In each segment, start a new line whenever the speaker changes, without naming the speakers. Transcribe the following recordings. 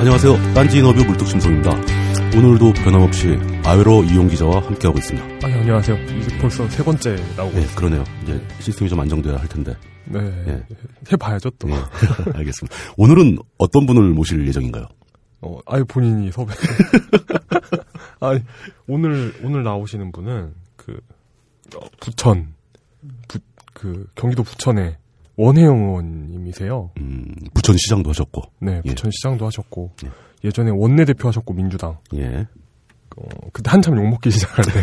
안녕하세요. 딴지 인터뷰 물뚝심송입니다. 오늘도 변함없이 아웨로 이용 기자와 함께하고 있습니다.
아니, 안녕하세요. 이제 벌써 세 번째 나오고.
네, 그러네요. 이제 시스템이 좀 안정돼야 할 텐데.
네.
예.
해봐야죠, 또.
예, 알겠습니다. 오늘은 어떤 분을 모실 예정인가요?
어, 아예 본인이 섭외. 아니, 오늘, 오늘 나오시는 분은, 그, 어, 부천, 부, 그, 경기도 부천의 원혜영 의원님이세요.
음, 부천시장도 하셨고.
네,
예.
부천시장도 하셨고,
예.
예전에 원내대표 하셨고, 민주당.
예.
어, 그때 한참 욕먹기 시작할 때.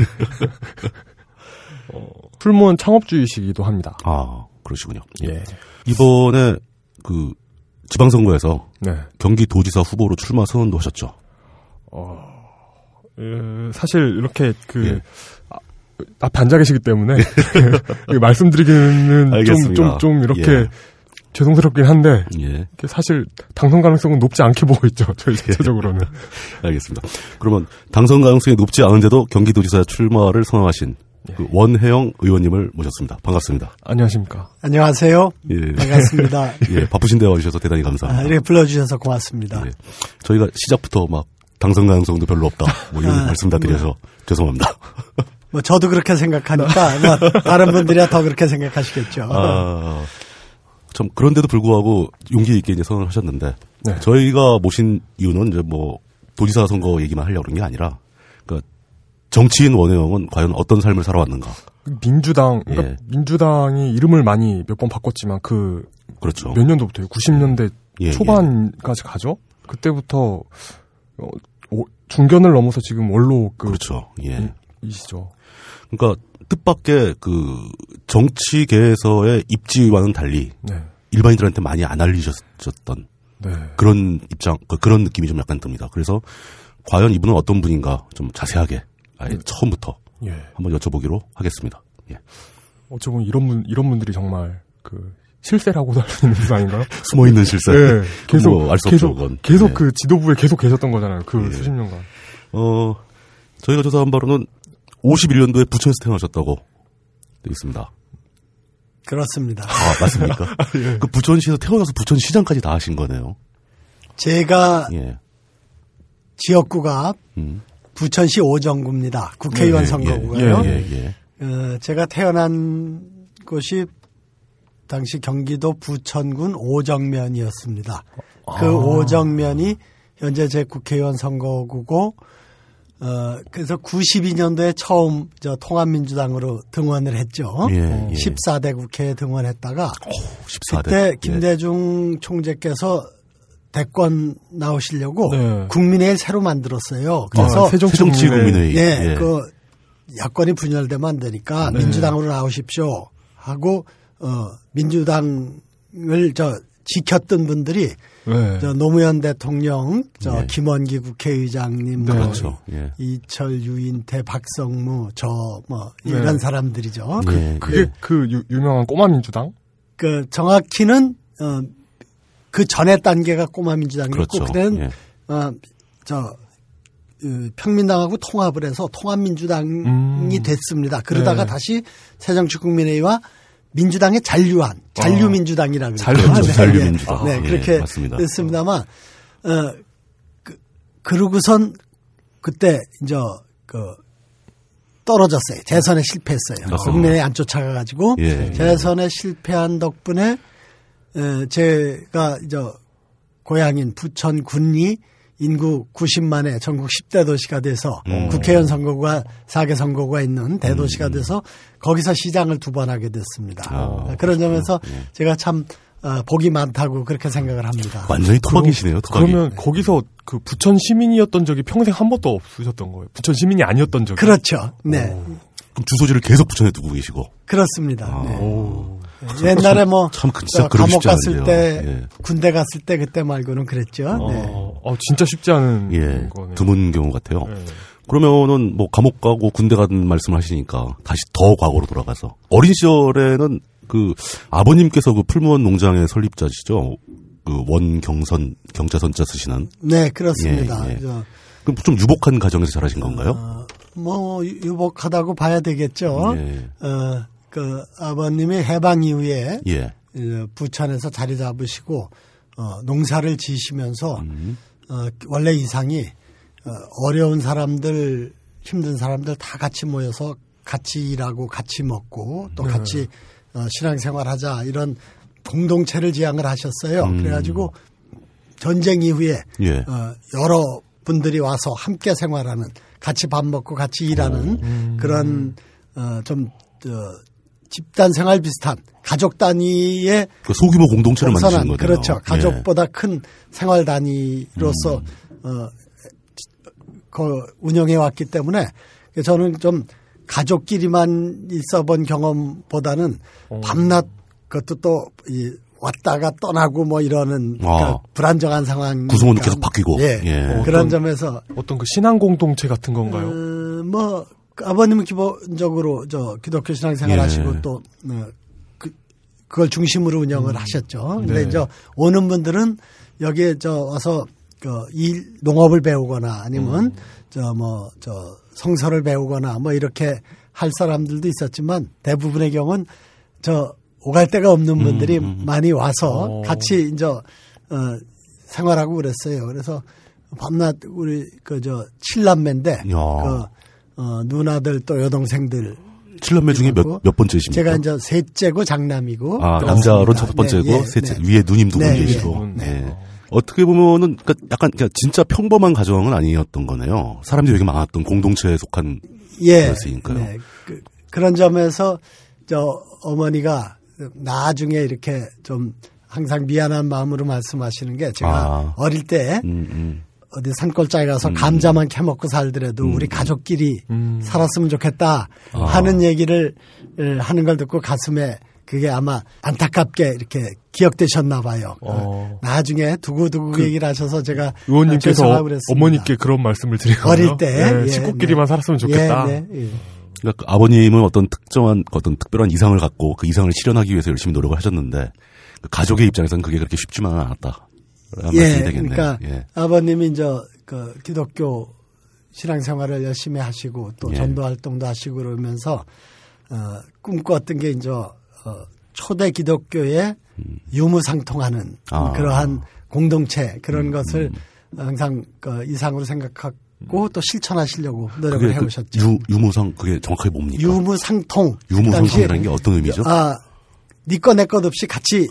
어, 풀무원 창업주의시기도 합니다.
아, 그러시군요.
예.
이번에 그 지방선거에서
네.
경기도지사 후보로 출마 선언도 하셨죠.
어, 에, 사실 이렇게 그
예.
아, 앞에 앉아 계시기 때문에 이거 말씀드리기는 좀
알겠습니다.
좀좀 이렇게
예.
죄송스럽긴 한데
예.
사실 당선 가능성은 높지 않게 보고 있죠 저희
예.
자체적으로는
알겠습니다. 그러면 당선 가능성이 높지 않은데도 경기도지사 출마를 선언하신
예.
그 원혜영 의원님을 모셨습니다. 반갑습니다.
안녕하십니까
안녕하세요.
예.
반갑습니다.
예, 바쁘신데 와주셔서 대단히
아,
감사합니다.
이렇게 불러주셔서 고맙습니다.
예. 저희가 시작부터 막 당선 가능성도 별로 없다. 뭐 이런
아,
말씀 다 드려서 죄송합니다.
뭐 저도 그렇게 생각하니까 뭐 다른 분들이야 더 그렇게 생각하시겠죠.
아, 참 그런데도 불구하고 용기 있게 이제 선언을 하셨는데
네.
저희가 모신 이유는 이제 뭐 도지사 선거 얘기만 하려고 그런 게 아니라 그러니까 정치인 원혜영은 과연 어떤 삶을 살아왔는가.
민주당 그러니까
예.
민주당이 이름을 많이 몇 번 바꿨지만 그몇
그렇죠.
년도부터요 90년대
예,
초반까지 가죠 그때부터 어, 오- 중견을 넘어서 지금 원로 그
그렇죠. 예.
이시죠
그러니까 뜻밖의 그 정치계에서의 입지와는 달리
네.
일반인들한테 많이 안 알리셨던
네.
그런 입장, 그- 그런 느낌이 좀 약간 듭니다. 그래서 과연 이분은 어떤 분인가 좀 자세하게 아예 처음부터
예.
한번 여쭤보기로 하겠습니다. 예.
어찌 보면 이런 분, 이런 분들이 정말 그 실세라고도 할 수 있는 분 아닌가요?
숨어 있는 실세.
예. 계속,
뭐 알수 없죠,
계속,
그건.
계속
예.
그 지도부에 계속 계셨던 거잖아요. 그
예.
수십 년간.
어, 저희가 조사한 바로는 51년도에 부천에서 태어나셨다고 되어 있습니다.
그렇습니다.
아, 맞습니까?
예.
그 부천시에서 태어나서 부천시장까지 다 하신 거네요.
제가
예.
지역구가
음.
부천시 오정구입니다. 국회의원
예,
선거구가요.
예, 예, 예.
어, 제가 태어난 곳이 당시 경기도 부천군 오정면이었습니다. 그
아.
오정면이 현재 제 국회의원 선거구고 어, 그래서 92년도에 처음 저 통합민주당으로 등원을 했죠.
예, 예.
14대 국회에 등원했다가
14대.
그때
예.
김대중 총재께서 대권 나오시려고
네.
국민회의를 새로 만들었어요. 그래서
아, 새정치 국민회의.
국민회의.
예, 그 야권이 분열되면 안 되니까
네.
민주당으로 나오십시오 하고 어 민주당을 저 지켰던 분들이
네.
저 노무현 대통령, 저
예.
김원기 국회의장님,
네.
뭐
그렇죠. 예.
이철, 유인태, 박성무, 저뭐
네.
이런 사람들이죠.
예,
그게
예.
그 유, 유명한 꼬마 민주당?
그 정확히는 어, 그 전에 단계가 꼬마 민주당이었고
그렇죠.
그때는
예.
어, 저 어, 평민당하고 통합을 해서 통합민주당이
음.
됐습니다. 그러다가
네.
다시 새정치국민회의와 민주당의 잔류한 잔류민주당이라고
아. 잔류-
그러죠. 네,
잔류민주당.
네,
예,
그렇게
맞습니다.
됐습니다만 어, 그, 그러고선 그때 이제 그 떨어졌어요. 재선에 실패했어요.
맞습니다.
국민회의 안 쫓아가가지고
예,
재선에 실패한 덕분에 에, 제가 이제 고향인 부천 군이 인구 90만의 전국 10대 도시가 돼서
음.
국회의원 선거구가 4개 선거구가 있는 대도시가 돼서 거기서 시장을 두 번 하게 됐습니다.
아,
그런 점에서
예.
제가 참 어, 복이 많다고 그렇게 생각을 합니다.
완전히 토박이시네요, 토박이.
그러면 거기서 그 부천 시민이었던 적이 평생 한 번도 없으셨던 거예요. 부천 시민이 아니었던 적이.
그렇죠. 네.
그럼 주소지를 계속 부천에 두고 계시고.
그렇습니다. 네.
오.
옛날에
뭐참 그러기
감옥 갔을. 때
예.
군대 갔을 때 그때 말고는 그랬죠. 네.
어, 어, 진짜 쉽지 않은
예,
거네요.
드문 경우 같아요.
네.
그러면은 뭐 감옥 가고 군대 가는 말씀을 하시니까 다시 더 과거로 돌아가서 어린 시절에는 그 아버님께서 그 풀무원 농장의 설립자시죠. 그 원경선 경자선자 쓰시는
네, 그렇습니다.
예, 예.
저,
그럼 좀 유복한 가정에서 자라신 건가요?
어, 뭐 유- 유복하다고 봐야 되겠죠.
예.
어, 그 아버님이 해방 이후에
예.
어, 부천에서 자리 잡으시고 어, 농사를 지시면서
음.
어, 원래 이상이 어, 어려운 사람들, 힘든 사람들 다 같이 모여서 같이 일하고 같이 먹고 또 같이 어, 신앙생활하자 이런 공동체를 지향을 하셨어요.
음.
그래가지고 전쟁 이후에
예.
어, 여러 분들이 와서 함께 생활하는 같이 밥 먹고 같이 일하는 그런 어, 좀 저, 집단 생활 비슷한 가족 단위의
그 소규모 공동체를 만드신
공산한
거네요.
그렇죠.
예.
가족보다 큰 생활 단위로서
음.
어, 그 운영해 왔기 때문에 저는 좀 가족끼리만 있어본 경험보다는
어.
밤낮 그것도 또 이 왔다가 떠나고 뭐 이러는
아.
그러니까 불안정한 상황
구성원도 계속 바뀌고.
예,
예.
그런
어떤-
점에서
어떤 그 신앙 공동체 같은 건가요?
어, 뭐그 아버님은 기본적으로 저 기독교 신앙생활
예.
하시고 또 어, 그, 그걸 중심으로 운영을 하셨죠. 근데
네.
이제 오는 분들은 여기에 저 와서 그일 농업을 배우거나 아니면 저뭐저 성서를 배우거나 뭐 이렇게 할 사람들도 있었지만 대부분의 경우는 저 오갈 데가 없는 분들이 많이 와서
어.
같이 이제 어 생활하고 그랬어요. 그래서 밤낮 우리 그 저 칠남매인데 그
야.
어, 누나들 또 여동생들
칠남매 중에 몇, 몇 번째십니까?
제가 이제 셋째고 장남이고
아. 남자로 첫 번째고,
네, 예,
셋째,
네.
위에 누님 두분
네,
계시고.
예.
네. 어떻게 보면은, 그러니까 약간, 그냥 진짜 평범한 가정은 아니었던 거네요. 사람들이 되게 많았던 공동체에 속한.
예.
그랬으니까요.
네. 그, 그런 점에서 저 어머니가 나중에 이렇게 좀 항상 미안한 마음으로 말씀하시는 게 제가
아.
어릴 때
음, 음.
어디 산골짜기 가서 감자만 캐먹고 살더라도 우리 가족끼리
음.
살았으면 좋겠다
아.
하는 얘기를 에, 하는 걸 듣고 가슴에 그게 아마 안타깝게 이렇게 기억되셨나 봐요. 그
어.
나중에 두고두고 얘기를 하셔서 제가
의원님께서
그랬습니다.
어머니께 그런 말씀을 드리거든요.
어릴 때
네,
예,
식구끼리만
네.
살았으면 좋겠다.
예, 네, 예.
그러니까 그 아버님은 어떤 특정한, 어떤 특별한 이상을 갖고 그 이상을 실현하기 위해서 열심히 노력을 하셨는데, 그 가족의 입장에서는 그게 그렇게 쉽지만은 않았다.
예. 그러니까
예.
아버님이 이제 그 기독교 신앙생활을 열심히 하시고 또
예.
전도 활동도 하시고 그러면서 어, 꿈꿨던 게 이제 어, 초대 기독교의 유무상통하는
아.
그러한 공동체 그런 것을 항상 그 이상으로 생각하고 또 실천하시려고 노력을
그
해오셨죠.
유, 유무상, 그게 정확하게 뭡니까?
유무상통. 그
유무상통이라는 게 어떤 의미죠?
아, 니꺼 내 것 없이 같이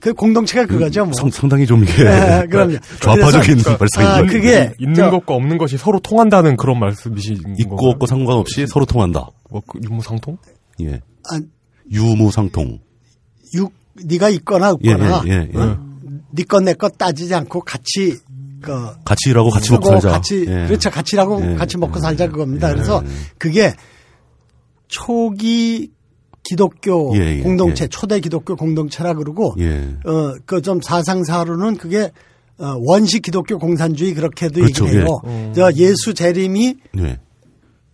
그 공동체가 그거죠. 뭐.
상, 상당히 좀 이게
네, 그럼요.
좌파적인
그래서,
발상인
아. 그게
있는
저-
것과 없는 것이 서로 통한다는 그런 말씀이신
있고
건가요?
없고 상관없이 서로 통한다.
뭐, 그 유무상통?
예.
아,
유무상통.
육 네가 있거나
예,
없거나
예, 예, 예.
내것 따지지 않고 같이 그
같이 일하고 같이 먹고 살자.
같이
예.
그렇죠 같이 일하고
예,
같이 먹고
예,
살자 그겁니다.
예,
그래서
예.
그게 초기 기독교
예, 예,
공동체
예.
초대 기독교 공동체라 그러고
예.
어그 좀 사상사로는 그게 어, 원시 기독교 공산주의 그렇게도
그렇죠,
얘기해요. 저 예수 재림이
예.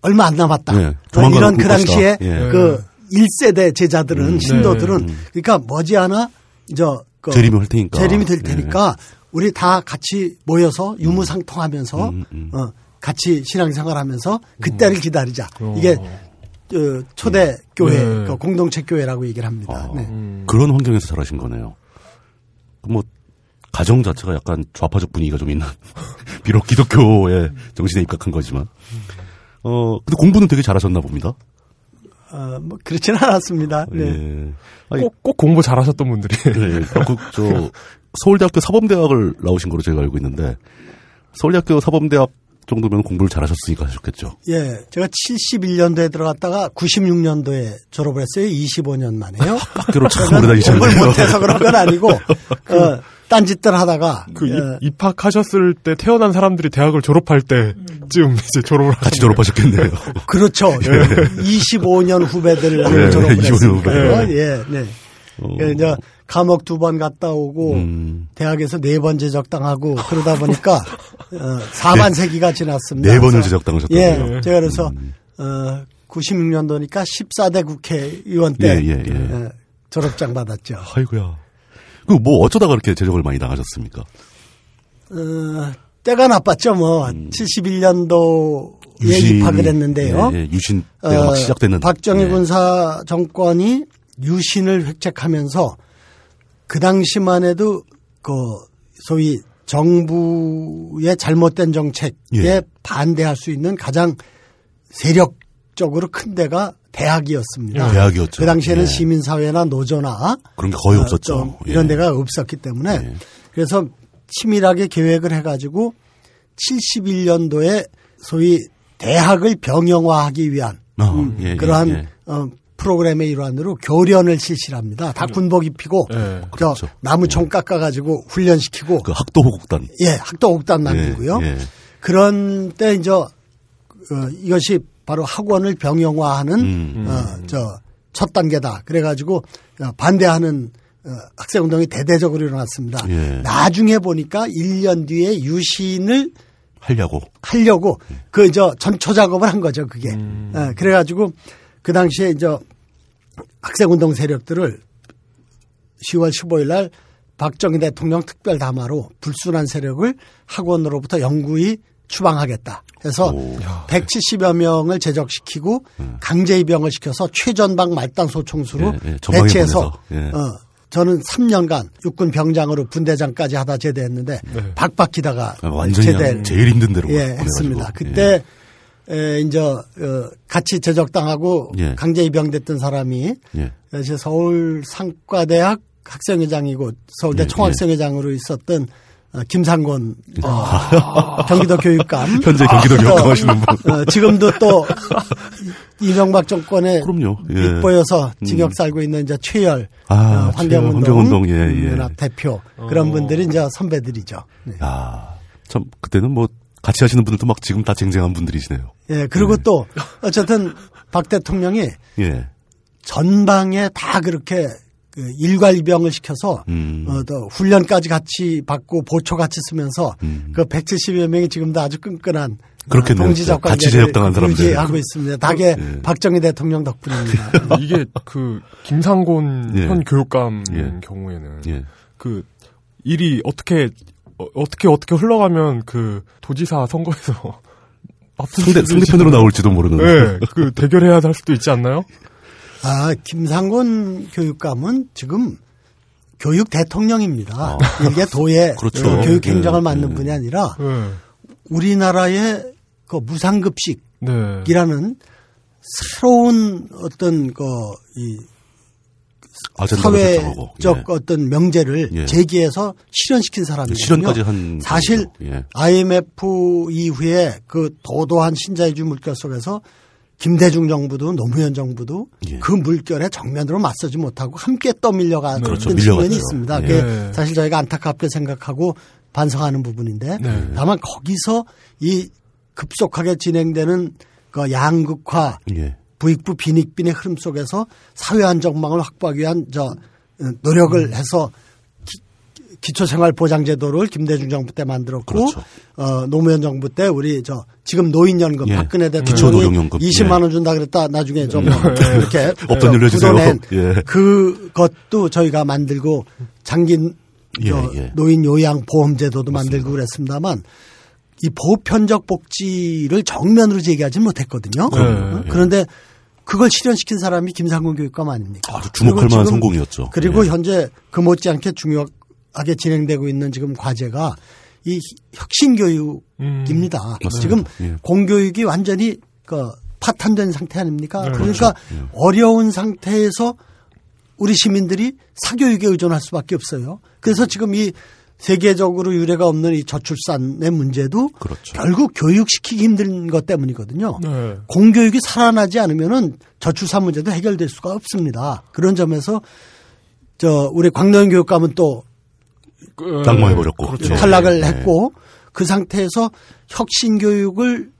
얼마 안 남았다.
예,
어, 이런
올
그. 당시에
예.
그 1세대 제자들은
음,
신도들은
네.
그러니까 머지않아 저 그
재림이 올 테니까.
재림이 될
예.
테니까 우리 다 같이 모여서 유무상통하면서
음, 음.
어, 같이 신앙생활하면서 그때를 기다리자.
어.
이게 어, 초대 교회
네.
그 공동체 교회라고 얘기를 합니다.
아,
네.
그런 환경에서 자라신 거네요. 그뭐 가정 자체가 약간 좌파적 분위기가 좀 있는 비록 기독교의 정신에 입각한 거지만 어 근데 공부는 되게 잘하셨나 봅니다.
어, 뭐 그렇지는 않았습니다. 네.
예. 아니,
꼭, 꼭 공부 잘하셨던 분들이.
네, 그, 저, 서울대학교 사범대학을 나오신 거로 제가 알고 있는데, 서울대학교 사범대학 정도면 공부를 잘하셨으니까 하셨겠죠.
예, 제가 71년도에 들어갔다가 96년도에 졸업을 했어요. 25년 만에요.
학교를 참 오래
공부를
다니셨네요.
못해서 그런 건 아니고 어, 딴짓들 하다가
그
어,
입, 입학하셨을 때 태어난 사람들이 대학을 졸업할 때쯤 이제 졸업을
같이 졸업하셨겠네요.
그렇죠. 25년 후배들
예,
졸업을
25년
했으니까요.
후배들.
예, 네.
어,
그 이제 감옥 두 번 갔다 오고
음,
대학에서 네 번 제적당하고 그러다 보니까 어, 4반세기가 지났습니다.
네 번을 제적당하셨다고요?
예, 제가 그래서 어, 96년도니까 14대 국회의원 때
예, 예, 예.
어, 졸업장 받았죠.
아이고야. 그 뭐 어쩌다 그렇게 제적을 많이 당하셨습니까?
어, 때가 나빴죠. 뭐 71년도에
음. 유신-
입학을 했는데요.
예, 예, 유신 때가 막
어,
시작되는.
박정희
예.
군사 정권이 유신을 획책하면서 그 당시만 해도 그 소위 정부의 잘못된 정책에
예.
반대할 수 있는 가장 세력적으로 큰 데가 대학이었습니다.
대학이었죠.
그 당시에는
예.
시민사회나 노조나
그런 게 거의
어,
없었죠.
좀 이런
예.
데가 없었기 때문에
예.
그래서 치밀하게 계획을 해가지고 71년도에 소위 대학을 병영화하기 위한
어,
음,
예, 예,
그러한
예.
어, 프로그램의 일환으로 교련을 실시합니다. 다 군복 입히고
예.
저
그렇죠.
나무총 깎아가지고 훈련시키고
그 학도 호국단.
예 학도 옥단 만들고요.
예, 예.
그런 때 이제 어, 이것이 바로 학원을 병영화하는
음.
어, 저첫 단계다. 그래가지고 어, 반대하는 어, 학생운동이 대대적으로 일어났습니다.
예.
나중에 보니까 1년 뒤에 유신을
하려고.
하려고 그저 전초 작업을 한 거죠. 그게.
음.
예, 그래가지고 그 당시에 이제 학생운동 세력들을 10월 15일 날 박정희 대통령 특별 담화로 불순한 세력을 학원으로부터 영구히 추방하겠다. 그래서
오.
170여 명을 제적시키고 강제 입영을 시켜서 최전방 말단 소총수로
예, 예,
배치해서
보내서, 예.
어, 저는 3년간 육군 병장으로 분대장까지 하다 제대했는데 박박히다가
아, 완전히
제대
제일 힘든 데로
예. 했습니다. 그때 에, 이제 어, 같이 제적당하고
예.
강제 입영됐던 사람이
예.
이제 서울 상과대학 학생회장이고 서울대
예,
총학생회장으로 있었던 어, 김상곤 어, 경기도 교육감
현재 경기도 교육감 하시는 분.
어, 지금도 또 이명박 정권에
그럼요. 예.
윗보여서 징역 살고 있는 이제 최열
아,
어, 환경운동,
환경운동, 예, 예.
연합 대표 그런 분들이 이제 선배들이죠. 네.
야, 참 그때는 뭐 같이 하시는 분들도 막 지금 다 쟁쟁한 분들이시네요.
예, 그리고 또 어쨌든 박 대통령이
예.
전방에 다 그렇게 그 일괄병을 시켜서
음.
어, 또 훈련까지 같이 받고 보초 같이 쓰면서
음.
그 170여 명이 지금도 아주 끈끈한
그렇겠네요.
어, 동지적
같이
관계를
제역당한 사람들.
유지하고 있습니다. 다게
예.
박정희 대통령 덕분입니다.
이게 그 김상곤
예.
현 교육감
예.
경우에는
예.
그 일이 어떻게 어, 어떻게 어떻게 흘러가면 그 도지사 선거에서
상대, 상대편으로 나올지도 모르는.
네, 그 대결해야 할 수도 있지 않나요?
아, 김상곤 교육감은 지금 교육 대통령입니다. 이게 도의
그렇죠.
어, 교육 행정을
예,
맡는
예.
분이 아니라
네.
우리나라의 그 무상급식
네.
이라는 새로운 어떤 그이
아젠다를 설정하고.
사회적
예.
어떤 명제를
예.
제기해서 실현시킨 사람이거든요.
실현까지 한
사실.
예.
IMF 이후에 그 도도한 신자유주의 물결 속에서 김대중 정부도 노무현 정부도
예.
그 물결에 정면으로 맞서지 못하고 함께 떠밀려갔던
그렇죠.
측면이. 있습니다.
예.
그게
네.
사실 저희가 안타깝게 생각하고 반성하는 부분인데
네.
다만 거기서 이 급속하게 진행되는 그 양극화
예.
부익부 빈익빈의 흐름 속에서 사회 안정망을 확보하기 위한 저 어, 노력을
음.
해서 기, 초생활 보장제도를 김대중 정부 때 만들었고
그렇죠.
어, 노무현 정부 때 우리 저 지금 노인연금
예.
박근혜 대통령이
기초노령연금.
20만
예.
원 준다 그랬다 나중에 좀 이렇게
없던 일로 해주세요.
굳어낸
예.
그것도 저희가 만들고 장기
예,
저
예.
노인 요양 보험제도도 만들고 그랬습니다만 이 보편적 복지를 정면으로 제기하지 못했거든요. 그런데 그걸 실현시킨 사람이 김상곤 교육감 아닙니까?
아주 주목할 만한 성공이었죠.
그리고
예.
현재 그 못지않게 중요하게 진행되고 있는 지금 과제가 이 혁신 교육입니다.
음.
지금
예.
공교육이 완전히 그 파탄된 상태 아닙니까?
네,
그러니까
그렇죠.
어려운 상태에서 우리 시민들이 사교육에 의존할 수밖에 없어요. 그래서 지금 이 세계적으로 유례가 없는 이 저출산의 문제도
그렇죠.
결국 교육시키기 힘든 것 때문이거든요.
네.
공교육이 살아나지 않으면은 저출산 문제도 해결될 수가 없습니다. 그런 점에서 저 우리 광노현 교육감은 또
그,
낙마해버렸고.
그렇죠.
예.
탈락을
예.
했고 그 상태에서 혁신 교육을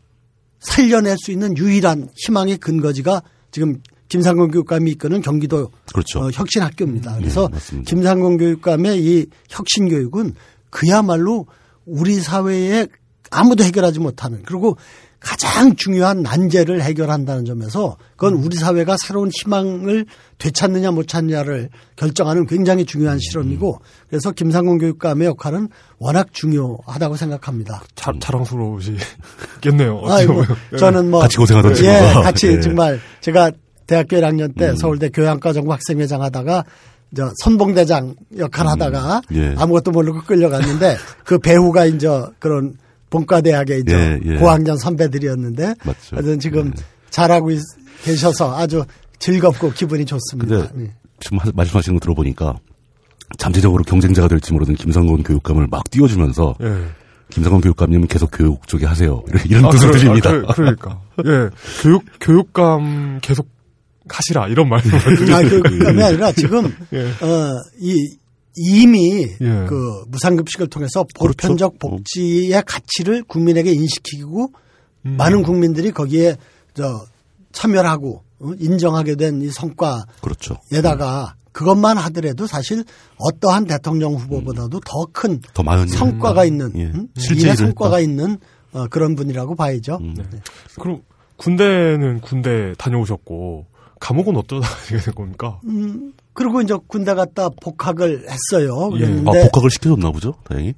살려낼 수 있는 유일한 희망의 근거지가 지금 김상곤 교육감이 이끄는 경기도
그렇죠.
어, 혁신학교입니다. 그래서
맞습니다.
김상곤 교육감의 이 혁신 교육은 그야말로 우리 사회에 아무도 해결하지 못하는 그리고 가장 중요한 난제를 해결한다는 점에서 그건 우리 사회가 새로운 희망을 되찾느냐 못 찾느냐를 결정하는 굉장히 중요한 실험이고 그래서 김상곤 교육감의 역할은 워낙 중요하다고 생각합니다.
자, 자랑스러우시겠네요.
아이고. 저는 뭐
같이 고생하던
예,
친구가.
같이
예. 음.
정말 제가 대학교 1학년 때 서울대 교양과 정부 학생회장 하다가 저 선봉대장 역할 하다가
예.
아무것도 모르고 끌려갔는데 그 배우가 이제 그런 본과대학의 이제
예, 예.
고학년 선배들이었는데
맞죠.
하여튼 지금
예.
잘하고 있- 계셔서 아주 즐겁고 기분이 좋습니다.
근데
예.
지금 하- 말씀하시는 거 들어보니까 잠재적으로 경쟁자가 될지 모르는 김상곤 교육감을 막 띄워주면서
예.
김상곤 교육감님은 계속 교육 쪽에 하세요. 이런, 이런
아,
뜻을
그러-
드립니다.
아, 그, 러니까 예. 교육, 교육감 계속 하시라. 이런 말씀을.
아, 그, 그게 아니라 지금,
예.
어, 이, 이미
예.
그 무상급식을 통해서
그렇죠.
보편적 복지의 가치를 국민에게 인식시키고
음.
많은 국민들이 거기에 저 참여를 하고 어, 인정하게 된 이 성과에다가
그렇죠.
그것만 하더라도 사실 어떠한 대통령 후보보다도 더큰
더 많은
성과가 있는
예.
음?
실제
성과가. 있는 어, 그런 분이라고 봐야죠.
음.
네.
그럼 군대는 군대 다녀오셨고 감옥은 가시게 된 겁니까?
음, 그리고 이제 군대 갔다 복학을 했어요.
예.
그랬는데
아, 복학을 시켜줬나 보죠? 다행히.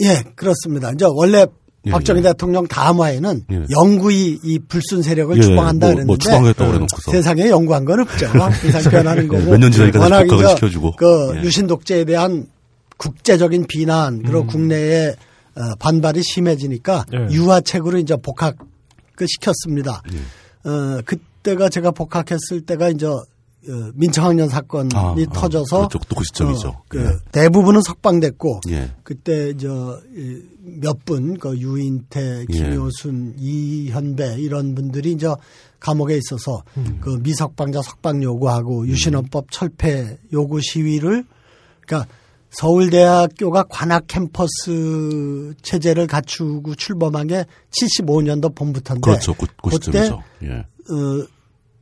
예, 그렇습니다. 이제 원래
예,
박정희
예.
대통령 다음화에는
예.
영구히 이 불순 세력을
예,
추방한다
뭐-
그랬는데
뭐 추방하겠다고 그래놓고서.
세상에 영구한 건 없죠. 세상 변하는 거고.
예, 몇년 지나니까
워낙
복학을 시켜주고.
그
예.
유신 독재에 대한 국제적인 비난 그리고 국내의 어, 반발이 심해지니까
예.
유화책으로 이제 복학을 시켰습니다.
예.
어, 그 때가 제가 복학했을 때가 이제 어, 민청학년 사건이
아, 아,
터져서
그렇죠. 또그 시점이죠.
어, 그
예.
대부분은 석방됐고
예.
그때 저몇 분, 그 유인태,
예.
김효순, 이현배 이런 분들이 이제 감옥에 있어서
음.
그 미석방자 석방 요구하고 유신헌법 철폐 요구 시위를 그러니까 서울대학교가 관악 캠퍼스 체제를 갖추고 출범한 게 75년도 봄부터인데
그렇죠. 그, 그
그때.
예.
어,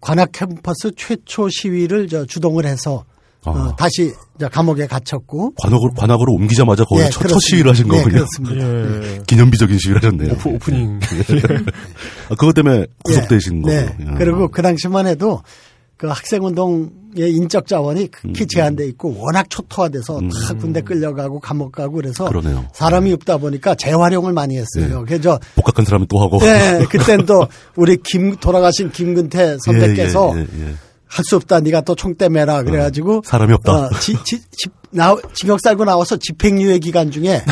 관악 캠퍼스 최초 시위를 저 주동을 해서 어,
아.
다시 이제 감옥에 갇혔고
관악으로, 관악으로 옮기자마자 거기
예,
첫, 첫. 시위를 하신
네,
거군요.
그렇습니다.
예.
기념비적인 시위를 하셨네요.
오프, 오프닝.
아, 그것 때문에 구속되신
네.
거고요.
네.
예.
그리고 그 당시만 해도 그 학생운동의 인적 자원이
음.
극히 제한돼 있고 워낙 초토화돼서 다 군대 끌려가고 감옥 가고 그래서
그러네요.
사람이 없다 보니까 재활용을 많이 했어요. 그래서
복학한 사람은 또 하고.
네, 그땐 또 우리 김 돌아가신 김근태 선배께서
예, 예, 예, 예.
할 수 없다. 네가 또 총대 매라 그래가지고
사람이 없다.
어, 지, 지, 집, 나, 징역 살고 나와서 집행유예 기간 중에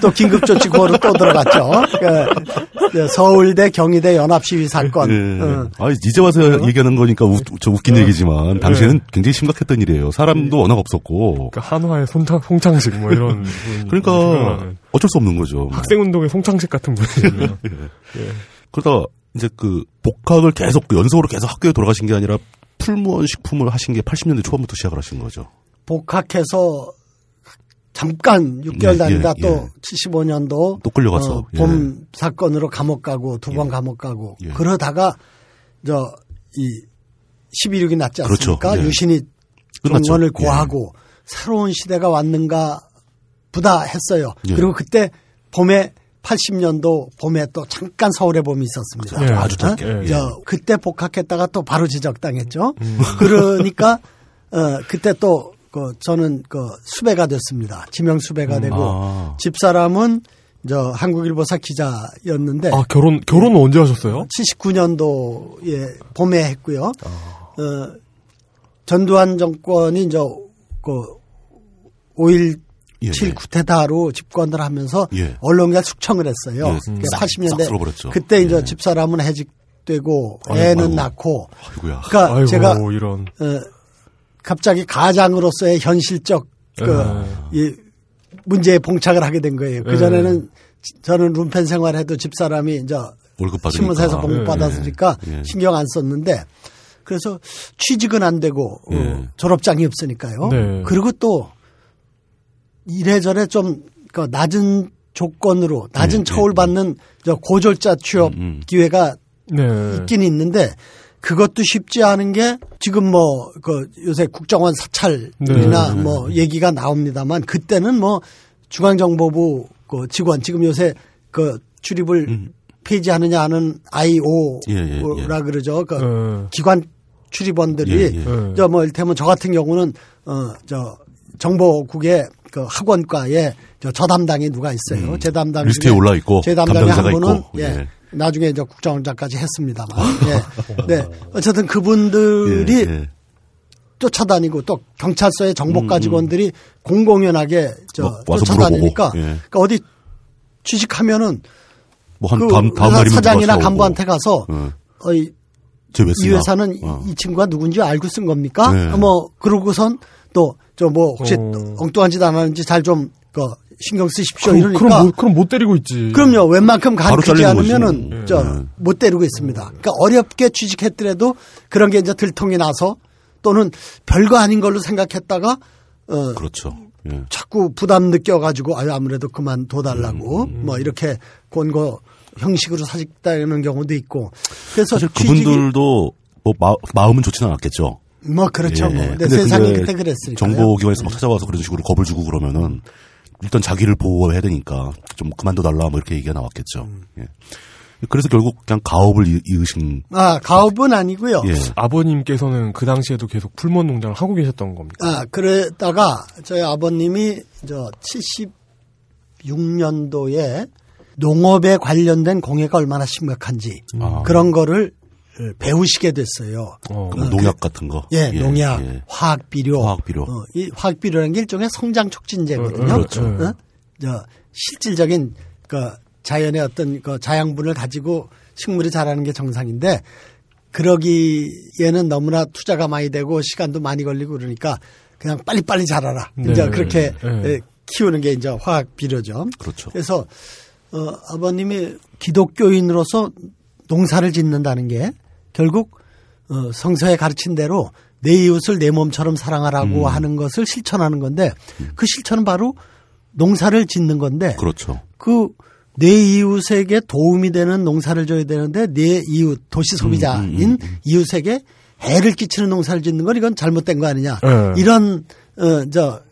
또 긴급조치구호로 또 들어갔죠. 그, 그 서울대 경희대 연합시위 사건.
예.
어.
아, 이제 와서 얘기하는 거니까 우, 저 웃긴 얘기지만 당시에는 굉장히 심각했던 일이에요. 사람도 워낙 없었고.
그러니까 한화의 송창, 송창식 뭐 이런. 분이
그러니까. 어쩔 수 없는 거죠.
학생운동의 송창식 같은 분이네요.
그러다 이제 그 복학을 계속 그 연속으로 계속 학교에 돌아가신 게 아니라 풀무원 식품을 하신 게 80년대 초반부터 시작을 하신 거죠.
복학해서 잠깐 6개월
예,
다니다
예,
또
예.
75년도
또 끌려가서, 예.
봄 사건으로 감옥 가고 두 번 감옥 가고
예.
그러다가 저 이 11.6이 났지 않습니까?
그렇죠. 예.
유신이. 정권을
예.
고하고 새로운 시대가 왔는가 보다 했어요.
예.
그리고 그때 봄에 80년도 봄에 또 잠깐 서울에 봄이 있었습니다.
예.
아주 짧게.
어?
예.
저 그때 복학했다가 또 바로 지적당했죠. 그러니까 어 그때 또 그 저는 그 수배가 됐습니다. 지명 수배가 되고
아.
집사람은 저 한국일보사 기자였는데
아, 결혼, 결혼은 언제 하셨어요?
79년도에 봄에 했고요. 어, 전두환 정권이 이제 그5.17
예, 예.
쿠데타로 집권을 하면서
예.
언론가 숙청을 했어요.
예, 싹- 싹
80년대
쓸어버렸죠.
그때 이제
예.
집사람은 해직되고
아이고,
애는
아이고.
낳고
아이고야.
그러니까
아이고,
제가
이런.
어, 갑자기 가장으로서의 현실적 그
예.
이 문제에 봉착을 하게 된 거예요. 그 전에는 저는 룸펜 생활해도 집사람이 이제. 신문사에서 봉급
예,
받았으니까
예.
신경 안 썼는데 그래서 취직은 안 되고 어,
예.
졸업장이 없으니까요.
네.
그리고 또 이래저래 좀 그 낮은 조건으로 낮은
예,
처우를
예,
받는 저 고졸자 취업
음, 음.
기회가
네.
있긴 있는데 그것도 쉽지 않은 게 지금 뭐 그 요새 국정원 사찰이나
네.
뭐 얘기가 나옵니다만 그때는 뭐 중앙정보부 그 직원 지금 요새 그 출입을 폐지하느냐 하는 IO라
예, 예, 예.
그러죠. 그
예.
기관 출입원들이
예, 예.
예.
저뭐 이를테면 저 같은 경우는 어저 정보국의 그 학원과에 저 저담당이 누가 있어요. 제 담당
음. 리스트에 올라 있고,
제
담당자가
한 분은
있고,
예.
예.
나중에 이제 국정원장까지 했습니다만. 예. 네. 어쨌든 그분들이
예, 예.
쫓아다니고 또 경찰서의 정보과 직원들이 공공연하게
저뭐
쫓아다니니까
예.
그러니까 어디 취직하면은
뭐한
그
다음 다음
회사 사장이나 간부한테. 가서
예.
어이 이? 회사는 이-
어.
이 친구가 누군지 알고 쓴 겁니까?
네.
뭐 그러고선 또 저 뭐 혹시
어.
엉뚱한 짓 안 하는지 잘좀 그 신경 쓰십시오
그럼,
이러니까
그럼, 못, 그럼 못 때리고 있지.
그럼요. 웬만큼 가르치지. 않으면은
네.
저못 때리고 있습니다. 그러니까 어렵게 취직했더라도 그런 게 이제 들통이 나서 또는 별거 아닌 걸로 생각했다가 어
그렇죠. 예.
자꾸 부담 느껴가지고 아유 아무래도 그만 둬달라고
음,
뭐 이렇게 권고 형식으로 사직다는 경우도 있고 그래서
사실 그분들도 뭐 마, 마음은 좋지는 않았겠죠.
뭐 그렇죠
예,
뭐
예.
근데
근데
세상이 그때 그랬으니까
정보기관에서 막 찾아와서 그런 식으로 겁을 주고 그러면은 일단 자기를 보호해야 되니까 좀 그만둬 달라 뭐 이렇게 얘기가 나왔겠죠.
음.
예. 그래서 결국 그냥 가업을 이- 이으신
아 가업은 아니고요.
예.
아버님께서는 그 당시에도 계속 풀먼 농장을 하고 계셨던 겁니까?
아, 그러다가 저희 아버님이 저 76년도에 농업에 관련된 공해가 얼마나 심각한지
아.
그런 거를 배우시게 됐어요.
어.
그 농약 같은 거.
예, 농약,
예.
화학 비료,
화학 비료.
어, 이 화학 비료라는 게 일종의 성장 촉진제거든요.
어, 어, 그렇죠.
어? 저 실질적인 그 자연의 어떤 그 자양분을 가지고 식물이 자라는 게 정상인데 그러기에는 너무나 투자가 많이 되고 시간도 많이 걸리고 그러니까 그냥 빨리빨리 자라라.
네.
이제 그렇게
네.
예, 키우는 게 이제 화학 비료죠.
그렇죠.
그래서 어, 아버님이 기독교인으로서 농사를 짓는다는 게 결국 어, 성서에 가르친 대로 내 이웃을 내 몸처럼 사랑하라고
음.
하는 것을 실천하는 건데 그 실천은 바로 농사를 짓는 건데
그렇죠.
그 내 이웃에게 도움이 되는 농사를 줘야 되는데 내 이웃 도시 소비자인 이웃에게 해를 끼치는 농사를 짓는 건 이건 잘못된 거 아니냐
네.
이런 어 저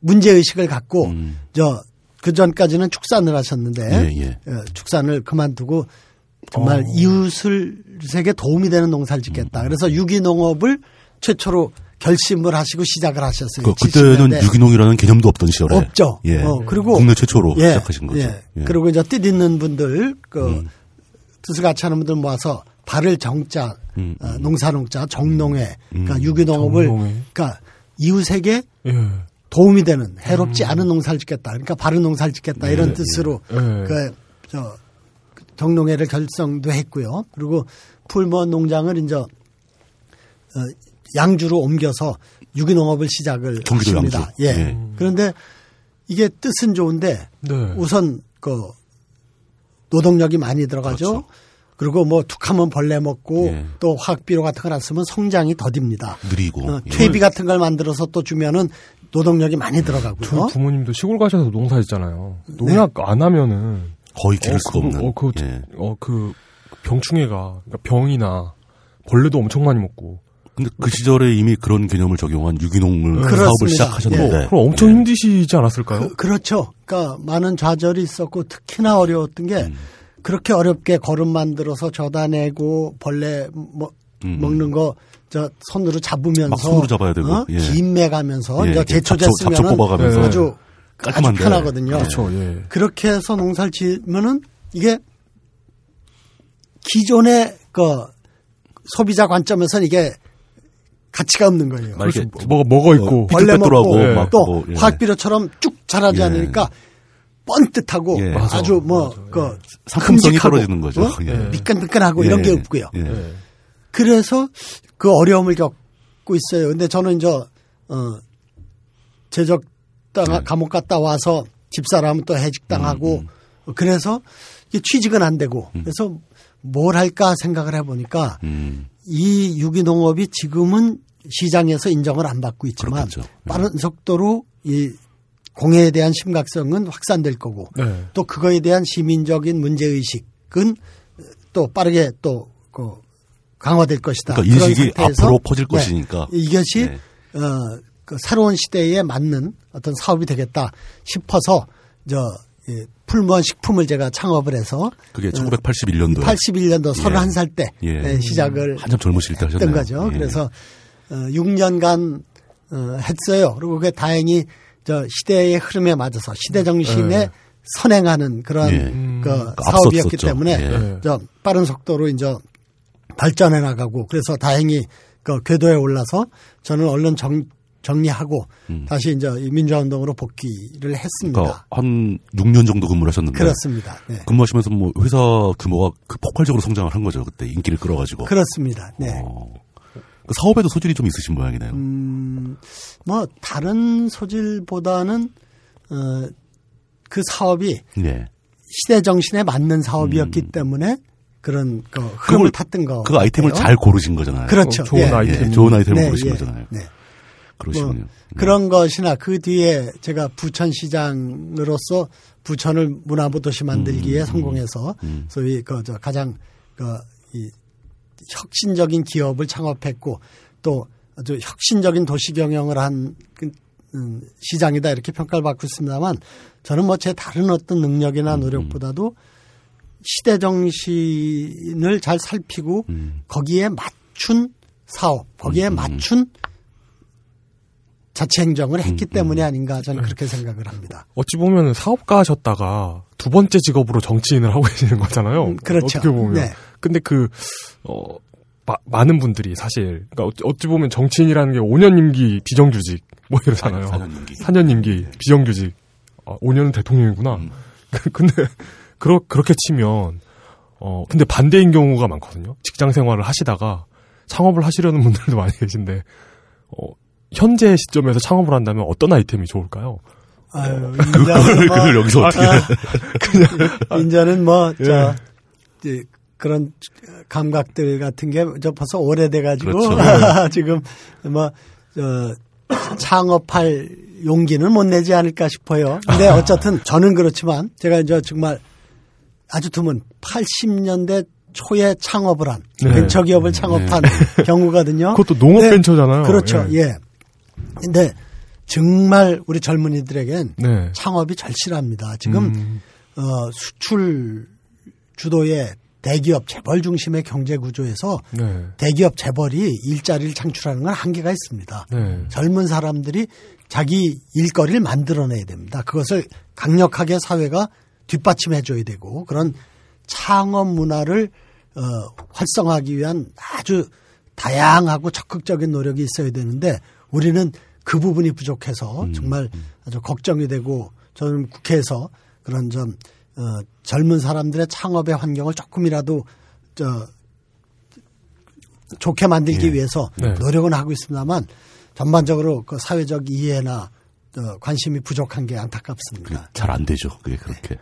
문제 의식을 갖고
음.
저그 전까지는 축산을 하셨는데
예, 예.
어, 축산을 그만두고 정말
어.
이웃을에게 도움이 되는 농사를 짓겠다.
음.
그래서 유기농업을 최초로 결심을 하시고 시작을 하셨어요.
그, 그때는
70년대.
유기농이라는 개념도 없던 시절에.
없죠.
예.
어, 그리고
국내 최초로
예,
시작하신 거죠.
예.
예. 음.
그리고 이제 뜻 있는 분들 그 뜻을 같이 하는 분들 모아서 발을 정자,
음,
어, 농사농자, 정농회, 그러니까 유기농업을
정농회.
그러니까 이웃에게
예.
도움이 되는 해롭지 않은 농사를 짓겠다. 그러니까 바른 농사를 짓겠다 이런
예,
뜻으로
예.
그저 정농회를 결성도 했고요. 그리고 풀먼 농장을 이제 어, 양주로 옮겨서 유기농업을 시작을.
양주.
예.
예.
그런데 이게 뜻은 좋은데
네.
우선 그 노동력이 많이 들어가죠.
그렇죠.
그리고뭐 툭하면 벌레 먹고
예.
또 화학비료 같은 걸 안 쓰면 성장이 더딥니다.
느리고.
어,
예.
퇴비 같은 걸 만들어서 또 주면은 노동력이 많이 들어가고요.
부모님도 시골 가셔서 농사했잖아요. 농약 안 하면은
거의 기를 수가
그,
없는.
어, 그,
예.
어, 그 병충해가 그러니까 병이나 벌레도 엄청 많이 먹고
근데 그 시절에 이미 그런 개념을 적용한 유기농을
그렇습니다.
사업을
예.
시작하셨는데.
그럼 엄청
예.
힘드시지 않았을까요?
그, 렇죠 그러니까 많은 좌절이 있었고 특히나 어려웠던 게
음.
그렇게 어렵게 거름 만들어서 져다 내고 벌레 뭐,
음.
먹는 거 저 손으로 잡으면서
막 손으로 잡아야 되고,
어?
예.
김매 가면서
예,
제초제
잡초- 잡초
쓰면
뽑아가면서.
아주 아주
깔끔한데.
편하거든요.
그렇죠. 예.
그렇게 해서 농사를 지으면은 이게 기존의 그 소비자 관점에서는 이게 가치가 없는 거예요.
막 이렇게
그래서 뭐가 먹어 있고
벌레 먹고
예.
막또
뭐, 예.
화학비료처럼 쭉 자라지
예.
않으니까 뻔뜻하고
예.
아주 뭐
맞아.
그
상품성이 떨어지는 거죠.
어?
예.
미끈미끈하고
예.
이런 게 없고요.
예.
예.
그래서 그 어려움을 겪고 있어요. 근데 저는 이제 어 제적 당
네.
감옥 갔다 와서 집사람은 또 해직당하고
음,
그래서 이게 취직은 안 되고 그래서 뭘 할까 생각을 해보니까
음.
이 유기농업이 지금은 시장에서 인정을 안 받고 있지만
그렇겠죠.
빠른 속도로 이 공해에 대한 심각성은 확산될 거고
네.
또 그거에 대한 시민적인 문제 의식은 또 빠르게 또 그 강화될 것이다.
그러니까 인식이 앞으로 퍼질
네,
것이니까.
이것이
네.
어, 그 새로운 시대에 맞는 어떤 사업이 되겠다 싶어서 저 예, 풀무원 식품을 제가 창업을 해서
그게 1981년도에
81년도 31살 때
예.
네, 시작을
한참 젊으실 때 하셨네요.
했던 거죠.
예.
그래서 어, 6년간 어, 했어요. 그리고 그게 다행히 저 시대의 흐름에 맞아서 시대 정신에
예.
선행하는 그런
예. 그그
사업이었기
앞섰었죠.
때문에
예.
예.
저 빠른 속도로 이제 발전해 나가고 그래서 다행히 그 궤도에 올라서 저는 얼른 정, 정리하고 다시 이제 이 민주화 운동으로 복귀를 했습니다.
음. 그러니까 한 6년 정도 근무를 하셨는데
그렇습니다. 네.
근무하시면서 뭐 회사 규모가 그 폭발적으로 성장을 한 거죠. 그때 인기를 끌어가지고.
그렇습니다. 네.
어. 그 사업에도 소질이 좀 있으신 모양이네요.
음, 뭐 다른 소질보다는 어, 그 사업이
예.
시대 정신에 맞는 사업이었기 때문에 그런 그 흐름을
음. 그걸-
탔던 거.
그 아이템을. 잘 고르신 거잖아요.
그렇죠.
어, 좋은
예.
아이템.
예, 좋은 아이템을
네,
고르신
예.
거잖아요.
네.
그러시군요.
뭐 그런 것이나 그 뒤에 제가 부천시장으로서 부천을 문화부 도시 만들기에
음,
성공해서 소위 그저 가장 그이 혁신적인 기업을 창업했고 또 아주 혁신적인 도시 경영을 한 그, 음, 시장이다 이렇게 평가를 받고 있습니다만 저는 뭐 제 다른 어떤
음,
능력이나 노력보다도 시대 정신을 잘 살피고
음.
거기에 맞춘 사업, 거기에 맞춘 자체 행정을
음,
했기 때문이 아닌가 저는 그렇게 생각을 합니다.
어찌 보면 사업가셨다가 두 번째 직업으로 정치인을 하고 계시는 거잖아요.
음, 그렇죠.
어떻게 보면.
네.
근데 그, 어, 마- 많은 분들이 사실, 그러니까 어찌, 어찌 보면 정치인이라는 게 5년 임기 비정규직, 뭐 이러잖아요.
4년 임기.
4년 임기 비정규직. 아, 5년은 대통령이구나.
음.
근데, 그러, 그렇게 치면, 어, 근데 반대인 경우가 많거든요. 직장 생활을 하시다가 창업을 하시려는 분들도 많이 계신데, 어, 현재 시점에서 창업을 한다면 어떤 아이템이 좋을까요?
아유,
그걸,
인자는 뭐,
그걸 여기서 어떻게.
인자는 뭐,
예.
저, 이제 그런 감각들 같은 게 저 벌써 오래돼가지고
그렇죠.
지금 뭐, 저, 창업할 용기는 못 내지 않을까 싶어요. 근데
아.
어쨌든 저는 그렇지만 제가 이제 정말 아주 드문 80년대 초에 창업을 한
네.
벤처기업을 창업한 경우거든요.
그것도 농업
네.
벤처잖아요.
그렇죠.
예.
예. 근데 정말 우리 젊은이들에겐
네.
창업이 절실합니다. 지금
음,
어, 수출 주도의 대기업 재벌 중심의 경제 구조에서
네.
대기업 재벌이 일자리를 창출하는 건 한계가 있습니다.
네.
젊은 사람들이 자기 일거리를 만들어내야 됩니다. 그것을 강력하게 사회가 뒷받침해 줘야 되고 그런 창업 문화를 어, 활성화하기 위한 아주 다양하고 적극적인 노력이 있어야 되는데 우리는 그 부분이 부족해서 정말 아주 걱정이 되고 저는 국회에서 그런 좀 어, 젊은 사람들의 창업의 환경을 조금이라도 저 좋게 만들기
예.
위해서
네.
노력은 하고 있습니다만 전반적으로 그 사회적 이해나 어, 관심이 부족한 게 안타깝습니다.
잘 안 되죠. 그게 그렇게.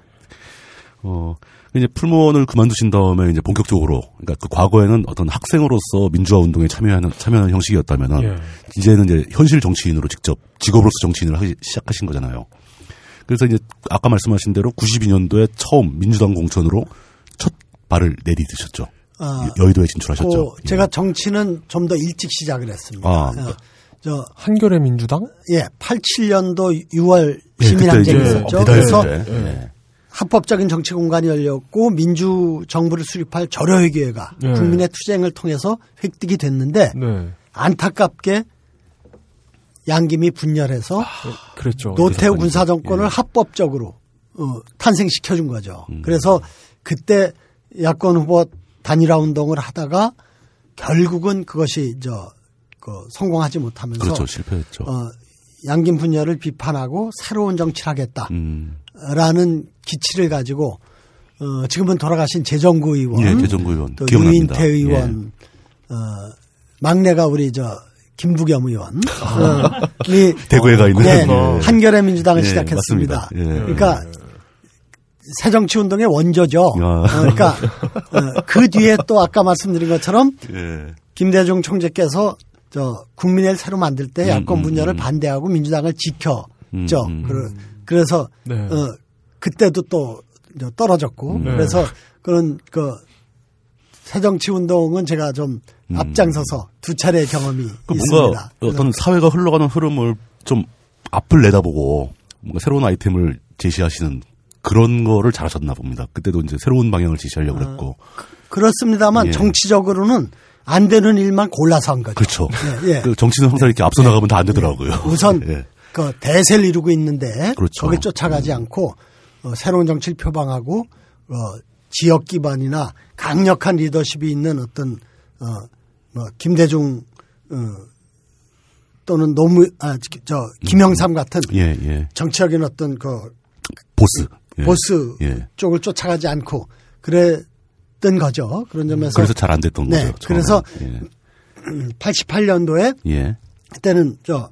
어, 이제 풀무원을 그만두신 다음에 이제 본격적으로, 그러니까 그 과거에는 어떤 학생으로서 민주화 운동에 참여하는, 참여하는 형식이었다면은,
예.
이제는 이제 현실 정치인으로 직접 직업으로서 정치인을 하시, 시작하신 거잖아요. 그래서 이제 아까 말씀하신 대로 92년도에 처음 민주당 공천으로 첫 발을 내디드셨죠.
아,
여의도에 진출하셨죠.
그 제가 정치는 좀 더 일찍 시작을 했습니다.
아.
어, 저
한겨레 민주당?
예, 87년도 6월
예,
시민항쟁이 있었죠.
비달대
그래서
때. 예.
합법적인 정치 공간이 열렸고 민주 정부를 수립할 절여회교회가
예.
국민의 투쟁을 통해서 획득이 됐는데
네.
안타깝게 양김이 분열해서
그랬죠.
노태우. 군사 정권을
예.
합법적으로 어, 탄생시켜 준 거죠.
음.
그래서 그때 야권 후보 단일화 운동을 하다가 결국은 그것이 저 그 성공하지 못하면서
그렇죠. 실패했죠.
어, 양김 분열을 비판하고 새로운 정치를 하겠다라는
음.
기치를 가지고 어, 지금은 돌아가신 재정구 의원,
예, 재정구 의원.
또
기억납니다. 예.
유인태 의원, 어, 막내가 우리 저 김부겸 의원, 어, 이
대구에 가 있는.
네,
예.
한겨레 민주당을
예,
시작했습니다.
예.
그러니까 새정치 운동의 원조죠.
아.
어, 그러니까 어, 그 뒤에 또 아까 말씀드린 것처럼
예.
김대중 총재께서 저 국민을 새로 만들 때 야권
음,
분열을
음.
반대하고 민주당을 지켰죠.
음, 음.
그- 그래서
네.
어, 그때도 또 떨어졌고
음.
그래서 그런 그 새정치 운동은 제가 좀 앞장서서 두 차례 경험이
음. 그
있습니다.
뭔가 어떤 사회가 흘러가는 흐름을 좀 앞을 내다보고 뭔가 새로운 아이템을 제시하시는 그런 거를 잘하셨나 봅니다. 그때도 이제 새로운 방향을 제시하려고
아.
그랬고.
그렇습니다만
예.
정치적으로는 안 되는 일만 골라서 한 거죠.
그렇죠.
예, 예.
그 정치는 항상 이렇게 앞서 나가면 다 안 되더라고요.
우선
예.
그 대세를 이루고 있는데
그렇죠.
거기 쫓아가지 않고 어, 새로운 정치를 표방하고 어, 지역 기반이나 강력한 리더십이 있는 어떤 어, 뭐 김대중 어, 또는 노무 아저 김영삼 같은
예, 예.
정치적인 어떤 그
보스. 예.
보스
예.
쪽을 쫓아가지 않고 그랬던 거죠. 그런 점에서
그래서 잘 안 됐던
네,
거죠.
그래서
처음에.
88년도에
예. 예.
그때는 저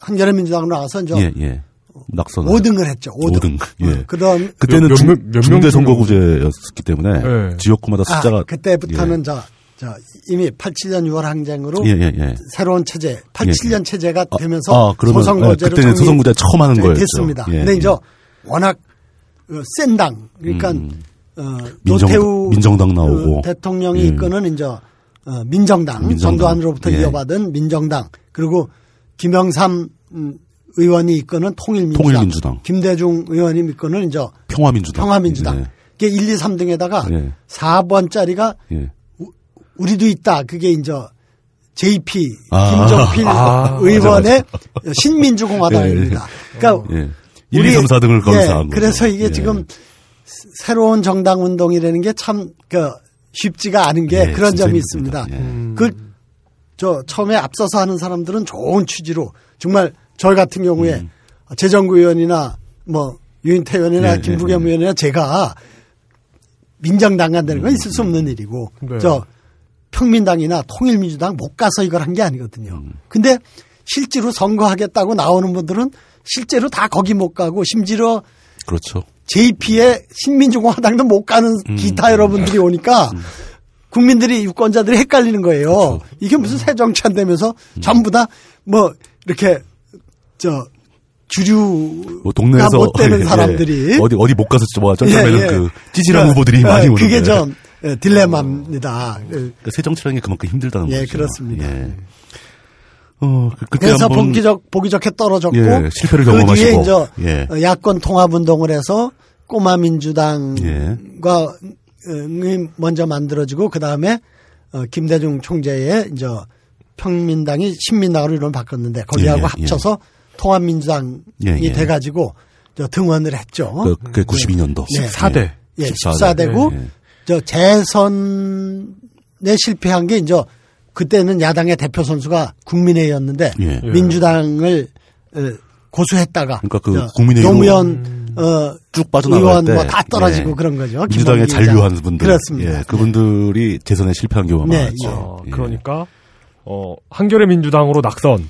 한겨레 민주당으로 나와서 이제.
낙선.
5등을 했죠. 5등.
5등. 예.
그다음
그때는
몇
중-
명- 몇명
중대 선거구제였기 때문에
네.
지역구마다 숫자가
아, 그때부터는
예.
저, 저 이미 87년 6월 항쟁으로
예, 예, 예.
새로운 체제, 87년
예.
체제가
아,
되면서
아, 그러면,
소선거제로
예, 그때는 소선거제 처음 하는 거였죠.
됐습니다.
예,
근데
예.
이제 워낙 어, 센 당, 그러니까
음.
어,
민정-
노태우
민정당 나오고.
어, 대통령이
예.
이끄는 이제 어, 민정당,
민정당.
전두환으로부터
예.
이어받은 민정당, 그리고 김영삼 음, 의원이 이끄는 통일민주당,
통일민주당.
김대중 의원이 이끄는 이제
평화민주당.
평화민주당.
예.
그게 1, 2, 3등에다가
예.
4번짜리가
예.
우리도 있다. 그게 이제 JP
아.
김종필
아,
의원의 신민주공화당입니다. 그러니까
예. 1, 2, 3, 4등을 거기서
예. 그래서 이게
예.
지금 새로운 정당 운동이라는 게 참 그 쉽지가 않은 게
예,
그런 점이. 있습니다.
예.
음.
그저 처음에 앞서서 하는 사람들은 좋은 취지로 정말 저희 같은 경우에 재정구 의원이나 뭐 유인태 의원이나
음. 예,
김부겸
예, 예.
의원이나 제가 민정당 간다는 건 있을 수 없는 일이고
네.
저 평민당이나 통일민주당 못 가서 이걸 한 게 아니거든요.
음.
근데 실제로 선거하겠다고 나오는 분들은 실제로 다 거기 못 가고 심지어
그렇죠.
JP의 신민주공화당도 못 가는
음.
기타 여러분들이 오니까 국민들이 유권자들이 헷갈리는 거예요. 이게 무슨 새 정치 한다면서 전부 다 뭐 이렇게 저 주류
뭐 동네에서
못 되는
예,
사람들이
어디 어디 못 가서 뭐 쩔쩔매는
예, 예.
그 찌질한
그,
후보들이
어,
많이 오는데
그게 좀 예, 딜레마입니다. 예.
그러니까 새 정치라는 게 그만큼 힘들다는
예,
거죠.
그렇습니다.
예. 어, 그,
그래서
한번
보기, 좋게 떨어졌고
예, 실패를
그 뒤에
경험하시고.
이제
예.
어, 야권 통합 운동을 해서 꼬마 민주당과
예.
이 먼저 만들어지고 그 다음에 어, 김대중 총재의 이제 평민당이 신민당으로 이름을 바꿨는데 거기하고
예, 예,
합쳐서 통합민주당이
예, 예.
돼가지고 저 등원을 했죠.
그, 그게 92년도.
네.
14대.
예,
14 대.
14대고
예, 예.
저 재선에 실패한 게 이제 그때는 야당의 대표 선수가 국민회의였는데
예.
예.
민주당을 어, 고수했다가
그러니까
그저
국민회의로
노무현 어,
쭉 빠져나갈
의원 때뭐다 떨어지고
예.
그런 거죠.
민주당에
김범기
잔류한. 분들,
그렇습니다.
예, 그분들이 재선에 실패한 경우가
네,
많았죠.
어,
예.
그러니까 어 한겨레 민주당으로 낙선,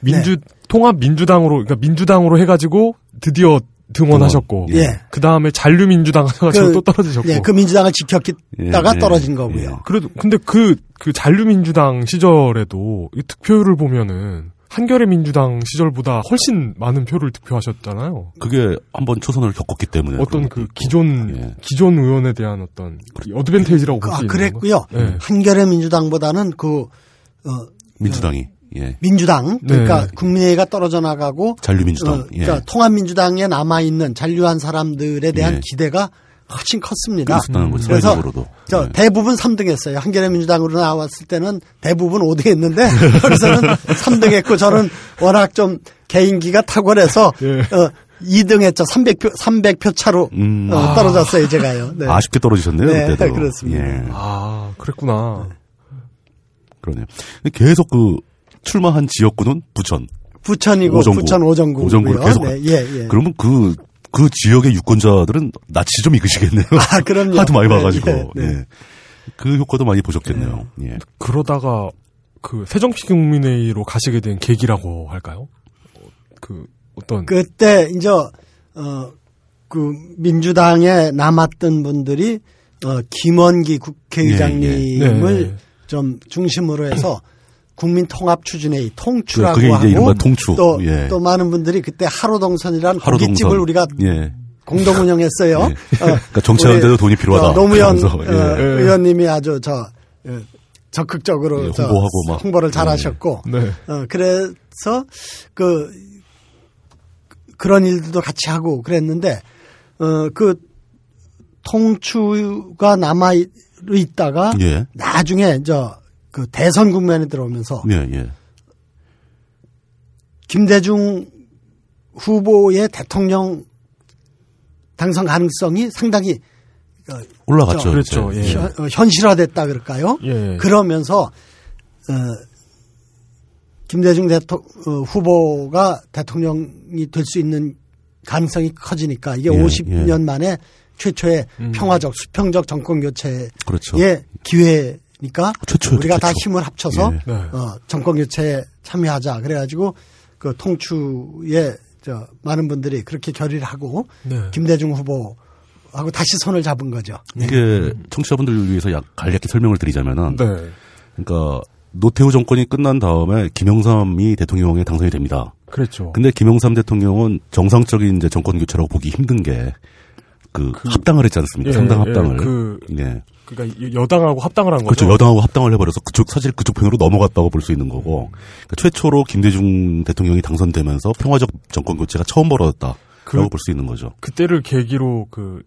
민주
네.
통합 민주당으로 그러니까 민주당으로 해가지고 드디어 등원하셨고,
등원,
예.
그 다음에 잔류민주당 하셔가지고 또 떨어지셨고.
예, 그 민주당을 지켰다가
예, 예.
떨어진 거고요.
예.
그래도 근데 그그 잔류민주당 시절에도 이 득표율을 보면은 한겨레 민주당 시절보다 훨씬 많은 표를 득표하셨잖아요.
그게 한번 초선을 겪었기 때문에
어떤
그.
기존
예.
기존 의원에 대한 어떤 이 어드밴테이지라고 볼수
아,
있는
그랬고요.
네.
한겨레 민주당보다는 그 어,
민주당이 예.
민주당 그러니까
네.
국민회의가 떨어져 나가고
잔류민주당
어,
예.
그러니까 통합민주당에 남아 있는 잔류한 사람들에 대한
예.
기대가 훨씬 컸습니다.
거죠
그래서 저
예.
대부분 3등했어요. 한겨레 민주당으로 나왔을 때는 대부분 5등했는데 여기서는 3등했고 저는 워낙 좀 개인기가 탁월해서
예.
어, 2등했죠. 300표 300표 차로
음.
어, 떨어졌어요. 제가요. 네.
아쉽게 떨어지셨네요
네,
그때도
그렇습니다.
예.
아 그랬구나.
그러네요 근데 계속 그 출마한 지역구는 부천
부천이고
오정구.
부천 오정구고요.
오정구를 계속
네, 예, 예.
그러면 그, 그 지역의 유권자들은 낯이 좀 익으시겠네요.
아, 그럼요.
하도 많이
네,
봐가지고.
네, 네.
예. 그 효과도 많이 보셨겠네요. 예.
그러다가 그 새정치 국민회의로 가시게 된 계기라고 할까요? 어, 그 어떤
그때 이제 어 그 민주당에 남았던 분들이 어 김원기 국회의장님을
예, 예.
좀 중심으로 해서 국민 통합 추진회 의 통추라고
그게 이제
하고
통추.
또,
예.
또 많은 분들이 그때 하루동선이라는
하루동선.
고깃집을 우리가
예.
공동 운영했어요. 어,
그러니까 정치하는데도 돈이 필요하다.
어, 노무현
그러면서, 예.
어, 의원님이 아주 저 어, 적극적으로
예,
저
홍보하고 막.
홍보를 잘
예.
하셨고
네.
어, 그래서 그 그런 일들도 같이 하고 그랬는데 어, 그 통추가 남아 있- 있다가
예.
나중에 저 그 대선 국면에 들어오면서
예, 예.
김대중 후보의 대통령 당선 가능성이 상당히
올라갔죠.
그렇죠. 예.
현, 어, 현실화됐다 그럴까요?
예.
그러면서 어, 김대중 대통 어, 후보가 대통령이 될 수 있는 가능성이 커지니까 이게
예,
50년 만에 최초의 평화적 수평적 정권 교체의
그렇죠.
기회 니까
최초였죠,
우리가 다
최초.
힘을 합쳐서
예.
네.
어, 정권 교체에 참여하자 그래가지고 그 통추에 저 많은 분들이 그렇게 결의를 하고
네.
김대중 후보 하고 다시 손을 잡은 거죠.
이게 청취자분들을 위해서 약 간략히 설명을 드리자면은
네.
그러니까 노태우 정권이 끝난 다음에 김영삼이 대통령에 당선이 됩니다.
그랬죠.
근데 김영삼 대통령은 정상적인 이제 정권 교체라고 보기 힘든 게 그 합당을 했지 않습니까?
예,
상당
예,
합당을.
그-
예.
그러니까 여당하고 합당을 한 거죠.
그렇죠. 여당하고 합당을 해버려서 그쪽 사실 그쪽 편으로 넘어갔다고 볼 수 있는 거고 그러니까 최초로 김대중 대통령이 당선되면서 평화적 정권 교체가 처음 벌어졌다라고
그-
볼수 있는 거죠.
그때를 계기로 그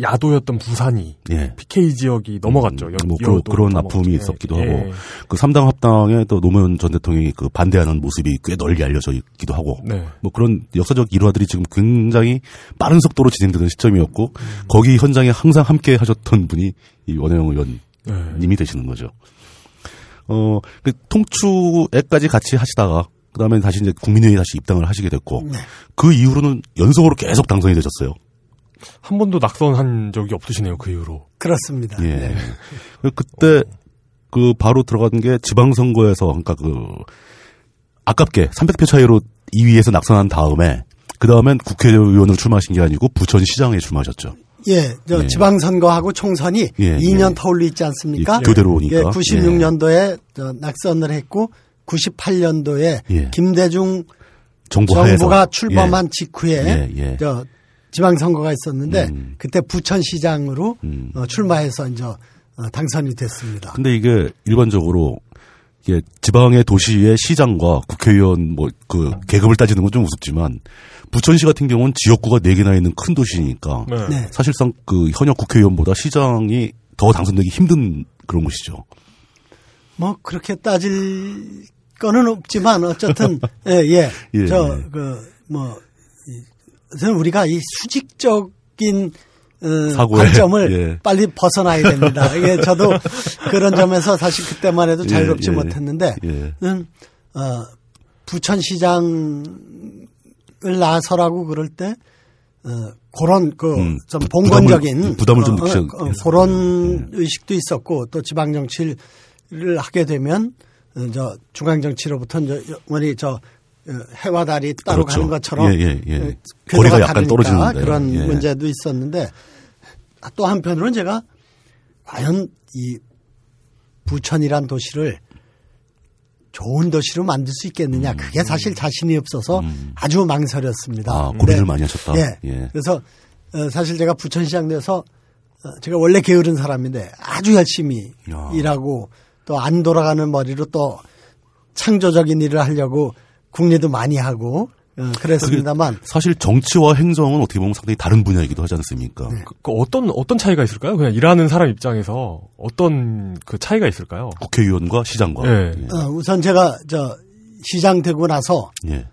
야도였던 부산이
예.
PK 지역이 넘어갔죠. 여,
뭐
여도
그런
넘어갔죠.
아픔이
예,
있었기도
예.
하고 그 3당 합당에 또 노무현 전 대통령이 그 반대하는 모습이 꽤 널리 알려져 있기도 하고
네.
뭐 그런 역사적 일화들이 지금 굉장히 빠른 속도로 진행되는 시점이었고 거기 현장에 항상 함께 하셨던 분이 이 원혜영 의원님이
네.
되시는 거죠. 어, 그 통추에까지 같이 하시다가 그다음에 다시 이제 국민회의에 다시 입당을 하시게 됐고
네.
그 이후로는 연속으로 계속 당선이 되셨어요.
한 번도 낙선한 적이 없으시네요. 그 이후로.
그렇습니다.
예.
네.
그때 그 바로 들어간 게 지방선거에서 그러니까 그 아깝게 300표 차이로 2위에서 낙선한 다음에 그 다음엔 국회의원으로 출마하신 게 아니고 부천시장에 출마하셨죠.
예, 저
예.
지방선거하고 총선이
예,
2년
예.
터울리 있지 않습니까?
예, 교대로 오니까.
예, 96년도에 저 낙선을 했고 98년도에
예.
김대중
정부
정부 가 출범한
예.
직후에
예, 예.
저 지방선거가 있었는데
음.
그때 부천시장으로
음.
어, 출마해서 이제 어, 당선이 됐습니다.
근데 이게 일반적으로 이게 지방의 도시의 시장과 국회의원 뭐 그 계급을 따지는 건 좀 우습지만 부천시 같은 경우는 지역구가 4개나 있는 큰 도시니까
네.
네.
사실상 그 현역 국회의원보다 시장이 더 당선되기 힘든 그런 곳이죠.
뭐 그렇게 따질 거는 없지만 어쨌든 예, 예.
예.
저그뭐 우리가 이 수직적인 어, 관점을
예.
빨리 벗어나야 됩니다. 이게 저도 그런 점에서 사실 그때만 해도 자유롭지
예, 예.
못했는데
예.
는 어, 부천시장을 나서라고 그럴 때 어, 그런 그
음,
좀 본건적인
부담을- 부담을 좀
어, 어,
느끼셨-
어, 그런 의식도 있었고 또 지방 정치를 하게 되면 어, 저 중앙 정치로부터 이제 원이 저 어, 해와 달이 따로
그렇죠.
가는 것처럼
예, 예, 예.
어,
거리가
궤도가
약간 떨어지는데.
그런
예.
문제도 있었는데 또 한편으로는 제가 과연 이 부천이란 도시를 좋은 도시로 만들 수 있겠느냐 그게 사실 자신이 없어서 아주 망설였습니다.
음. 아, 고민을 많이 하셨다.
예.
예.
그래서 어, 사실 제가 부천시장 돼서 어, 제가 원래 게으른 사람인데 아주 열심히
야.
일하고 또 안 돌아가는 머리로 또 창조적인 일을 하려고 국리도 많이 하고 어, 그랬습니다만
사실 정치와 행정은 어떻게 보면 상당히 다른 분야이기도 하지 않습니까?
네.
그, 그 어떤 어떤 차이가 있을까요? 그냥 일하는 사람 입장에서 어떤 그 차이가 있을까요?
국회의원과 시장과.
예.
어, 우선 제가 저 시장 되고 나서
예.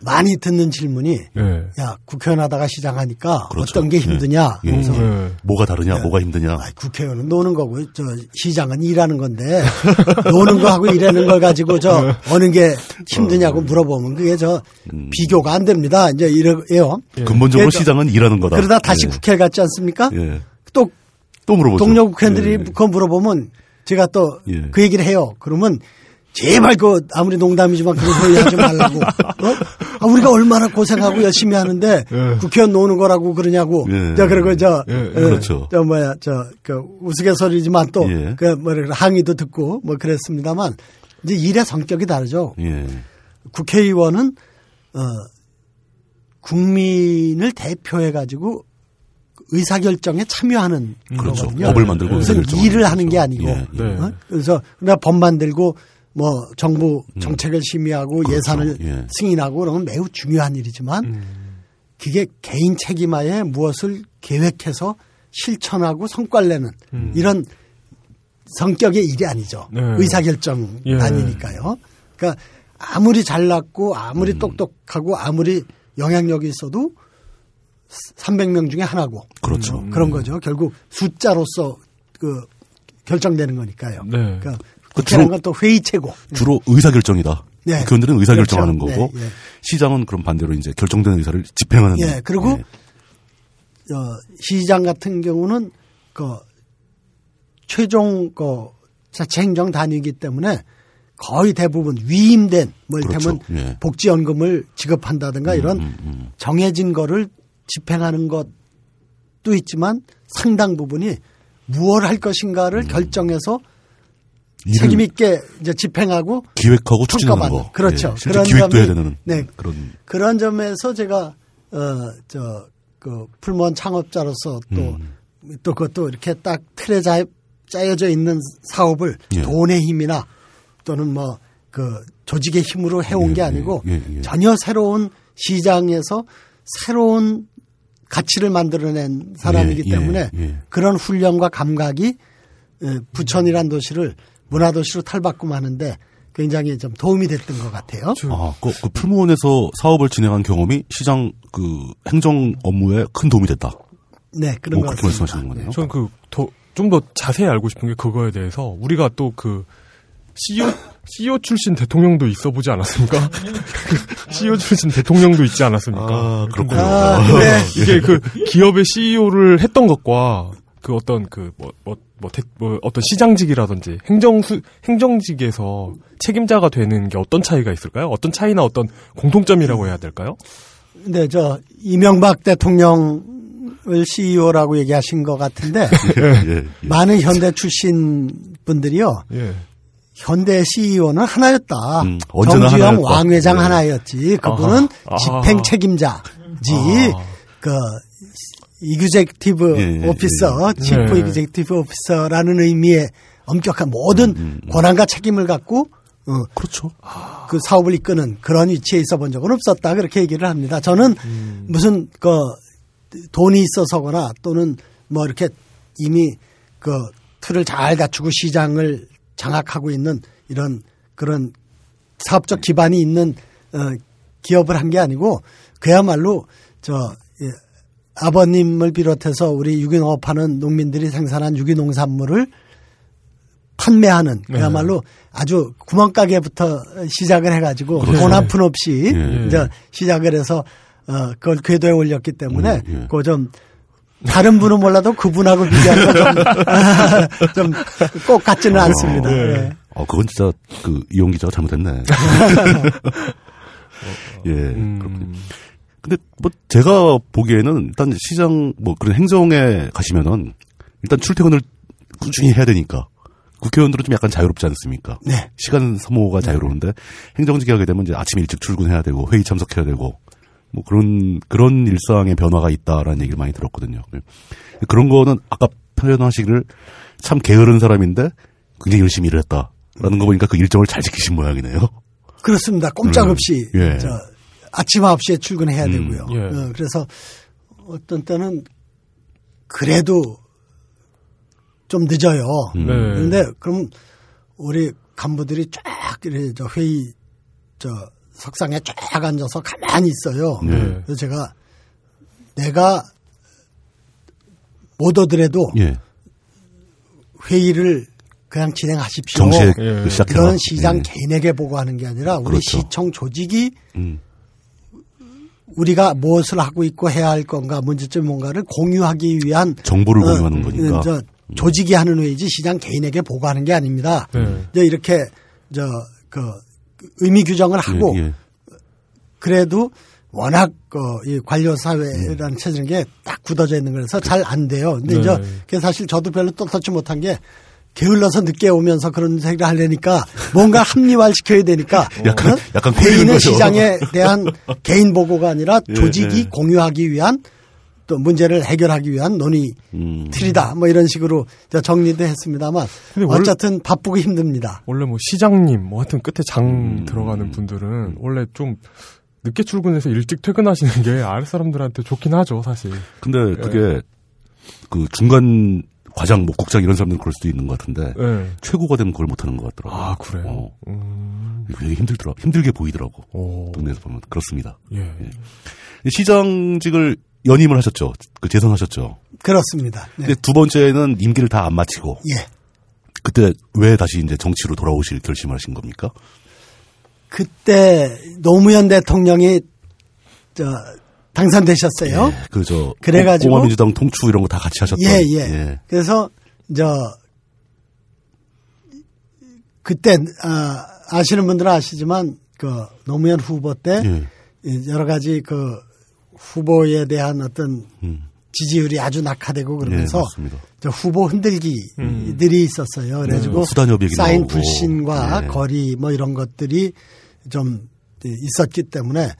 많이 듣는 질문이
예.
야 국회의원 하다가 시장 하니까
그렇죠.
어떤 게 힘드냐
예.
그래서
예.
뭐가 다르냐, 뭐가 힘드냐.
아, 국회의원은 노는 거고 저 시장은 일하는 건데 노는 거하고 일하는 걸 가지고 저 어느 게 힘드냐고 물어보면 그게 저 비교가 안 됩니다. 이제 이래요.
근본적으로 시장은 일하는 거다.
그러다 다시
예.
국회에 갔지 않습니까?
예. 또또 물어보죠.
동료 국회의원들이
예.
그거 물어보면 제가 또
예.
그 얘기를 해요. 그러면 제발 그 아무리 농담이지만 그런 소리 하지 말라고. 어? 아, 우리가 얼마나 고생하고 열심히 하는데 국회의원 노는 거라고 그러냐고.
예.
자 그리고 저,
예, 예.
어,
그렇죠.
저 뭐야 저그 우스갯소리지만 또
예.
그 항의도 듣고 뭐 그랬습니다만 이제 일의 성격이 다르죠.
예.
국회의원은 어 국민을 대표해 가지고 의사결정에 참여하는
그렇죠.
거거든요.
법을 만들고
무슨
의사결정하는
일을 하는. 게 아니고
예, 예.
네.
어? 그래서 그러나 법 만들고 뭐 정부 정책을 심의하고
그렇죠.
예산을
예.
승인하고 그러면 매우 중요한 일이지만
음.
그게 개인 책임하에 무엇을 계획해서 실천하고 성과를 내는 이런 성격의 일이 아니죠.
네.
의사결정
예.
아니니까요. 그러니까 아무리 잘났고 아무리 똑똑하고 아무리 영향력이 있어도 300명 중에 하나고
그렇죠.
그런 거죠. 결국 숫자로서 그 결정되는 거니까요.
네.
그러니까
그
국회라는
주로-
건또 회의체고.
주로 의사결정이다.
네.
국회의원들은 의사
그렇죠.
결정하는 거고
네, 예.
시장은 그럼 반대로 이제 결정된 의사를 집행하는.
예, 그리고
예.
어, 시장 같은 경우는 그 최종 그 자치 행정 단위이기 때문에 거의 대부분 위임된 뭐 이를테면
그렇죠. 예.
복지연금을 지급한다든가 이런
음, 음.
정해진 거를 집행하는 것도 있지만 상당 부분이 무엇 할 것인가를 결정해서
음. 일을
책임 있게 이제 집행하고
기획하고 추진하는. 거.
그렇죠.
예,
그런
기획도 해야
점이-
되는
네.
그런.
그런 점에서 제가 어저그 풀무원 창업자로서 또또
음.
그것도 이렇게 딱 틀에 짜, 짜여져 있는 사업을
예.
돈의 힘이나 또는 뭐 그 조직의 힘으로 해온
예,
게
예,
아니고
예, 예.
전혀 새로운 시장에서 새로운 가치를 만들어낸 사람이기 때문에
예.
그런 훈련과 감각이 에, 부천이란 도시를 문화도시로 탈바꿈 하는데 굉장히 좀 도움이 됐던 것 같아요.
아, 그, 그 풀무원에서 사업을 진행한 경험이 시장 그 행정 업무에 큰 도움이 됐다.
네, 그런
뭐
것
그렇게
같습니다.
말씀하시는 거네요.
저는 그, 더, 좀더 자세히 알고 싶은 게 그거에 대해서 우리가 또 그, CEO, CEO 출신 대통령도 있어 보지 않았습니까? CEO 출신 대통령도 있지 않았습니까?
아, 그렇군요.
아, 그래.
이게 그 기업의 CEO를 했던 것과 그 어떤 그 뭐 뭐 뭐 뭐 어떤 시장직이라든지 행정수 행정직에서 책임자가 되는 게 어떤 차이가 있을까요? 어떤 차이나 어떤 공통점이라고 해야 될까요?
근데 저 이명박 대통령을 CEO라고 얘기하신 것 같은데
예, 예.
많은 현대 출신 분들이요.
예.
현대 CEO는 하나였다.
음, 언제나
정주영
하나였다.
왕 회장
네.
하나였지. 그분은
아하.
집행 책임자지.
아.
그 이규젝티브
예, 예,
오피서,
예.
치프
네.
이규젝티브 오피서라는 의미의 엄격한 모든
음,
권한과 책임을 갖고 어,
그렇죠.
그 사업을 이끄는 그런 위치에 있어 본 적은 없었다 그렇게 얘기를 합니다. 저는
음.
무슨 그 돈이 있어서거나 또는 뭐 이렇게 이미 그 틀을 잘 갖추고 시장을 장악하고 있는 이런 그런 사업적 기반이 있는 어, 기업을 한 게 아니고 그야말로 저 예, 아버님을 비롯해서 우리 유기농업하는 농민들이 생산한 유기농산물을 판매하는 그야말로 아주 구멍가게부터 시작을 해가지고
그렇죠.
돈한푼 없이
예.
이제 시작을 해서 어 그걸 궤도에 올렸기 때문에
음, 예.
그좀 다른 분은 몰라도 그분하고 비교하면 좀꼭 같지는 않습니다. 예.
어, 그건 진짜 그 이용 기자가 잘못했네. 예, 그렇군요. 근데 뭐 제가 보기에는 일단 시장 뭐 그런 행정에 가시면은 일단 출퇴근을 꾸준히 해야 되니까 국회의원들은 좀 약간 자유롭지 않습니까?
네.
시간 소모가 자유로운데 행정직에 하게 되면 이제 아침 일찍 출근해야 되고 회의 참석해야 되고 뭐 그런 그런 일상의 변화가 있다라는 얘기를 많이 들었거든요. 그런 거는 아까 표현하시기를 참 게으른 사람인데 굉장히 열심히 일을 했다라는 거 보니까 그 일정을 잘 지키신 모양이네요.
그렇습니다. 꼼짝없이
음, 예.
저 아침 9시에 출근해야
음,
되고요.
예.
어, 그래서 어떤 때는 그래도 좀 늦어요.
음.
네.
그런데 그럼 우리 간부들이 쫙 이렇게 저 회의 저 석상에 쫙 앉아서 가만히 있어요.
네.
그래서 제가 내가 못 오더라도
예.
회의를 그냥 진행하십시오.
정시에
예.
그 시작해라.
이건 시장
예.
개인에게 보고하는 게 아니라 우리
그렇죠.
시청 조직이
음.
우리가 무엇을 하고 있고 해야 할 건가 문제점 뭔가를 공유하기 위한
정보를
어,
공유하는 거니까.
음, 저 조직이 하는 회의지 시장 개인에게 보고하는 게 아닙니다.
네.
이제 이렇게 저 그 의미 규정을 하고
예, 예.
그래도 워낙 그이 관료 사회라는 체제인 게 딱 굳어져 있는 거라서 잘 안 돼요. 근데
네.
이제 그게 사실 저도 별로 떳떳지 못한 게 게을러서 늦게 오면서 그런 얘기를 하려니까 뭔가 합리화를 시켜야 되니까
약간-
어?
약간
개인의
거죠.
시장에 대한 개인 보고가 아니라
예,
조직이
예.
공유하기 위한 또 문제를 해결하기 위한 논의
음.
틀이다. 뭐 이런 식으로 저 정리도 했습니다만 어쨌든 바쁘고 힘듭니다.
원래 뭐 시장님, 뭐 하여튼 끝에 장
음.
들어가는 분들은 원래 좀 늦게 출근해서 일찍 퇴근하시는 게 아랫사람들한테 좋긴 하죠, 사실.
근데
예.
그게 그 중간 과장, 뭐 국장 이런 사람들은 그럴 수도 있는 것 같은데
예.
최고가 되면 그걸 못하는 것 같더라고요.
아, 그래요?
어,
음,
되게 힘들더라. 힘들게 보이더라고.
오.
동네에서 보면 그렇습니다.
예.
시장직을 연임을 하셨죠. 그 재선하셨죠.
그렇습니다. 네.
근데 두 번째는 임기를 다 안 마치고
예.
그때 왜 다시 이제 정치로 돌아오실 결심을 하신 겁니까?
그때 노무현 대통령이 저 당선되셨어요.
예, 그저
그래가지고-
공화민주당 통추 이런 거 다 같이 하셨던.
예, 예. 그래서 저 그때 아, 아시는 분들은 아시지만 그 노무현 후보 때
예.
여러 가지 그 후보에 대한 어떤
음.
지지율이 아주 낙하되고 그러면서
예.
저 후보 흔들기들이 있었어요. 그래가지고
음, 수단협 얘기
사인
나오고.
불신과
예.
거리 뭐 이런 것들이 좀 있었기 때문에 어,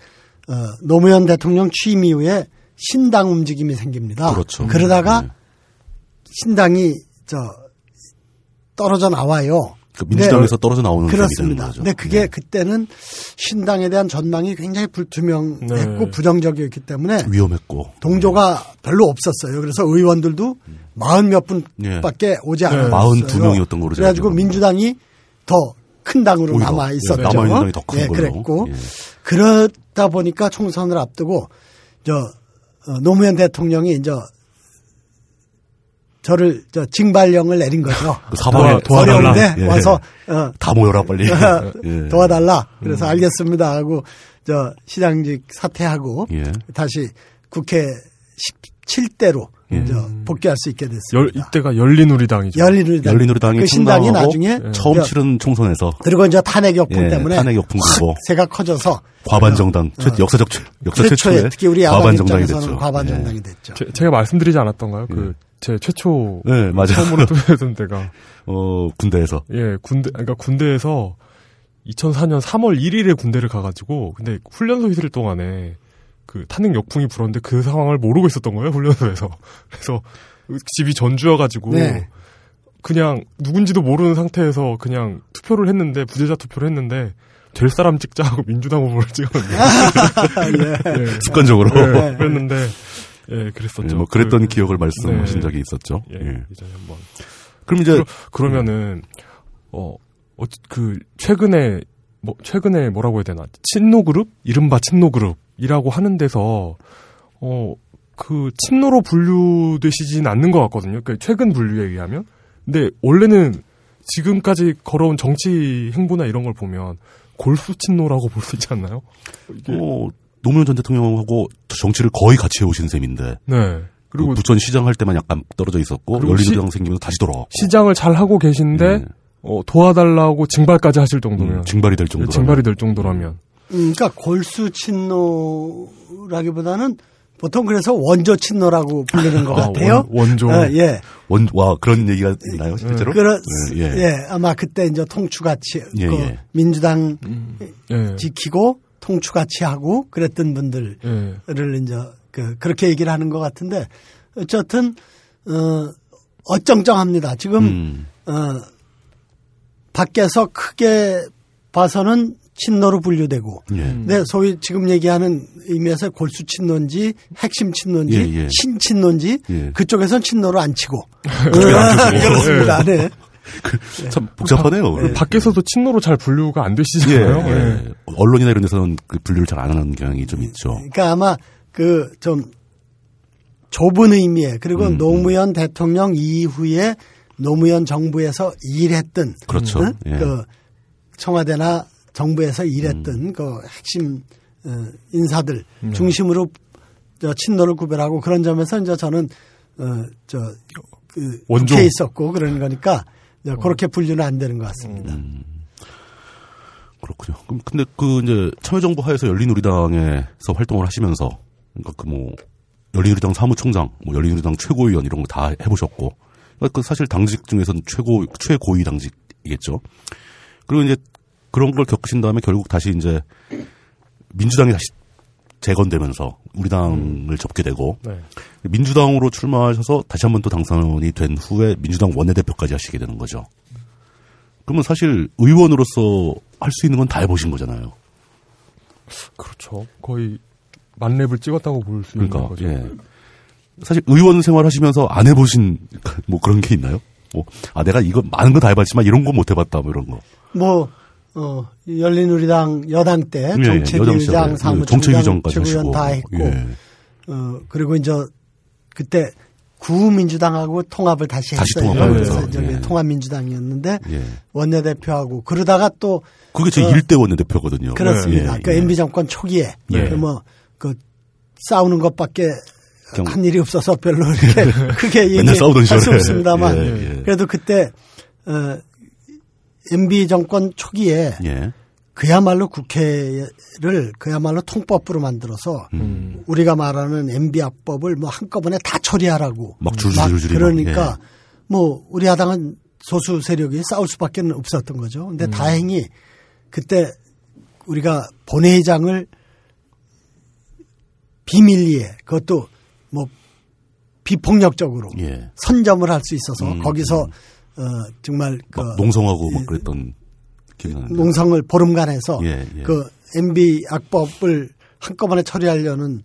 노무현 대통령 취임 이후에 신당 움직임이 생깁니다.
그렇죠.
러다가
네.
신당이 저 떨어져 나와요.
그 민주당에서 떨어져 나오는
그렇습니다.
거죠.
근데 그게
예.
그때는 신당에 대한 전망이 굉장히 불투명했고
네.
부정적이었기 때문에
위험했고
동조가 별로 없었어요. 그래서 의원들도 마흔 몇
예.
분밖에 오지 않았어요.
42명이었던 거로 제가
그래가지고
기억합니다.
민주당이 더 큰 당으로
오히려,
남아
예,
있었죠.
남아 있는 당이 더큰
예,
걸로.
그랬고
예.
그러다 보니까 총선을 앞두고 저 어, 노무현 대통령이 이제 저를 저 징발령을 내린 거죠.
그 사방에
도와- 도와달라.
어려운데
예.
와서 어,
다 모여라 빨리. 예.
도와달라. 그래서 알겠습니다 하고 저 시장직 사퇴하고
예.
다시 국회 17대로
예.
복귀할 수 있게 됐습니다.
열, 이때가 열린우리당이죠.
열린우리당.
열린우리당이
그 신당이 나중에
처음
저-
치른 총선에서
그리고 이제 탄핵 역풍
예,
때문에
탄핵 역풍 불고
확 새가 커져서
과반 정당 최, 역사적 최, 역사
최초에
최초의
어. 특히 우리
과반 정당이 됐죠.
과반
예.
정당이 됐죠.
제, 제가 말씀드리지 않았던가요? 그, 제 최초.
네, 맞아요.
처음으로 투표했던 때가.
어 군대에서
예, 군대, 그러니까 군대에서 2004년 3월 1일에 군대를 가가지고, 근데 훈련소 있을 동안에 그 탄핵 역풍이 불었는데 그 상황을 모르고 있었던 거예요, 훈련소에서. 그래서 집이 전주여가지고,
네.
그냥 누군지도 모르는 상태에서 그냥 투표를 했는데, 부재자 투표를 했는데, 될 사람 찍자 하고 민주당 후보를 찍었는데.
예.
예.
습관적으로
예, 그랬는데, 예, 그랬었죠.
예, 뭐 그랬던
그,
기억을 말씀하신
네.
적이 있었죠.
예,
예.
이전에 한번.
그럼 이제
그러, 면은 어, 어, 그, 최근에, 뭐, 최근에 뭐라고 해야 되나. 친노 그룹? 이른바 친노 그룹 이라고 하는 데서, 어, 그, 친노로 분류되시진 않는 것 같거든요. 그러니까 최근 분류에 의하면. 근데 원래는 지금까지 걸어온 정치 행보나 이런 걸 보면 골수 친노라고 볼 수 있지 않나요?
어, 노무현 전 대통령하고 정치를 거의 같이 해오신 셈인데
네.
그리고
그리고
부천 시장 할 때만 약간 떨어져 있었고 열린우리당 생기면서 다시 돌아왔고
시장을 잘 하고 계신데,
예.
어, 도와달라고 징발까지 하실 정도면.
음, 징발이 될 정도로
징발이 될 정도라면.
음, 그러니까 골수 친노라기보다는 보통 그래서 원조 친노라고 부르는 것
아,
같아요.
원, 원조.
어, 예.
원, 와 그런 얘기가 있나요 실제로?
그런
예,
예,
예.
아마 그때 이제 통추같이
예,
그
예.
민주당
예.
지키고 통추같이 하고 그랬던 분들을
예.
이제 그 그렇게 얘기를 하는 것 같은데 어쨌든 어 어쩡쩡합니다. 지금
음,
어 밖에서 크게 봐서는 친노로 분류되고
예.
근데 소위 지금 얘기하는 의미에서 골수 친노인지 핵심 친노인지
예, 예.
신친노인지
예.
그쪽에선 친노로 안 치고
안 치고.
그렇습니다. 네.
참 복잡하네요.
그 밖에서도 친노로 잘 분류가 안
예,
되시잖아요.
예.
예.
언론이나 이런 데서는 그 분류를 잘 안 하는 경향이 좀 있죠.
그러니까 아마 그 좀 좁은 의미에 그리고
음,
노무현 대통령 이후에 노무현 정부에서 일했던
그렇죠.
응?
예.
그 청와대나 정부에서
음.
일했던 그 핵심 어, 인사들 중심으로 저 친노를 구별하고 그런 점에서 이제 저는 어저 그
원조.
국회에 있었고 그러는 거니까 이제 그렇게 분류는 안 되는 것 같습니다.
음. 그렇군요. 그럼 근데 그 이제 참여정부 하에서 열린우리당에서 활동을 하시면서 그러니까 그 뭐 열린우리당 사무총장, 뭐 열린우리당 최고위원 이런 거 다 해보셨고 그러니까 그 사실 당직 중에서는 최고 최고위 당직이겠죠. 그리고 이제 그런 걸 겪으신 다음에 결국 다시 이제 민주당이 다시 재건되면서 우리 당을 접게 되고
네.
민주당으로 출마하셔서 다시 한번 또 당선이 된 후에 민주당 원내대표까지 하시게 되는 거죠. 그러면 사실 의원으로서 할 수 있는 건 다 해보신 거잖아요.
그렇죠. 거의 만렙을 찍었다고 볼 수 있는
그러니까
거죠.
예. 사실 의원 생활 하시면서 안 해보신 뭐 그런 게 있나요? 뭐 아 내가 이거 많은 거 다 해봤지만 이런 거 못 해봤다 뭐 이런 거.
뭐, 어, 열린우리당 여당 때
예.
정책위의장,
예,
사무총장,
정책위의장까지
최고위원. 다 했고,
예.
어, 그리고 이제 그때 구민주당하고 통합을 다시
다시
했어요.
통합을
그래서
했죠.
저기
예.
통합민주당이었는데
예.
원내대표하고 그러다가 또
그게 제
어,
1대 원내대표거든요.
그렇습니다.
예,
그
예.
MB 정권 초기에
예.
그뭐그 싸우는 것밖에
그냥
한 일이 없어서 별로 이렇게 크게 얘기할 수. 없습니다만
예, 예.
그래도 그때 어, MB 정권 초기에
예.
그야말로 국회를 그야말로 통법부로 만들어서
음.
우리가 말하는 MB 합법을 뭐 한꺼번에 다 처리하라고
막 줄줄줄줄이 막,
그러니까
예.
뭐 우리 야당은 소수 세력이 싸울 수밖에 없었던 거죠. 근데
음.
다행히 그때 우리가 본회의장을 비밀리에 그것도 뭐 비폭력적으로
예.
선점을 할 수 있어서
음,
거기서 어 정말
그막 농성하고 막 그랬던 기억이 나는데.
농성을 보름간 해서
예, 예.
그 MB 악법을 한꺼번에 처리하려는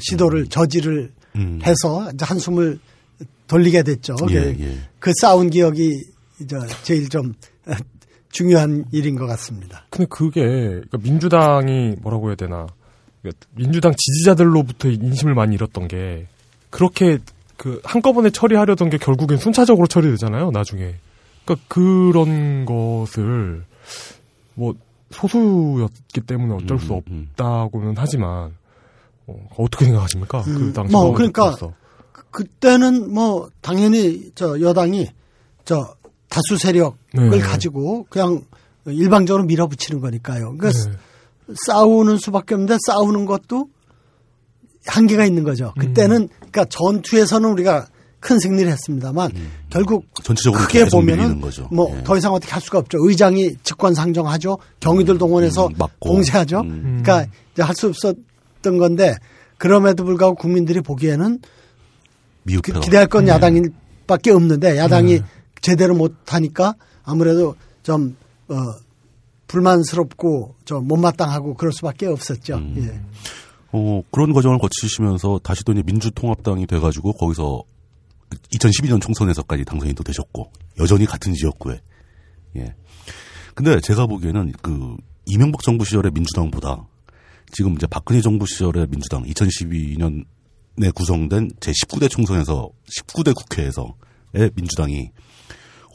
시도를 저지를
음.
해서 이제 한숨을 돌리게 됐죠.
예,
그-
예.
그 싸운 기억이 이제 제일 좀 중요한 일인 것 같습니다.
근데 그게 그러니까 민주당이 뭐라고 해야 되나 그러니까 민주당 지지자들로부터 인심을 많이 잃었던 게 그렇게 그 한꺼번에 처리하려던 게 결국엔 순차적으로 처리되잖아요 나중에 그러니까 그런 것을 뭐 소수였기 때문에 어쩔 수
음, 음.
없다고는 하지만 어, 어떻게 생각하십니까 그
음,
당시
뭐, 그러니까. 그- 그때는 뭐 당연히 저 여당이 저 다수 세력을
네.
가지고 그냥 일방적으로 밀어붙이는 거니까요. 그러니까
네.
싸우는 수밖에 없는데 싸우는 것도 한계가 있는 거죠.
음.
그때는 그러니까 전투에서는 우리가 큰 승리를 했습니다만 결국
전체적으로
크게 보면은
거죠.
뭐
예.
더 이상 어떻게 할 수가 없죠. 의장이 직권 상정하죠. 경위들 동원해서
음.
공세하죠.
음.
그러니까 이제 할 수 없었던 건데 그럼에도 불구하고 국민들이 보기에는 그
미흡해요.
기대할 건 야당일밖에 없는데 야당이
네.
제대로 못하니까 아무래도 좀 어, 불만스럽고 좀 못마땅하고 그럴 수밖에 없었죠.
음.
예.
어, 그런 과정을 거치시면서 다시 또 이제 민주통합당이 돼가지고 거기서 2012년 총선에서까지 당선이 또 되셨고 여전히 같은 지역구에 예. 근데 제가 보기에는 그 이명박 정부 시절의 민주당보다 지금 이제 박근혜 정부 시절의 민주당 2012년에 구성된 제 19대 총선에서 19대 국회에서의 민주당이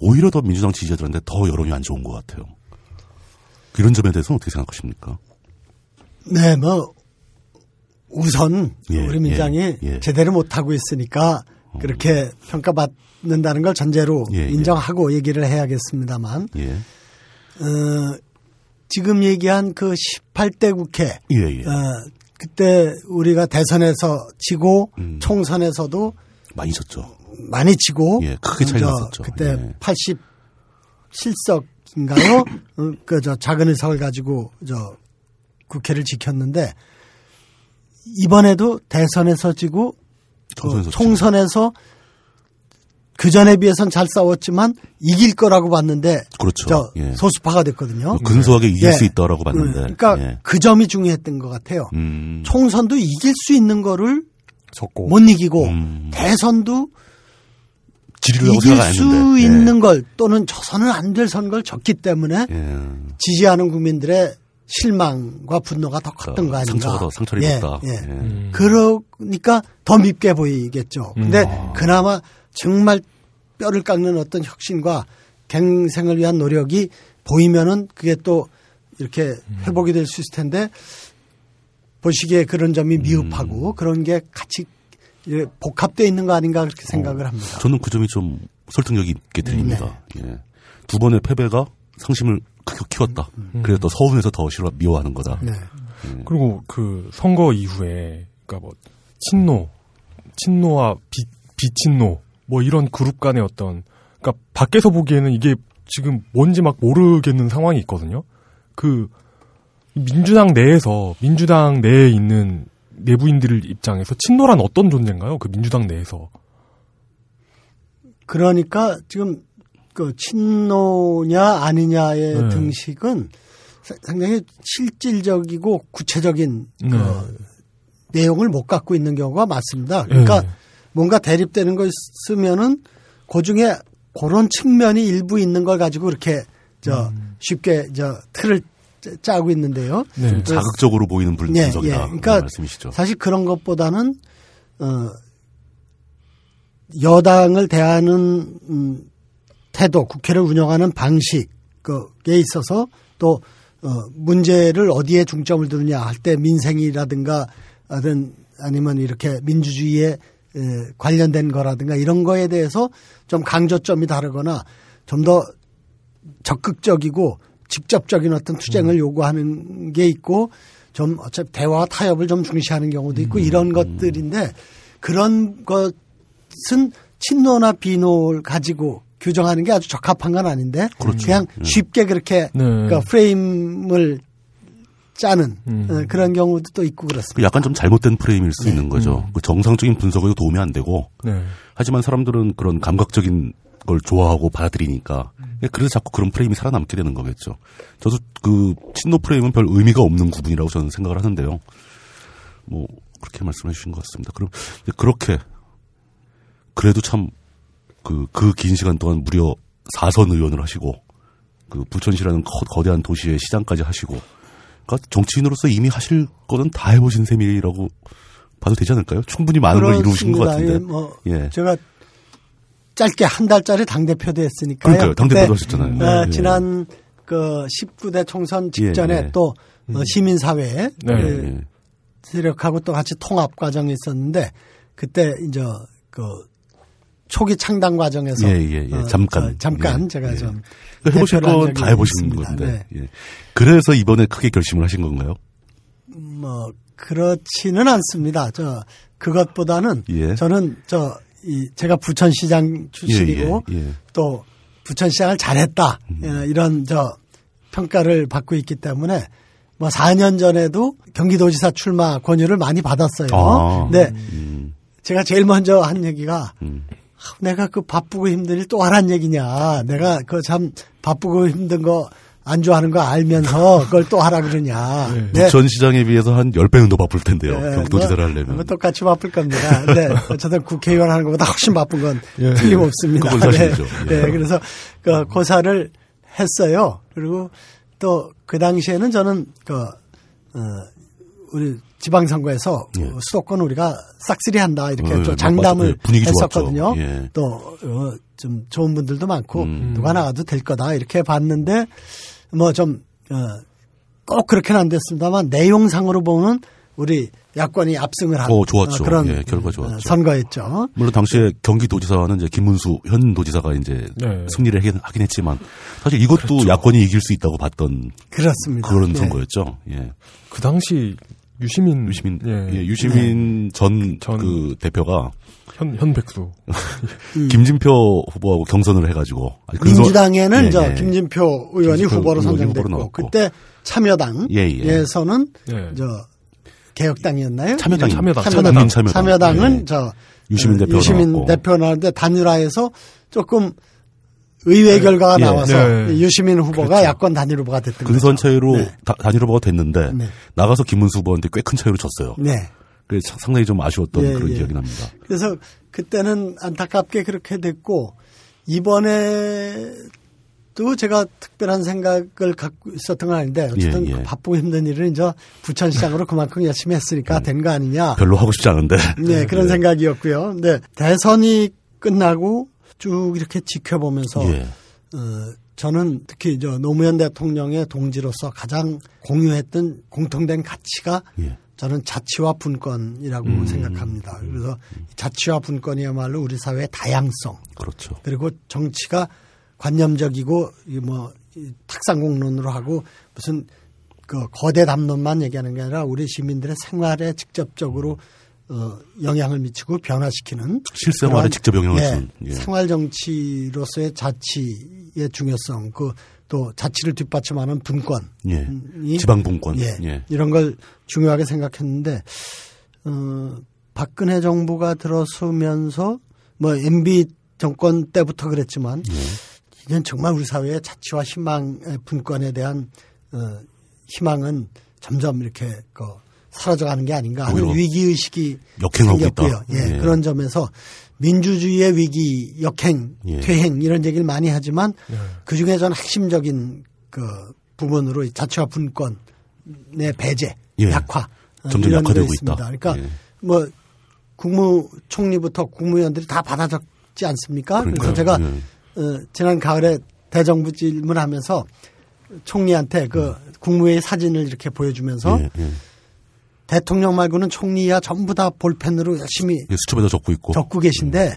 오히려 더 민주당 지지자들한테 더 여론이 안 좋은 것 같아요. 이런 점에 대해서는 어떻게 생각하십니까?
네, 뭐 우선
예,
우리 민주당이
예, 예.
제대로 못하고 있으니까 그렇게 평가받는다는 걸 전제로. 인정하고 얘기를 해야겠습니다만
예.
어, 지금 얘기한 그 18대 국회. 어, 그때 우리가 대선에서 지고
음.
총선에서도
많이 졌죠.
많이 지고
예, 크게 차이
저
났었죠.
그때
예.
80 실석인가요? 어, 그저 작은 의석을 가지고 저 국회를 지켰는데 이번에도 대선에서 지고
총선에서
어, 총선에서 그 전에 비해서는 잘 싸웠지만 이길 거라고 봤는데
그렇죠.
저
예.
소수파가 됐거든요.
근소하게 이길
예.
수 있다라고 봤는데.
그러니까
예.
그 점이 중요했던 것 같아요.
음.
총선도 이길 수 있는 거를
적고
못 이기고
음.
대선도 이길 수
했는데.
있는 걸 또는 저선은 안 될 선걸 졌기 때문에
예. 예.
지지하는 국민들의 실망과 분노가 더 컸던 거 아닌가.
상처가 더 상처를
예,
입었다.
예.
음.
그러니까 더 밉게 보이겠죠. 근데
음.
그나마 정말 뼈를 깎는 어떤 혁신과 갱생을 위한 노력이 보이면은 그게 또 이렇게 회복이 될 수 있을 텐데 보시기에 그런 점이
음.
미흡하고 그런 게 같이 복합되어 있는 거 아닌가 그렇게 생각을 합니다.
저는 그 점이 좀 설득력이 있게 들립니다. 예. 두 번의 패배가 상심을 크게 키웠다. 그래서 또 서운해서 더 싫어 미워하는 거다.
네.
그리고 그 선거 이후에 그러니까 뭐 친노, 친노와 비 비친노 뭐 이런 그룹 간의 어떤 그러니까 밖에서 보기에는 이게 지금 뭔지 막 모르겠는 상황이 있거든요. 그 민주당 내에서 민주당 내에 있는 내부인들 입장에서 친노란 어떤 존재인가요? 그 민주당 내에서.
그러니까 지금 그 친노냐 아니냐의
네.
등식은 사- 상당히 실질적이고 구체적인 그
네.
내용을 못 갖고 있는 경우가 많습니다. 그러니까
네.
뭔가 대립되는 거 있으면은 그 중에 그런 측면이 일부 있는 걸 가지고 이렇게 저
음.
쉽게 저 틀을 짜- 짜고 있는데요.
네.
자극적으로 보이는 분-
예,
분석이다.
예. 그러니까
말씀이시죠.
사실 그런 것보다는 어 여당을 대하는 음, 태도, 국회를 운영하는 방식에 있어서 또 어, 문제를 어디에 중점을 두느냐 할 때 민생이라든가 하든 아니면 이렇게 민주주의에 에, 관련된 거라든가 이런 거에 대해서 좀 강조점이 다르거나 좀 더 적극적이고 직접적인 어떤 투쟁을 요구하는 게 있고 좀 어차피 대화 타협을 좀 중시하는 경우도 있고 이런 것들인데 그런 것은 친노나 비노를 가지고 규정하는 게 아주 적합한 건 아닌데
그렇죠.
그냥 쉽게 그렇게
네.
그러니까 프레임을 짜는
음.
어, 그런 경우도 또 있고 그렇습니다.
그 약간 좀 잘못된 프레임일 수 있는 거죠. 그 정상적인 분석에도 도움이 안 되고
네.
하지만 사람들은 그런 감각적인 걸 좋아하고 받아들이니까 그래서 자꾸 그런 프레임이 살아남게 되는 거겠죠. 저도 그 친노 프레임은 별 의미가 없는 구분이라고 저는 생각을 하는데요. 뭐 그렇게 말씀해 주신 것 같습니다. 그럼 그렇게 그래도 참 그 그 긴 시간 동안 무려 4선 의원을 하시고 그 부천시라는 거, 대한 도시의 시장까지 하시고 그러니까 정치인으로서 이미 하실 거는 다 해보신 셈이라고 봐도 되지 않을까요? 충분히 많은 걸 이루신 것. 같은데.
예, 뭐
예.
제가 짧게 한 달짜리 당 대표도 했으니까요.
그러니까요. 당대표도 하셨잖아요.
어,
예.
지난 그 19대 총선 직전에
예, 예.
또 어, 시민사회에
네.
그. 세력하고 또 같이 통합 과정이 있었는데 그때 이제 그 초기 창당 과정에서
예, 예, 예.
어,
잠깐.
저 잠깐
예,
제가
예.
좀
그러니까 해보실 건 다 해보신. 건데.
네.
예. 그래서 이번에 크게 결심을 하신 건가요?
뭐 그렇지는 않습니다. 저 그것보다는
예.
저는 저 이 제가 부천시장 출신이고. 또 부천시장을 잘했다
음.
예, 이런 저 평가를 받고 있기 때문에 뭐 4년 전에도 경기도지사 출마 권유를 많이 받았어요.
아.
네,
음,
제가 제일 먼저 한 얘기가
음.
아, 내가 그 바쁘고 힘든 일 또 하란 얘기냐. 내가 그 참 바쁘고 힘든 거안 좋아하는 거 알면서 그걸 또 하라 그러냐. 네.
부천시장에 비해서 한 10배는 더 바쁠 텐데요.
네,
경도지사를
뭐,
하려면.
뭐 똑같이 바쁠 겁니다. 네. 어쨌든 국회의원 하는 것보다 훨씬 바쁜 건
예.
틀림없습니다.
그건 사실이죠.
네.
예.
네, 그래서 그 고사를 했어요. 그리고 또 그 당시에는 저는 그, 어, 우리 지방선거에서
예.
수도권 우리가 싹쓸이 한다 이렇게
어,
또
예,
장담을.
분위기
했었거든요.
예.
또, 어, 좀 좋은 분들도 많고
음.
누가 나가도 될 거다 이렇게 봤는데 뭐 좀, 어, 꼭 그렇게는 안 됐습니다만 내용상으로 보면 우리 야권이 압승을 한
어, 좋았죠.
어, 그런
예, 결과
어,
좋았죠.
선거였죠.
물론 당시에 경기도지사는 이제 김문수 현 도지사가 이제
네.
승리를 하긴, 하긴 했지만 사실 이것도 야권이 이길 수 있다고 봤던
그렇습니다.
그런
네.
선거였죠. 예.
그 당시 유시민
유시민
예,
예, 유시민 전
전-
그 대표가
현 현백수
김진표 후보하고 경선을 해가지고 근소-
민주당에는
예,
저
예.
김진표 의원이
김진표
후보로 선정됐고. 그때 참여당에서는
예,
예.
저 개혁당이었나요?
참여당,
참여당.
국민 참여당.
참여당은
예.
저
유시민
어,
대표가
유시민
나왔고.
대표 나왔는데 단일화해서 조금 의외 결과가
예.
나와서
네.
유시민 후보가
그렇죠.
야권 단일 후보가 됐던
근선
거죠.
차이로
네.
다- 단일 후보가 됐는데
네.
나가서 김문수 후보한테 꽤 큰 차이로 졌어요.
네.
그래서 상당히 좀 아쉬웠던
예,
그런
예.
기억이 납니다.
그래서 그때는 안타깝게 그렇게 됐고 이번에도 제가 특별한 생각을 갖고 있었던 건 아닌데 어쨌든
예, 예.
그 바쁘고 힘든 일을 이제 부천시장으로 그만큼 열심히 했으니까 된거 아니냐.
별로 하고 싶지 않은데.
네, 그런 생각이었고요. 네, 대선이 끝나고 쭉 이렇게 지켜보면서
예.
어, 저는 특히 저 노무현 대통령의 동지로서 가장 공유했던 공통된 가치가
예.
저는 자치와 분권이라고
음.
생각합니다. 그래서 이 자치와 분권이야말로 우리 사회의 다양성
그렇죠.
그리고 정치가 관념적이고 이뭐 탁상공론으로 하고 무슨 그 거대 담론만 얘기하는 게 아니라 우리 시민들의 생활에 직접적으로 어, 영향을 미치고 변화시키는
실생활에 직접 영향을
예,
주는. 예.
생활 정치로서의 자치의 중요성 그 또 자치를 뒷받침하는 분권
예.
이-
지방 분권.
예.
예.
이런 걸 중요하게 생각했는데 어, 박근혜 정부가 들어서면서 뭐 MB 정권 때부터 그랬지만
예.
이건 정말 우리 사회의 자치와 희망의 분권에 대한 어, 희망은 점점 이렇게 그 사라져가는 게 아닌가 하는 위기 의식이
역행하고
생겼고요.
있다.
예,
예.
그런 점에서 민주주의의 위기, 역행,
예.
퇴행 이런 얘기를 많이 하지만
예.
그 중에 저는 핵심적인 그 부분으로 이 자치와 분권의 배제,
예.
약화 어,
점점 약화되고
있습니다.
있다.
그러니까
예.
뭐 국무총리부터 국무위원들이 다 받아 적지 않습니까? 그래서
그러니까요.
제가
예.
어, 지난 가을에 대정부 질문하면서 총리한테 그 국무회의 사진을 이렇게 보여주면서
예, 예.
대통령 말고는 총리야 전부 다 볼펜으로 열심히
예, 수첩에다 적고 있고.
적고 계신데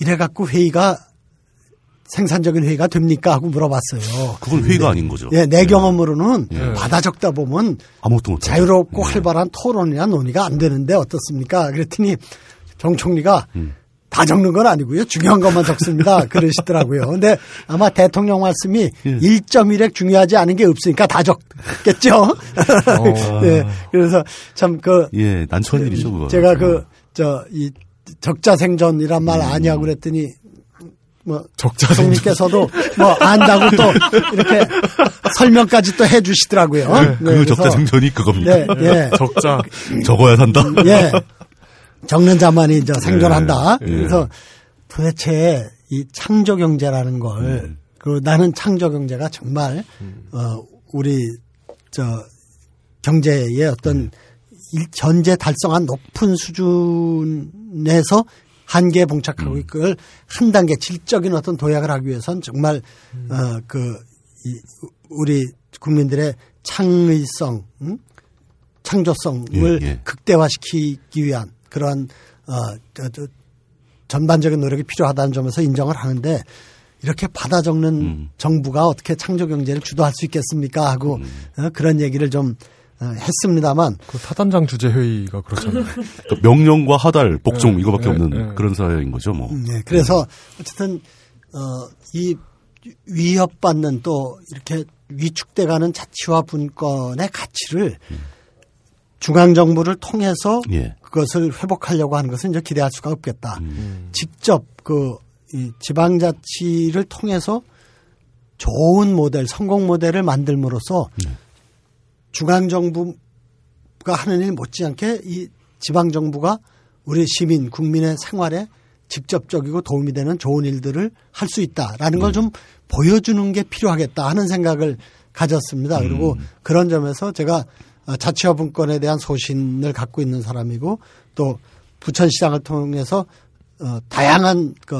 이래 갖고 회의가 생산적인 회의가 됩니까 하고 물어봤어요.
그건 회의가 아닌 거죠.
예, 내 경험으로는
예.
받아 적다 보면
아무것도 못
자유롭고
예.
활발한 토론이나 논의가 안 되는데 어떻습니까? 그랬더니 정 총리가
음.
다 적는 건 아니고요. 중요한 것만 적습니다. 그러시더라고요. 근데 아마 대통령 말씀이
예.
1.1핵 중요하지 않은 게 없으니까 다 적겠죠.
어.
네. 그래서 참 그
예, 난처한 일이죠, 그거.
제가 그 저 이 적자 생존이란 말
음.
아니하고 그랬더니 뭐
적자생존.
총리께서도 뭐 안다고 또 이렇게 설명까지 또 해주시더라고요. 네,
그
그래서
적자 생존이 그겁니다.
네, 예,
적자.
적어야 산다.
예. 적는 자만이 저 생존한다.
예.
그래서 도대체 이 창조 경제라는 걸
음.
그리고 나는 창조 경제가 정말 어 우리 저 경제의 어떤 일- 현재 달성한 높은 수준에서 한계에 봉착하고
음.
그걸 한 단계 질적인 어떤 도약을 하기 위해선 정말 어 그 이 우리 국민들의 창의성, 응? 창조성을
예, 예.
극대화시키기 위한 그런 어 전반적인 노력이 필요하다는 점에서 인정을 하는데 이렇게 받아 적는
음.
정부가 어떻게 창조 경제를 주도할 수 있겠습니까 하고 어, 그런 얘기를 좀 어, 했습니다만
그 사단장 주재 회의가 그렇잖아요.
그 명령과 하달, 복종
예,
이거밖에
예,
없는
예.
그런 사회인 거죠, 뭐.
네, 그래서 어쨌든 어, 이 위협받는 또 이렇게 위축돼가는 자치와 분권의 가치를 중앙 정부를 통해서
예.
그것을 회복하려고 하는 것은 이제 기대할 수가 없겠다.
음.
직접 그 이 지방자치를 통해서 좋은 모델, 성공 모델을 만들므로써 중앙 정부가 하는 일 못지않게 이 지방 정부가 우리 시민, 국민의 생활에 직접적이고 도움이 되는 좋은 일들을 할 수 있다라는 걸좀 보여주는 게 필요하겠다 하는 생각을 가졌습니다. 그리고 그런 점에서 제가 어, 자치와 분권에 대한 소신을 갖고 있는 사람이고 또 부천시장을 통해서 어, 다양한 그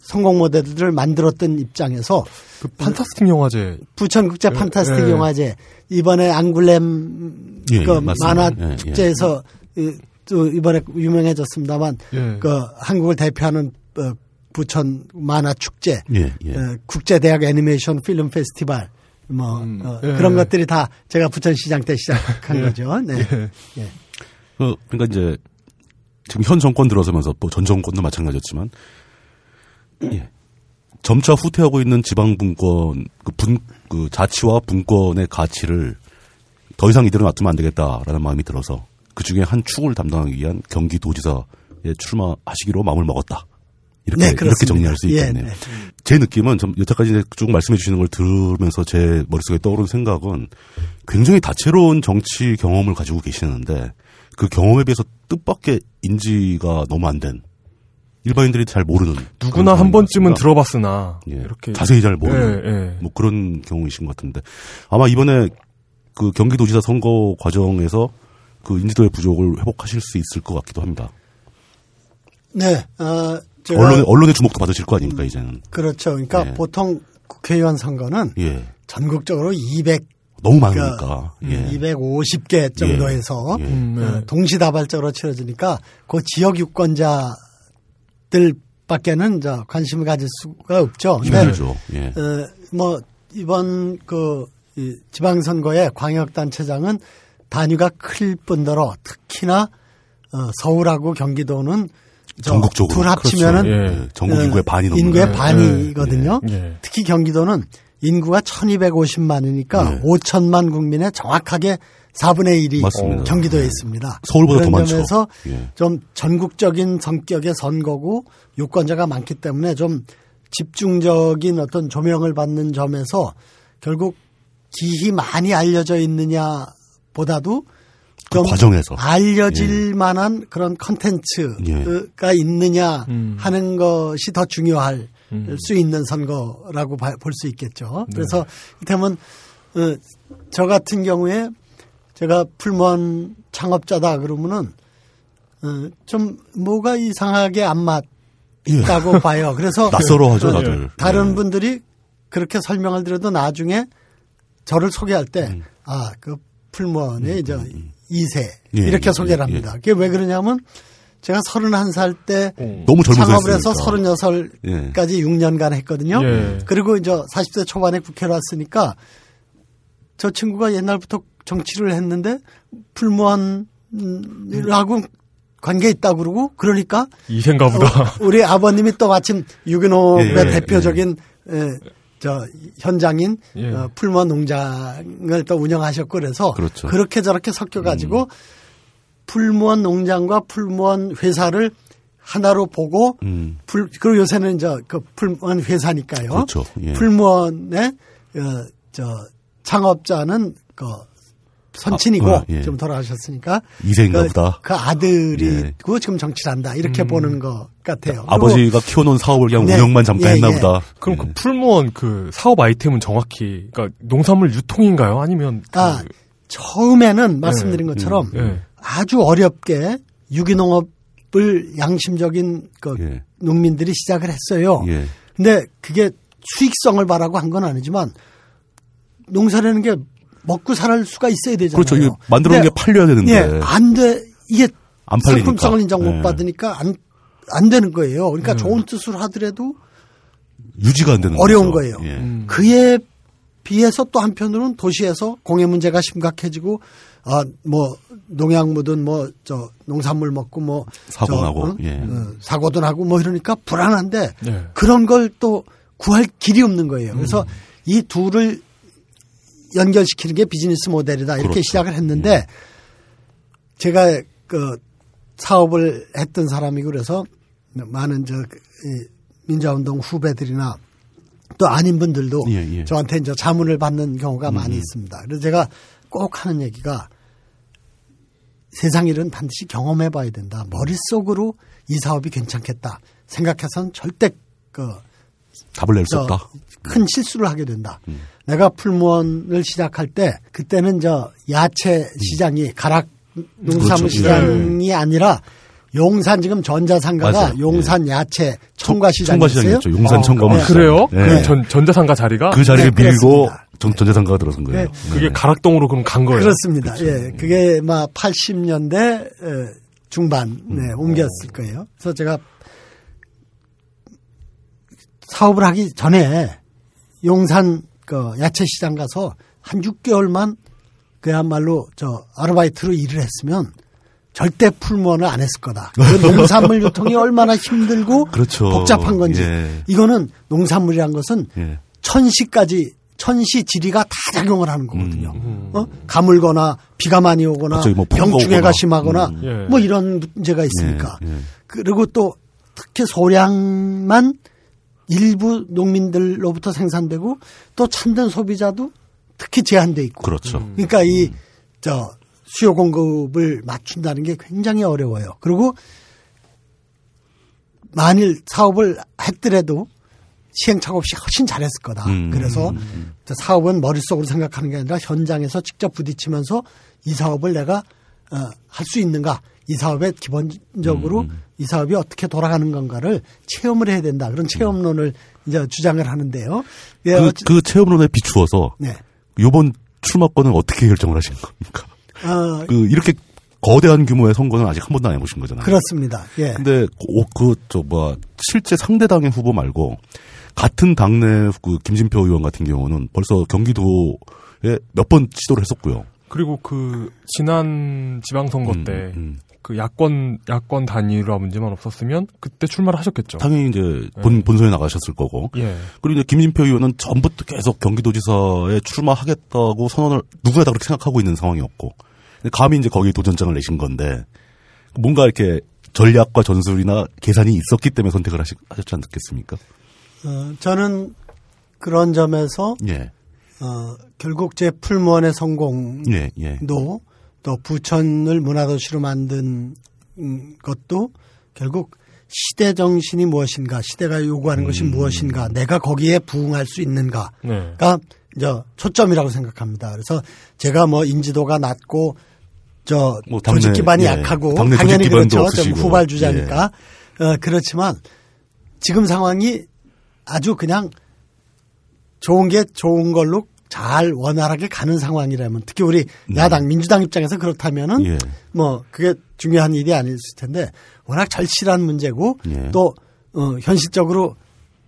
성공 모델들을 만들었던 입장에서
그 판타스틱 영화제
부천국제
예,
판타스틱
예.
영화제 이번에 앙굴렘
예,
그
예.
만화
예, 예.
축제에서 이, 또 이번에 유명해졌습니다만
예.
그 한국을 대표하는 어, 부천 만화 축제
예, 예.
어, 국제대학 애니메이션 필름 페스티벌 뭐
음,
어,
예.
그런 것들이 다 제가 부천시장 때 시작한
예.
거죠. 네.
예.
예.
그, 그러니까 이제 지금 현 정권 들어서면서 또전 정권도 마찬가지였지만 예. 점차 후퇴하고 있는 지방 분권 그 분, 그 자치와 분권의 가치를 더 이상 이대로 놔두면 안 되겠다라는 마음이 들어서 그 중에 한 축을 담당하기 위한 경기도지사에 출마하시기로 마음을 먹었다. 이렇게
네,
이렇게
그렇습니다.
정리할 수
예,
있겠네요.
네.
제 느낌은 좀 여태까지 이제 쭉 말씀해 주시는 걸 들으면서 제 머릿속에 떠오른 생각은 굉장히 다채로운 정치 경험을 가지고 계시는데 그 경험에 비해서 뜻밖의 인지가 너무 안 된 일반인들이 잘 모르는
누구나 한 번쯤은 들어봤으나.
예,
이렇게
자세히 잘 모르는
예, 예.
뭐 그런 경우이신 것 같은데 아마 이번에 그 경기도지사 선거 과정에서 그 인지도의 부족을 회복하실 수 있을 것 같기도 합니다.
네. 어,
언론의 언론의 주목도 받으실 거 아닙니까 이제는.
그렇죠. 그러니까
예.
보통 국회의원 선거는
예.
전국적으로 200
너무 많으니까. 예.
250개 정도에서
예.
음, 예.
어, 동시다발적으로 치러지니까 그 지역 유권자들 밖에는 저 관심을 가질 수가 없죠.
힘들죠. 예.
어, 뭐 이번 그이 지방선거의 광역단체장은 단위가 클 뿐더러 특히나 어, 서울하고 경기도는 저
전국적으로.
둘 합치면은
그렇죠. 예.
예, 전국 인구의
어,
반이 넘는.
인구의
예.
반이거든요.
예. 예.
특히 경기도는 인구가 1250만이니까
네.
5천만 국민의 정확하게 4분의 1이
맞습니다.
경기도에
네.
있습니다.
서울보다 더 많죠.
점에서
예.
좀 전국적인 성격의 선거고 유권자가 많기 때문에 좀 집중적인 어떤 조명을 받는 점에서 결국 기히 많이 알려져 있느냐 보다도
그 과정에서.
알려질 만한 그런 컨텐츠가 있느냐
음.
하는 것이 더 중요할
음.
수 있는 선거라고 볼 수 있겠죠. 그래서 이를테면 어, 저 같은 경우에 제가 풀무원 창업자다 그러면은 어, 좀 뭐가 이상하게 안
예.
맞다고 봐요. 그래서
낯설어하죠,
어,
다들.
다른
예.
분들이 그렇게 설명을 드려도 나중에 저를 소개할 때,
음.
아, 그 풀무원의 이제 2세
예,
이렇게
예,
소개를
예,
합니다. 그게 왜 그러냐면 제가 31살 때
너무 젊어서
창업을 해서
했으니까.
36살까지 6년간 했거든요.
예.
그리고 이제 40대 초반에 국회로 왔으니까 저 친구가 옛날부터 정치를 했는데 풀무원이라고 관계 있다고 그러고 그러니까
이생가 보다.
어, 우리 아버님이 또 마침 유기농의
예, 예,
대표적인 에, 저 현장인
예.
어, 풀무원 농장을 또 운영하셨고 그래서
그렇죠.
렇게 저렇게 섞여 가지고 풀무원 농장과 풀무원 회사를 하나로 보고
음.
풀 그리고 요새는 이제 그 풀무원 회사니까요.
그렇죠. 예.
풀무원의 어, 저 창업자는 그 선친이고
아, 예.
좀 돌아가셨으니까
이세인가
그,
보다.
그 아들이고
예.
지금 정치를 한다 이렇게 보는 것 같아요. 그리고
아버지가 키워놓은 사업을 그냥
네.
운영만 잠깐
예,
했나
예.
보다.
그럼
예.
그 풀무원 그 사업 아이템은 정확히 그러니까 농산물 유통인가요? 아니면 그,
아, 처음에는 말씀드린 것처럼
예.
아주 어렵게 유기농업을 양심적인 그
예.
농민들이 시작을 했어요.
예.
근데 그게 수익성을 바라고 한 건 아니지만 농사라는 게 먹고 살 수가 있어야 되잖아요.
그렇죠. 이게 만들어 놓은 게 팔려야 되는데.
예, 안 돼. 이게
안 팔리니까.
상품성을 인정 못
예.
받으니까 안, 안 되는 거예요. 그러니까 좋은 뜻으로 하더라도
유지가 안 되는
어려운
거죠.
거예요.
예.
그에 비해서 또 한편으로는 도시에서 공해 문제가 심각해지고 아 뭐 농약 묻은 뭐 저 농산물 먹고 뭐
사고
저,
나고,
어?
예.
어, 사고도 나고 뭐 이러니까 불안한데
네.
그런 걸 또 구할 길이 없는 거예요. 그래서 이 둘을 연결시키는 게 비즈니스 모델이다 이렇게
그렇죠.
시작을 했는데 제가 그 사업을 했던 사람이고 그래서 많은 저 그, 이 민주화운동 후배들이나 또 아닌 분들도
예, 예.
저한테 이제 자문을 받는 경우가 많이 있습니다. 그래서 제가 꼭 하는 얘기가 세상 일은 반드시 경험해 봐야 된다. 머릿속으로 이 사업이 괜찮겠다 생각해서는 절대 그
답을
낼수저
없다.
큰 실수를 하게 된다. 내가 풀무원을 시작할 때 그때는 저 야채 시장이 가락 농산물
그렇죠.
시장이 아니라 용산 지금 전자상가가
맞아요.
용산 야채 청과 시장이
청과
있어요.
시장이었죠. 용산 청과물
아,
시장.
그래요?
예.
그 전, 전자상가 자리가
그 자리를
네,
밀고. 전, 전자상가가 들어선 거예요.
네.
그게
네.
가락동으로 그럼 간 거예요.
그렇습니다. 예, 그게 막 80년대 중반 네, 옮겼을 거예요. 그래서 제가 사업을 하기 전에 용산 그 야채 시장 가서 한 6개월만 그야말로 저 아르바이트로 일을 했으면 절대 풀무원을 안 했을 거다. 그 농산물 유통이 얼마나 힘들고
그렇죠.
복잡한 건지
예.
이거는 농산물이란 것은
예.
천시까지 천시 지리가 다 작용을 하는 거거든요.
음.
어? 가물거나 비가 많이 오거나
뭐
병충해가. 심하거나
음.
예.
뭐 이런 문제가 있으니까
예, 예.
그리고 또 특히 소량만 일부 농민들로부터 생산되고 또 참된 소비자도 특히 제한돼 있고
그렇죠.
그러니까 이 저 수요 공급을 맞춘다는 게 굉장히 어려워요. 그리고 만일 사업을 했더라도 시행착오 없이 훨씬 잘했을 거다.
음.
그래서 사업은 머릿속으로 생각하는 게 아니라 현장에서 직접 부딪히면서 이 사업을 내가 어, 할 수 있는가, 이 사업의 기본적으로
음.
이 사업이 어떻게 돌아가는 건가를 체험을 해야 된다. 그런 체험론을 이제 주장을 하는데요. 예,
그,
어찌-
그 체험론에 비추어서
네.
이번 출마권은 어떻게 결정을 하신 겁니까?
어,
그 이렇게 거대한 규모의 선거는 아직 한 번도 안 해보신 거잖아요.
그렇습니다. 예.
근데 그저 뭐야 실제 상대 당의 후보 말고 같은 당내 그 김진표 의원 같은 경우는 벌써 경기도에 몇 번 시도를 했었고요.
그리고 그 지난 지방선거
음,
때
음.
그 야권 야권 단일화 문제만 없었으면 그때 출마를 하셨겠죠.
당연히 이제 본
네.
본선에 나가셨을 거고.
예.
그리고 이제 김진표 의원은 전부터 계속 경기도지사에 출마하겠다고 선언을 누구나 다 그렇게 생각하고 있는 상황이었고 근데 감히 이제 거기에 도전장을 내신 건데 뭔가 이렇게 전략과 전술이나 계산이 있었기 때문에 선택을 하시, 하셨지 않겠습니까?
어, 저는 그런 점에서
예,
어, 결국 제 풀무원의 성공도
예, 예.
또 부천을 문화도시로 만든 음, 것도 결국 시대 정신이 무엇인가, 시대가 요구하는 것이
음.
무엇인가, 내가 거기에 부응할 수 있는가가
네.
이제 초점이라고 생각합니다. 그래서 제가 뭐 인지도가 낮고 저
뭐 당내,
조직 기반이
예,
약하고 당연히 그렇죠.
없으시고.
좀 후발주자니까. 어, 그렇지만 지금 상황이 아주 그냥 좋은 게 좋은 걸로 잘 원활하게 가는 상황이라면 특히 우리 야당 민주당 입장에서 그렇다면은
예.
뭐 그게 중요한 일이 아닐 텐데 워낙 절실한 문제고
예.
또 어, 현실적으로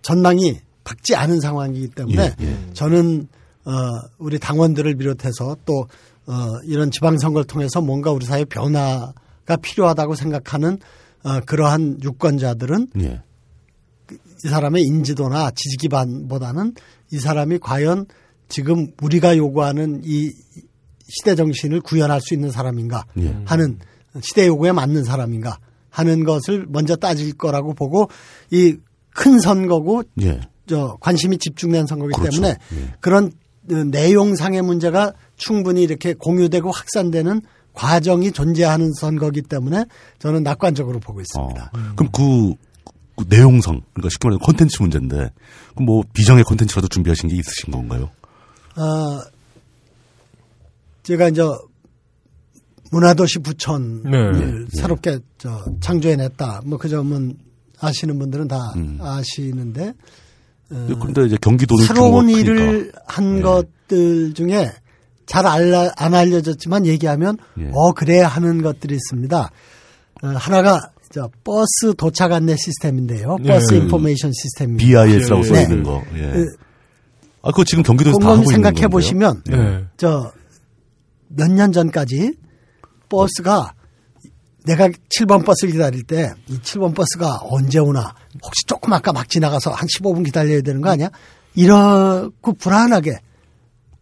전망이 밝지 않은 상황이기 때문에
예, 예.
저는 어, 우리 당원들을 비롯해서 또 어, 이런 지방선거를 통해서 뭔가 우리 사회 변화가 필요하다고 생각하는 어, 그러한 유권자들은
예.
이 사람의 인지도나 지지 기반보다는 이 사람이 과연 지금 우리가 요구하는 이 시대 정신을 구현할 수 있는 사람인가
예.
하는 시대 요구에 맞는 사람인가 하는 것을 먼저 따질 거라고 보고 이 큰 선거고
예.
저 관심이 집중된 선거이기
그렇죠.
때문에
예.
그런 어, 내용상의 문제가 충분히 이렇게 공유되고 확산되는 과정이 존재하는 선거이기 때문에 저는 낙관적으로 보고 있습니다.
어. 그럼 그, 그 내용상, 그러니까 쉽게 말해서 콘텐츠 문제인데, 뭐 비장의 콘텐츠라도 준비하신 게 있으신 건가요?
어, 제가 이제 문화도시 부천을
네.
새롭게 저 창조해냈다. 뭐 그 점은 아시는 분들은 다
음.
아시는데
근데 이제 경기도는
새로운 일을. 한
예.
것들 중에 잘 알라, 안 알려졌지만 얘기하면
예.
어 그래야 하는 것들이 있습니다. 어, 하나가 저 버스 도착 안내 시스템인데요.
예.
bus information system입니다.
BIS라고
예,
써
예.
있는 거. 아, 그거 지금 경기도에서 다 하고
생각해? 보시면
네.
저몇 년 전까지 버스가 내가 7번 버스를 기다릴 때 이 7번 버스가 언제 오나 혹시 조금 아까 막 지나가서 한 15분 기다려야 되는 거 아니야? 이렇고 불안하게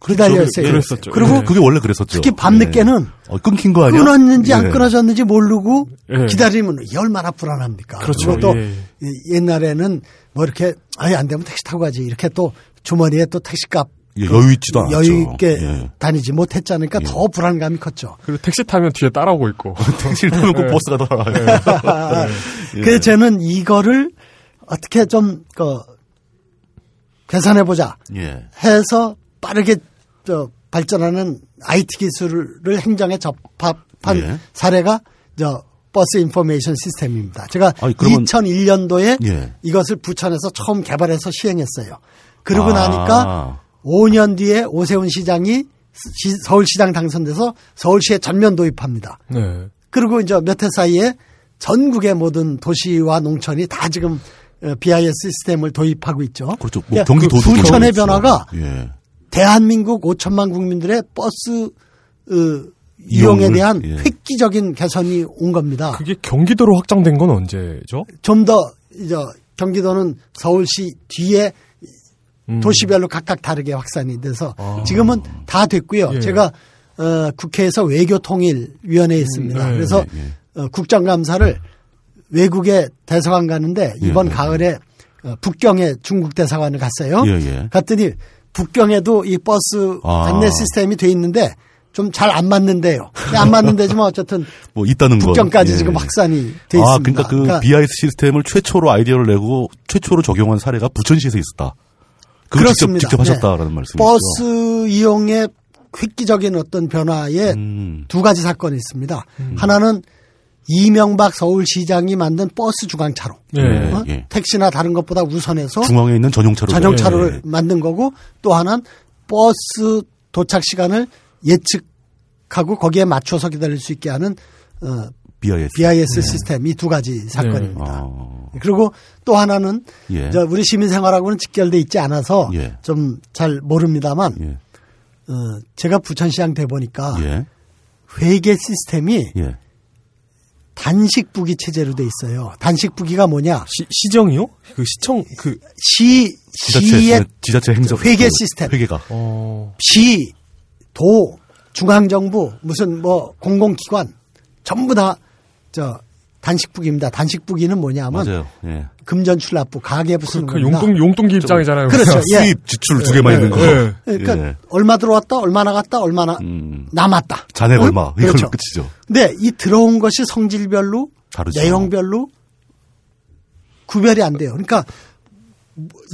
기다렸어요.
그랬었죠.
그리고
네.
그게 원래 그랬었죠.
특히 밤늦게는
예. 어, 끊긴 거 아니야?
끊었는지 안
예.
끊어졌는지 모르고
예.
기다리면 얼마나 불안합니까?
그렇죠.
리고 또
예.
이- 옛날에는 뭐 이렇게 아예 안 되면 택시 타고 가지 이렇게 또 주머니에 또 택시값
예, 여유 있지도 않았죠.
여유 있게
예.
다니지 못했자니까 더 불안감이 컸죠.
그리고 택시 타면 뒤에 따라오고 있고.
택시를 타면 꼭 버스가. 예.
그래서 저는 이거를 어떻게 좀, 그, 계산해 보자
예.
해서 빠르게 저 발전하는 IT 기술을 행정에 접합한
예.
사례가 저 버스 인포메이션 시스템입니다. 제가
아니, 그러면-
2001년도에
예.
이것을 부천에서 처음 개발해서 시행했어요. 그러고
아.
나니까 5년 뒤에 오세훈 시장이 시- 서울시장 당선돼서 서울시에 전면 도입합니다.
네.
그리고 이제 몇 해 사이에 전국의 모든 도시와 농촌이 다 지금 어, BIS 시스템을 도입하고 있죠.
그렇죠. 뭐
그러니까
경기도도
그 부천의
경기도
변화가
예.
대한민국 5천만 국민들의 버스 어, 이용에 대한
예.
획기적인 개선이 온 겁니다.
그게 경기도로 확장된 건 언제죠?
좀 더 이제 경기도는 서울시 뒤에
음.
도시별로 각각 다르게 확산이 돼서
아.
지금은 다 됐고요.
예.
제가 어, 국회에서 외교통일위원회에 있습니다.
네.
그래서
예,
어, 국정감사를 외국에 대사관 가는데 이번
예.
가을에 어, 북경에 중국 대사관을 갔어요.
예, 예.
갔더니 북경에도 이 버스
아.
안내 시스템이 돼 있는데 좀 잘 안 맞는데요. 근데 안 맞는데지만 어쨌든
뭐 있다는 거.
북경까지
예.
지금 확산이 돼
아,
있습니다.
그러니까 그 BIS 시스템을 최초로 아이디어를 내고 최초로 적용한 사례가 부천시에서 있었다. 직접,
그렇습니다.
직접
네.
하셨다라는 말씀이시죠.
버스 이용의 획기적인 어떤 변화에
음.
두 가지 사건이 있습니다. 하나는 이명박 서울시장이 만든 버스 중앙차로.
예.
네.
어?
예.
택시나 다른 것보다 우선해서
중앙에 있는 전용차로
전용차로를
예.
만든 거고 또 하나는 버스 도착 시간을 예측하고 거기에 맞춰서 기다릴 수 있게 하는 어,
BIS.
BIS 시스템 이 두 가지 사건입니다.
아,
그리고 또 하나는
예.
저 우리 시민 생활하고는 직결돼 있지 않아서
예.
좀잘 모릅니다만
예.
어, 제가 부천시장 돼 보니까
예.
회계 시스템이
예.
단식 부기 체제로 돼 있어요. 단식 부기가 뭐냐?
시, 시정이요? 그 시청 그
시 시의
지자체 행정.
회계
그
시스템.
회계가.
어.
시, 도, 중앙 정부, 무슨 뭐 공공기관 전부 다 저 단식부기입니다. 단식부기는 뭐냐면
맞아요. 예.
금전출납부, 가계부
그,
쓰는
그
겁니다.
용돈 용돈기 입장이잖아요.
그렇죠. 예.
수입, 지출 두 개만 있는 거.
예.
그러니까
예.
얼마 들어왔다, 얼마 나갔다, 얼마나
음.
남았다.
잔액
응?
얼마. 이걸로
그렇죠.
끝이죠.
근데 이 들어온 것이 성질별로
다르죠.
내용별로 구별이 안 돼요. 그러니까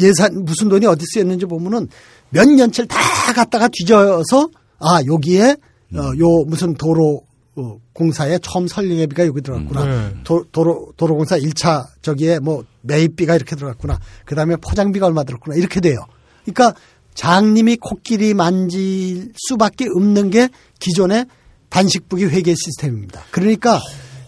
예산 무슨 돈이 어디 쓰였는지 보면은 몇 년치를 다 갖다가 뒤져서 아 여기에 어, 요 무슨 도로 어, 공사에 처음 설계비가 여기 들어갔구나.
네.
도, 도로, 도로공사 1차 저기에 뭐 매입비가 이렇게 들어갔구나. 그 다음에 포장비가 얼마 들었구나. 이렇게 돼요. 그러니까 장님이 코끼리 만질 수밖에 없는 게 기존의 단식부기 회계 시스템입니다. 그러니까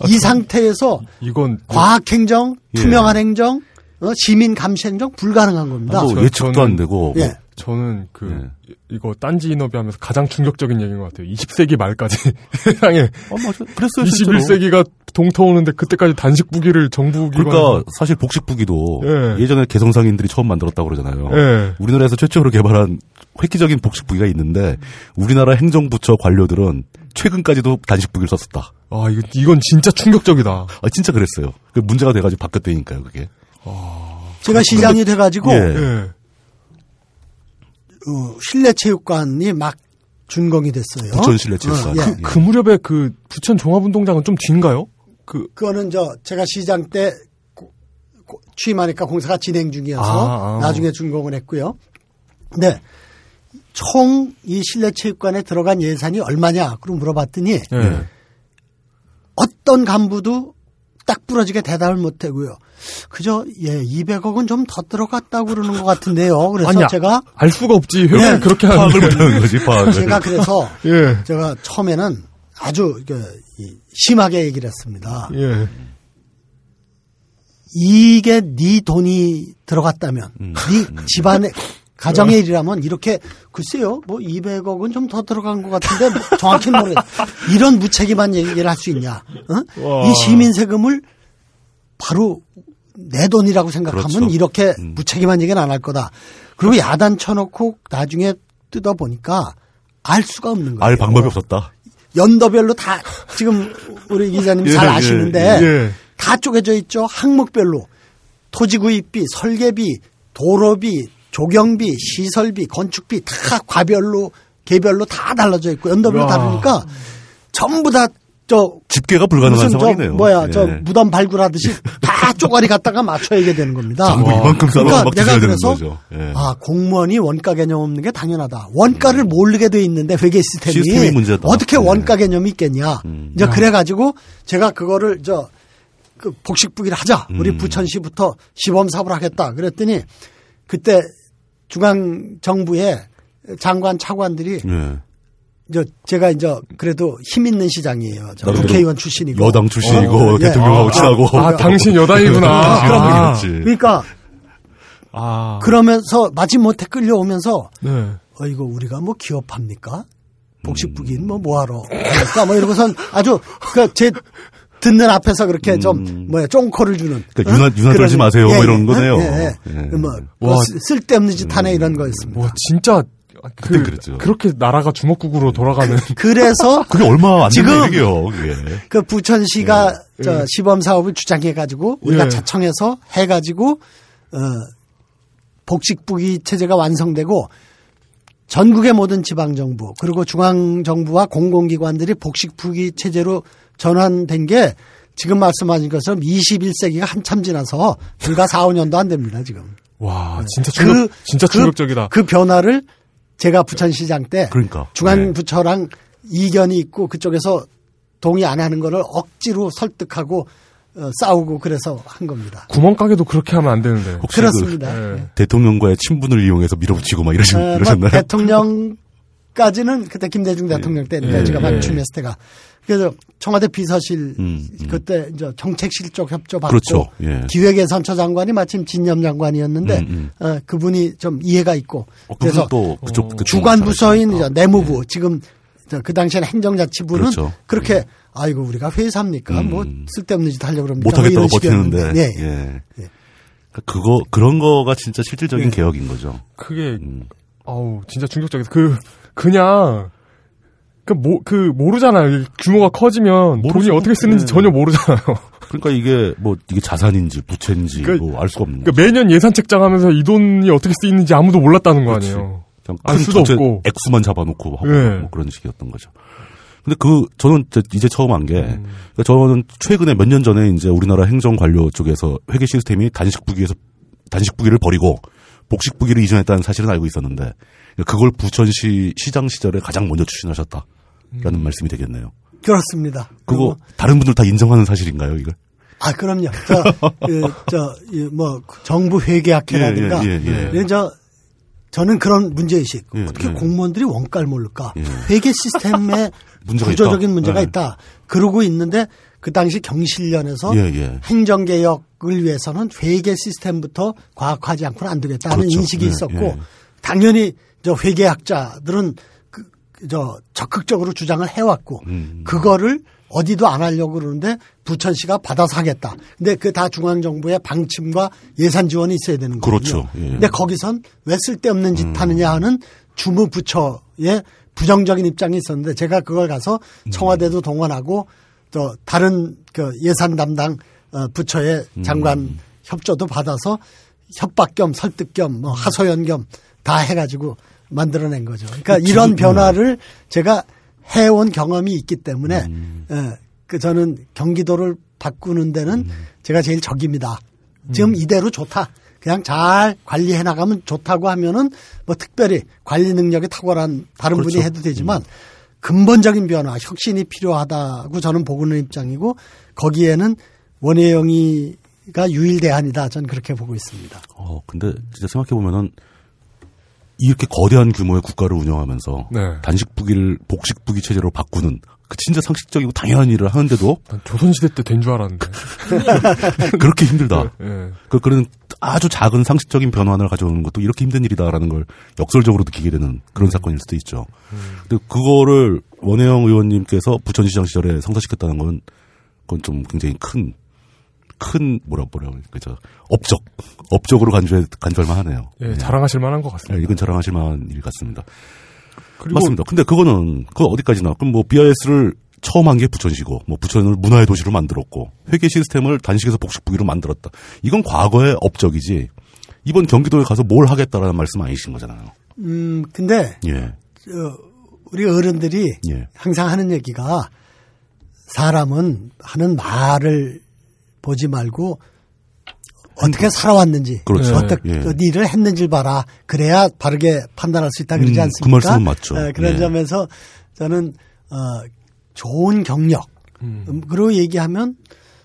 이 상태에서
이건
과학행정,
예.
투명한 행정, 어, 시민 감시 행정 불가능한 겁니다.
뭐
저-
예측도 안 되고
예.
뭐
저는 그
네.
이거 딴지 인터뷰하면서 가장 충격적인 얘기인 것 같아요. 20세기 말까지 세상에
어, 맞아. 그랬어요, 실제로.
21세기가 동터오는데 그때까지 단식 부기를 정부 기관
그러니까 사실 복식 부기도
예.
예전에 개성상인들이 처음 만들었다고 그러잖아요.
예.
우리나라에서 최초로 개발한 획기적인 복식 부기가 있는데 우리나라 행정부처 관료들은 최근까지도 단식 부기를 썼었다.
아 이거 이건 진짜 충격적이다.
아, 진짜 그랬어요. 그 문제가 돼가지고 바뀌었다니까요, 그게.
제가 시장이 돼가지고
예.
예.
어, 실내 체육관이 막 준공이 됐어요.
부천 실내 체육관.
어, 예.
그 무렵에 그 부천 종합운동장은 좀 뒤인가요? 그
그거는 저 제가 시장 때 고- 고- 취임하니까 공사가 진행 중이어서
아, 아.
나중에 준공을 했고요. 네. 총 이 실내 체육관에 들어간 예산이 얼마냐? 그럼 물어봤더니
예.
예.
어떤 간부도 딱 부러지게 대답을 못 하고요. 그저 예 200억은 좀 더 들어갔다고 그러는 것 같은데요. 그래서
아니야.
제가
알 수가 없지. 회계를
예.
그렇게
파악을. 못하는 거지, 파악을.
제가 그래서
예.
제가 처음에는 아주 그, 이, 심하게 얘기를 했습니다.
예.
이게 네 돈이 들어갔다면,
음.
네 집안의 가정의 일이라면 이렇게 글쎄요, 뭐 200억은 좀 더 들어간 것 같은데 뭐 정확히 모르 이런 무책임한 얘기를 할 수 있냐? 어?
와.
이 시민 세금을 바로 내 돈이라고 생각하면
그렇죠.
이렇게
음.
무책임한 얘기는 안 할 거다. 그리고 야단 쳐놓고 나중에 뜯어 보니까 알 수가 없는 거예요.
알 방법이 없었다.
연도별로 다 지금 우리 기자님
예,
잘
예,
아시는데
예.
다 쪼개져 있죠. 항목별로 토지구입비, 설계비, 도로비, 조경비, 시설비, 건축비 다 과별로 개별로 다 달라져 있고 연도별로
와.
다르니까 전부 다 저
집계가 불가능한 상황이네요.
뭐야
예.
저 무덤 발굴하듯이 다 쪼가리 갖다가 맞춰야 되는 겁니다.
전부 이만큼 싸서
그러니까
막
내가
드셔야 되는
그래서
거죠. 예.
아 공무원이 원가 개념 없는 게 당연하다. 원가를 모르게 돼 있는데 회계 시스템이,
시스템이 문제다.
어떻게
네.
원가 개념이 있겠냐.
음.
이제 그래가지고 제가 그거를 저 그 복식부기를 하자. 우리
음.
부천시부터 시범 사업을 하겠다. 그랬더니 그때 중앙 정부의 장관 차관들이
예.
저 제가 이제 그래도 힘 있는 시장이에요. 저 국회의원 출신이고
여당 출신이고
어, 예.
대통령하고
아,
친하고
아, 당신 여당이구나.
아, 그럼
아,
그렇지.
그러니까
아.
그러면서 마지못해 끌려오면서
네.
어, 이거 우리가 뭐 기업합니까? 복식부기는 뭐 뭐하러? 그러니까 뭐 이러고선 아주 그제 듣는 앞에서 그렇게 좀 뭐야 쫑코를 주는.
그러니까 유난- 유난 떨지
그런-
마세요. 뭐 이런 거네요.
예, 예.
예.
뭐,
와.
뭐 쓸- 쓸데없는 짓 하네 이런 거였습니다.
와 진짜
그땐
그,
그랬죠.
그렇게 나라가 주먹국으로 돌아가는
그 래서
그게 얼마 안 되는 얘기예요. 그게.
그 부천시가
예.
저 시범 사업을 주장해 가지고 우리가
예.
자청해서 해 가지고 어 복식부기 체제가 완성되고 전국의 모든 지방 정부 그리고 중앙 정부와 공공기관들이 복식부기 체제로 전환된 게 지금 말씀하신 것처럼 21세기가 한참 지나서 불과 4, 5년도 안 됩니다, 지금.
와 진짜 충격 진짜 충격적이다.
그, 그 변화를 제가 부천시장 때
그러니까.
중앙부처랑 이견이 있고 그쪽에서 동의 안 하는 거를 억지로 설득하고 어, 싸우고 그래서 한 겁니다.
구멍가게도 그렇게 하면 안 되는데.
혹시
그렇습니다.
예.
그 대통령과의 친분을 이용해서 밀어붙이고 막 이러시,
어, 뭐
이러셨나요?
대통령까지는 그때 김대중 대통령 때니까
예,
제가
예.
막 취임했을 때가 그래서 청와대 비서실
음, 음.
그때 이제 정책실 쪽 협조 받고
그렇죠. 예.
기획예산처 장관이 마침 진념 장관이었는데
음,
어, 그분이 좀 이해가 있고
어,
그래서
또 그쪽
어,
그때
주관 부서인. 이제 내무부 지금 저그 당시에는 행정자치부는
그렇죠.
그렇게 아이고 우리가 회사입니까
음.
뭐 쓸데없는 짓 하려고 그럽니까
못하겠다고
뭐
버티는데.
예.
예.
예.
그러니까 그거 그런 거가 진짜 실질적인
예.
개혁인 거죠.
그게
음.
아우 진짜 충격적이다. 그 그냥 그 모 그 모르잖아요. 규모가 커지면
모르죠.
돈이 어떻게 쓰는지
네.
전혀 모르잖아요.
그러니까 이게 뭐 이게 자산인지 부채인지
그러니까-
뭐알 수가 없는
그러니까. 매년 예산 책정하면서 이 돈이 어떻게 쓰이는지 아무도 몰랐다는 거
그렇지.
아니에요.
그냥 알큰
수도 없고.
액수만 잡아놓고 하고
예.
뭐 그런 식이었던 거죠. 근데 그 저는 저- 이제 처음 한게
음.
그러니까 저는 최근에 몇 년 전에 이제 우리나라 행정 관료 쪽에서 회계 시스템이 단식 부기에서 단식 부기를 버리고 복식 부기를 이전했다는 사실은 알고 있었는데 그걸 부천시 시장 시절에 가장 먼저 추진하셨다 라는
음.
말씀이 되겠네요.
그렇습니다.
그거 다른 분들 다 인정하는 사실인가요, 이걸?
아 그럼요. 저, 그, 저, 이 뭐, 정부 회계학회라든가.
예, 예, 예, 예.
예, 저, 저는 그런 문제의식.
예,
어떻게
예.
공무원들이 원가를 모를까.
예.
회계 시스템에
문제가
구조적인
있다.
문제가
예.
있다. 그러고 있는데 그 당시 경실련에서
예, 예.
행정개혁을 위해서는 회계 시스템부터 과학하지 않고는 안 되겠다는
그렇죠.
인식이
예,
있었고
예.
당연히 저 회계학자들은 그, 저 적극적으로 주장을 해왔고
음.
그거를 어디도 안 하려고 그러는데 부천시가 받아서 하겠다. 근데 그 다 중앙정부의 방침과 예산 지원이 있어야 되는 거거든요.
그렇죠. 예.
근데 거기선 왜 쓸데없는 짓
음.
하느냐 하는 주무부처의 부정적인 입장이 있었는데 제가 그걸 가서
음.
청와대도 동원하고 또 다른 그 예산 담당 어, 부처의
음.
장관 협조도 받아서 협박 겸 설득 겸
음.
뭐 하소연 겸 다 해가지고 만들어낸 거죠. 그러니까
지금,
이런 변화를 제가 해온 경험이 있기 때문에
음.
예, 그 저는 경기도를 바꾸는 데는
음.
제가 제일 적입니다. 지금 이대로 좋다. 그냥 잘 관리해 나가면 좋다고 하면은 뭐 특별히 관리 능력이 탁월한 다른
그렇죠.
분이 해도 되지만 근본적인 변화, 혁신이 필요하다고 저는 보고 있는 입장이고 거기에는 원혜영이가 유일 대안이다. 저는 그렇게 보고 있습니다.
어, 근데 진짜 생각해 보면은 이렇게 거대한 규모의 국가를 운영하면서
네.
단식 부기를 복식 부기 체제로 바꾸는 그 진짜 상식적이고 당연한 일을 하는데도
난 조선시대 때 된 줄 알았는데.
그렇게 힘들다.
예.
그, 그런 아주 작은 상식적인 변화를 가져오는 것도 이렇게 힘든 일이다라는 걸 역설적으로 느끼게 되는 그런 사건일 수도 있죠. 근데 그거를 원혜영 의원님께서 부천시장 시절에 성사시켰다는 건 그건 좀 굉장히 큰, 큰, 뭐라, 뭐라, 그죠. 업적. 업적으로 간주해, 간주할 만 하네요.
예, 자랑하실 만한 것 같습니다.
네, 이건 자랑하실 만한 일 같습니다.
그리고
맞습니다. 근데 그거는, 그거 어디까지나. 그럼 뭐, BIS를 처음 한 게 부천시고, 뭐, 부천을 문화의 도시로 만들었고, 회계 시스템을 단식에서 복식부기로 만들었다. 이건 과거의 업적이지, 이번 경기도에 가서 뭘 하겠다라는 말씀 아니신 거잖아요.
음, 근데
예,
저, 우리 어른들이
예.
항상 하는 얘기가 사람은 하는 말을 보지 말고 어떻게 살아왔는지,
그렇죠.
어떻게
예.
그 일을 했는지를 봐라. 그래야 바르게 판단할 수 있다 그러지
음,
않습니까?
그 말씀은 맞죠.
에, 그런
예.
점에서 저는 어, 좋은 경력, 음, 그리고 얘기하면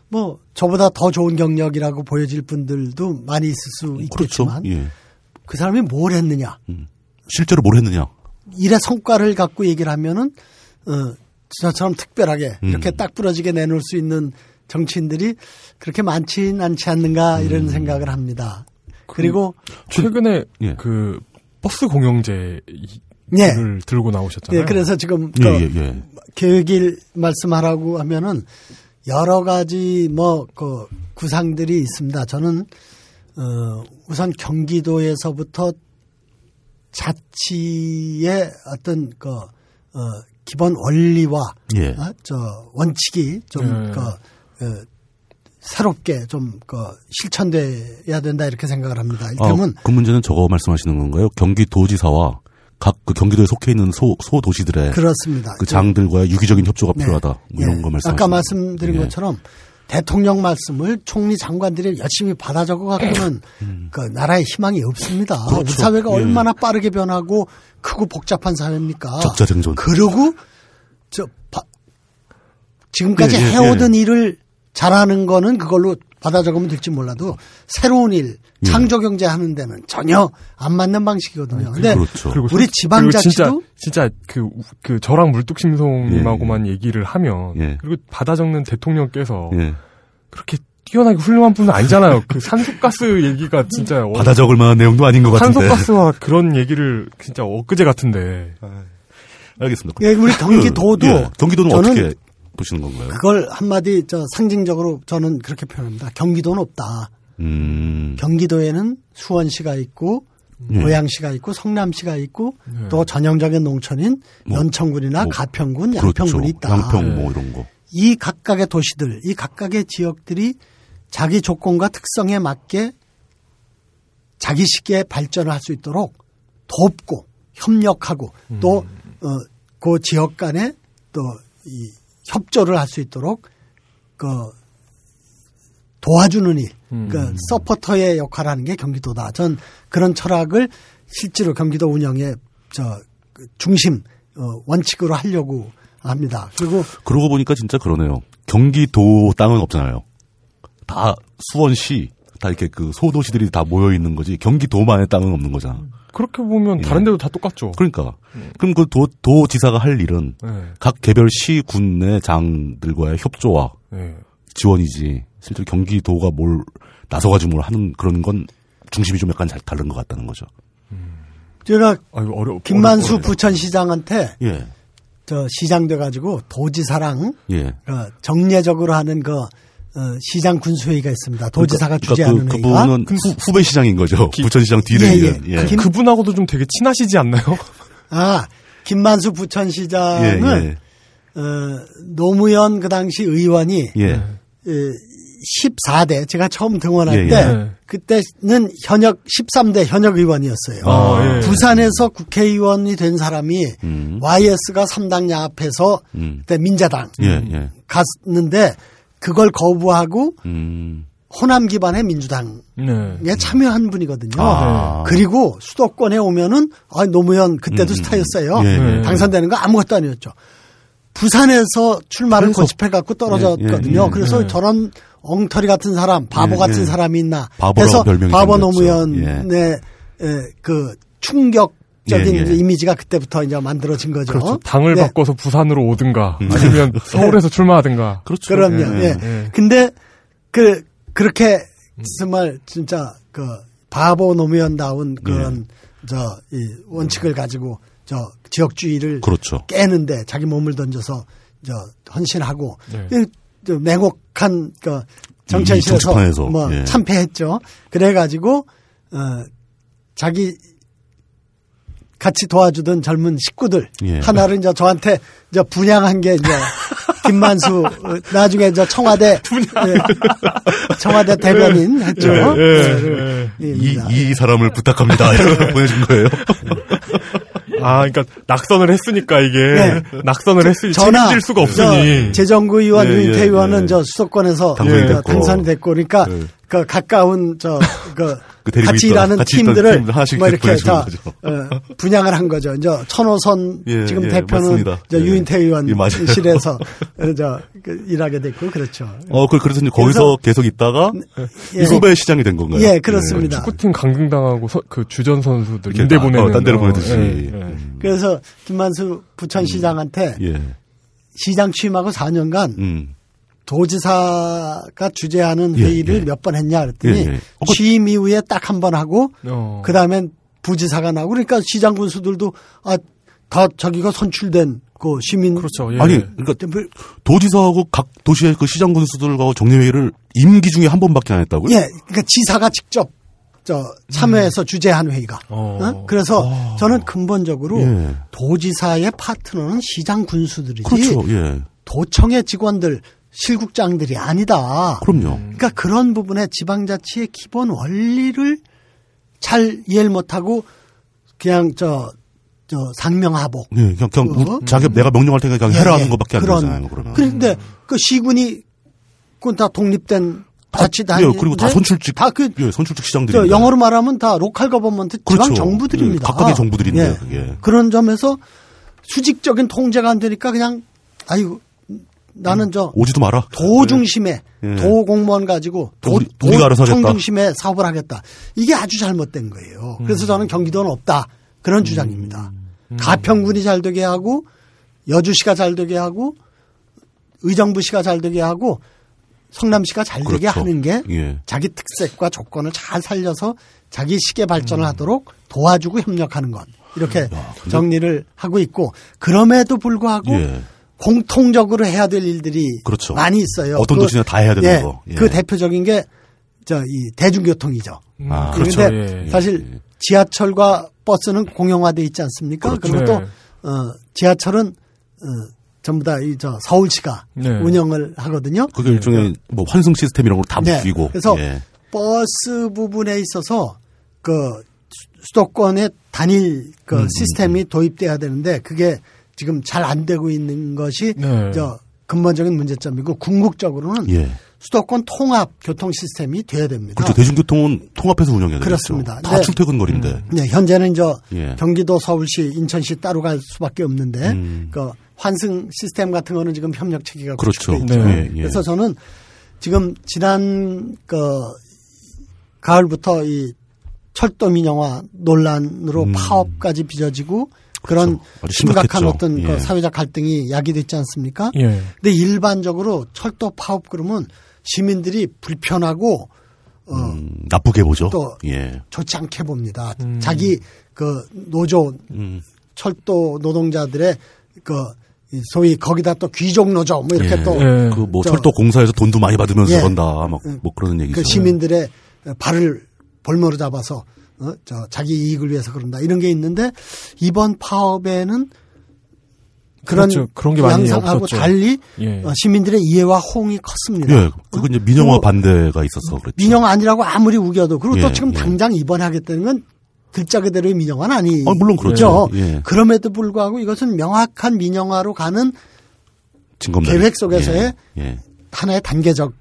뭐 저보다 더 좋은 경력이라고 보여질 분들도 많이 있을 수
그렇죠.
있겠지만
예.
그 사람이 뭘 했느냐,
실제로 뭘 했느냐.
일의 성과를 갖고 얘기를 하면은 어 저처럼 특별하게
음.
이렇게 딱 부러지게 내놓을 수 있는 정치인들이 그렇게 많진 않지 않는가
음.
이런 생각을 합니다. 그 리고
최근에
예.
그 버스 공영제를
예.
들고 나오셨잖아요.
예, 그래서 지금
예,
그
예, 예.
계획일 말씀하라고 하면은 여러 가지 뭐 그 구상들이 있습니다. 저는 어 우선 경기도에서부터 자치의 어떤 그 어, 기본 원리와
예.
어, 저 원칙이 좀
네.
그, 어, 새롭게 좀 그 실천돼야 된다 이렇게 생각을 합니다.
아,
이를테면
그 문제는 저거 말씀하시는 건가요? 경기도지사와 각 그 경기도에 속해 있는 소, 소도시들의
그렇습니다.
그 장들과의 유기적인 협조가
네.
필요하다. 뭐 이런
예.
거 말씀.
아까 말씀드린
예.
것처럼 대통령 말씀을 총리 장관들이 열심히 받아 적어 갖고는 그 나라의 희망이 없습니다.
음. 그렇죠.
우리 사회가
예.
얼마나 빠르게 변하고 크고 복잡한 사회입니까?
적자생존.
그러고 저 바- 지금까지
예, 예,
해오던 일을 잘하는 거는 그걸로 받아 적으면 될지 몰라도 새로운 일,
예.
창조 경제 하는 데는 전혀 안 맞는 방식이거든요. 근데
그렇죠.
그리고
우리
솔-
지방 자치도
그리고 진짜 진짜 그 그 저랑 물뚝심송님하고만 얘기를 하면
예.
그리고 받아 적는 대통령께서
예.
그렇게 뛰어나게 훌륭한 분은 아니잖아요. 그 산소가스 얘기가 진짜 어-
받아 적을 만한 내용도 아닌 것 같은데.
산소가스와 그런 얘기를 진짜 엊그제 같은데
알겠습니다.
예, 우리 경기도도
예, 경기도는
저는
어떻게 보시는 건가요?
그걸 한마디 저 상징적으로 저는 그렇게 표현합니다. 경기도는 없다.
음.
경기도에는 수원시가 있고
예.
고양시가 있고 성남시가 있고 또 전형적인 농촌인
뭐,
연천군이나
뭐,
가평군,
그렇죠.
양평군이 있다.
양평 뭐 이런 거.
이 각각의 도시들, 이 각각의 지역들이 자기 조건과 특성에 맞게 자기 시기에 발전을 할 수 있도록 돕고 협력하고 또 어, 그 지역 간에 또이 협조를 할 수 있도록 그 도와주는 일, 그 서포터의 역할을 하는 게 경기도다. 전 그런 철학을 실제로 경기도 운영의 저그 중심 어, 원칙으로 하려고 합니다. 그리고
그러고 보니까 진짜 그러네요. 경기도 땅은 없잖아요. 다 수원시, 다 이렇게 그 소도시들이 다 모여 있는 거지. 경기도만의 땅은 없는 거잖아.
그렇게 보면
예.
다른 데도 다 똑같죠.
그러니까. 그럼 그 도, 도 지사가 할 일은
네.
각 개별 시, 군내 장들과의 협조와
네.
지원이지. 실제로 경기도가 뭘 나서가지고 뭘 하는 그런 건 중심이 좀 약간 잘 다른 것 같다는 거죠.
제가
아유 어려.
김만수 부천시장한테
예,
저 시장 돼가지고 도지사랑
예.
어, 정례적으로 하는 그 어, 시장 군수회의가 있습니다. 도지사가
그러니까
주재하는
그,
회의가.
그분은 후, 후배 시장인 거죠. 부천시장 뒤를
예. 예.
예.
김-
그분하고도 좀 되게 친하시지 않나요?
아 김만수
예,
부천시장은
예.
어, 노무현 그 당시 의원이
예.
14대 제가 처음 등원할
예,
때
예.
그때는 현역 13대 현역 의원이었어요.
아, 예.
부산에서 국회의원이 된 사람이
음.
YS가 3당 야합해서
음.
그때 민자당
예, 예.
갔는데 그걸 거부하고
음.
호남 기반의 민주당에
네.
참여한 분이거든요.
아.
그리고 수도권에 오면은 아, 노무현 그때도
음.
스타였어요.
예,
예.
당선되는 거 아무것도 아니었죠. 부산에서 출마를
그래서-
고집해 갖고 떨어졌거든요.
예, 예,
그래서
예.
저런 엉터리 같은 사람, 바보
예,
같은
예.
사람이 있나
바보라고
해서 바보. 노무현의 에, 그 충격 적인
예, 예.
이미지가 그때부터 이제 만들어진 거죠.
그렇죠. 당을
네.
바꿔서 부산으로 오든가 아니면 서울에서 출마하든가.
그렇죠.
그럼요.
예.
예.
예.
근데 그 그렇게 정말 진짜 그 바보 노무현다운 그런 저 이 원칙을 가지고 저 지역주의를
그렇죠.
깨는데 자기 몸을 던져서 저 헌신하고
네.
이, 저 냉혹한 그 정치현실에서 뭐
예.
참패했죠. 그래가지고 어 자기 같이 도와주던 젊은 식구들
예.
하나를 이제 저한테 이제 분양한 게 이제 김만수 어, 나중에 이제 청와대 예, 청와대 대변인 했죠.
예, 예,
예,
예.
예,
이. 이 사람을 부탁합니다. 이러고 보내준 거예요.
아, 그러니까 낙선을 했으니까 이게
네.
낙선을 했으니
전화
책임질 수가 없으니.
저 재정구 의원
예,
유인태
예,
의원은
예.
저 수도권에서
당선이
그
됐고.
당선이 됐고 그러니까
예.
그 가까운 저그
그
같이
있던,
일하는
같이
팀들을
팀들 하나씩
뭐 이렇게 다
거죠.
어, 분양을 한 거죠. 이제 천호선
예,
지금
예,
대표는
맞습니다. 예.
유인태
예.
의원실에서 저그 일하게 됐고 그렇죠.
어, 그, 그래서 이제 거기서 계속 있다가
예.
후배 시장이 된 건가요?
예, 그렇습니다.
축구팀 강등당하고 서- 그 주전 선수들 임대
나-
보내는
어, 딴 데로
어,
보내듯이.
예, 예.
음.
그래서 김만수 부천시장한테
예.
시장 취임하고 4년간
음.
도지사가 주재하는
예,
회의를
예.
몇번 했냐 그랬더니
예, 예. 어, 그-
취임 이후에 딱 한 번 하고
어.
그 다음엔 부지사가 나고 그러니까 시장 군수들도 아, 다 자기가 선출된 그 시민
그렇죠. 예.
아니, 그러니까 도지사하고 각 도시의 그 시장 군수들과 정례회의를 임기 중에 한 번밖에 안 했다고요?
예, 그러니까 지사가 직접 저 참여해서 주재한 회의가.
어.
어? 그래서 저는 근본적으로
예.
도지사의 파트너는 시장 군수들이지
그렇죠. 예.
도청의 직원들 실국장들이 아니다.
그럼요.
그러니까 그런 부분에 지방자치의 기본 원리를 잘 이해를 못하고 그냥 저, 저 상명하복.
예, 그냥, 그냥
어?
우리 자기 내가 명령할 테니까 그냥
예,
해라
예.
하는 것밖에 안 되잖아요. 그러면.
그런데 그 시군이 그건 다 독립된 자치
다-
단위.
예, 그리고 다 선출직
다 그
예, 선출직
저
시장들이
영어로 말하면 다 local government
그렇죠.
지방 정부들입니다.
예, 각각의 정부들인데,
예.
그게.
그런 점에서 수직적인 통제가 안 되니까 그냥 아이고 나는 저
오지도 마라.
도 중심에
예.
도 공무원 가지고 도,
알아서 하겠다.
중심에 사업을 하겠다. 이게 아주 잘못된 거예요.
음.
그래서 저는 경기도는 없다 그런 주장입니다. 가평군이 잘 되게 하고 여주시가 잘 되게 하고 의정부시가 잘 되게 하고 성남시가 잘 되게
그렇죠.
하는 게
예.
자기 특색과 조건을 잘 살려서 자기 시계 발전을 하도록 도와주고 협력하는 것 이렇게
근데-
정리를 하고 있고 그럼에도 불구하고
예.
공통적으로 해야 될 일들이
그렇죠.
많이 있어요.
어떤 도시나 다 해야 되는
예,
거. 예.
그 대표적인 게 저 이 대중교통이죠.
아,
그렇죠.
그런데
예.
사실 지하철과 버스는 공용화돼 있지 않습니까?
그렇죠.
그리고 또
네.
어, 지하철은 어, 전부 다 이 저 서울시가
네.
운영을 하거든요.
그게 일종의 뭐 환승 시스템 이런 걸다
네.
묶이고.
그래서
예.
버스 부분에 있어서 그 수- 수도권의 단일 그
음,
시스템이 도입돼야 되는데 그게 지금 잘 안 되고 있는 것이
네.
저 근본적인 문제점이고 궁극적으로는
예.
수도권 통합 교통 시스템이 돼야 됩니다.
그렇죠. 대중교통은 통합해서 운영해야 되죠.
그렇습니다.
다
네.
출퇴근 거리인데.
네, 현재는 저
예.
경기도, 서울시, 인천시 따로 갈 수밖에 없는데
음.
그 환승 시스템 같은 거는 지금 협력 체계가
그렇죠.
있죠.
네.
예, 예.
그래서 저는 지금 지난 그 가을부터 이 철도 민영화 논란으로
음.
파업까지 빚어지고 그런
그렇죠.
심각한. 어떤 그
예.
사회적 갈등이 야기됐지 않습니까?
예.
근데 일반적으로 철도 파업 그러면 시민들이 불편하고 어,
음, 나쁘게 보죠.
또
예.
좋지 않게 봅니다.
음.
자기 그 노조
음.
철도 노동자들의 그 소위 거기다 또 귀족 노조 뭐 이렇게
예.
또
예.
그뭐
저-
철도 공사에서 돈도 많이 받으면서
예.
그런다. 막 뭐 그런 얘기죠.
그 시민들의 발을 볼모로 잡아서 어, 저 자기 이익을 위해서 그런다 이런 게 있는데 이번 파업에는 그런
그렇죠. 그런 게 많이
양상하고
없었죠.
달리
예.
어, 시민들의 이해와 호응이 컸습니다.
예. 그건 이제 민영화
뭐
반대가 있어서 그랬죠.
민영 아니라고 아무리 우겨도 그리고 또
예,
지금
예.
당장 입원하겠다는 건 글자 그대로의 민영화는 아니죠.
아, 물론 그렇죠. 예.
그럼에도 불구하고 이것은 명확한 민영화로 가는
진검
계획 속에서의
예. 예.
하나의 단계적인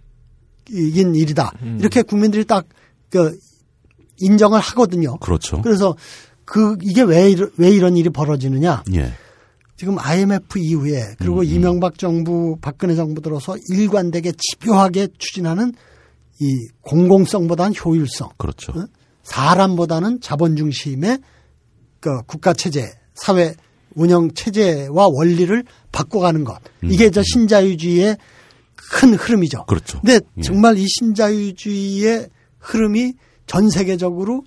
일이다.
음.
이렇게 국민들이 딱그 인정을 하거든요.
그렇죠.
그래서 그 이게 왜, 왜 이런 일이 벌어지느냐?
예.
지금 IMF 이후에 그리고
음,
이명박 정부, 박근혜 정부 들어서 일관되게 집요하게 추진하는 이 공공성보다는 효율성,
그렇죠.
어? 사람보다는 자본 중심의 그 국가 체제, 사회 운영 체제와 원리를 바꿔가는 것. 이게 저 신자유주의의 큰 흐름이죠.
음, 그렇죠.
근데
예.
정말 이 신자유주의의 흐름이 전 세계적으로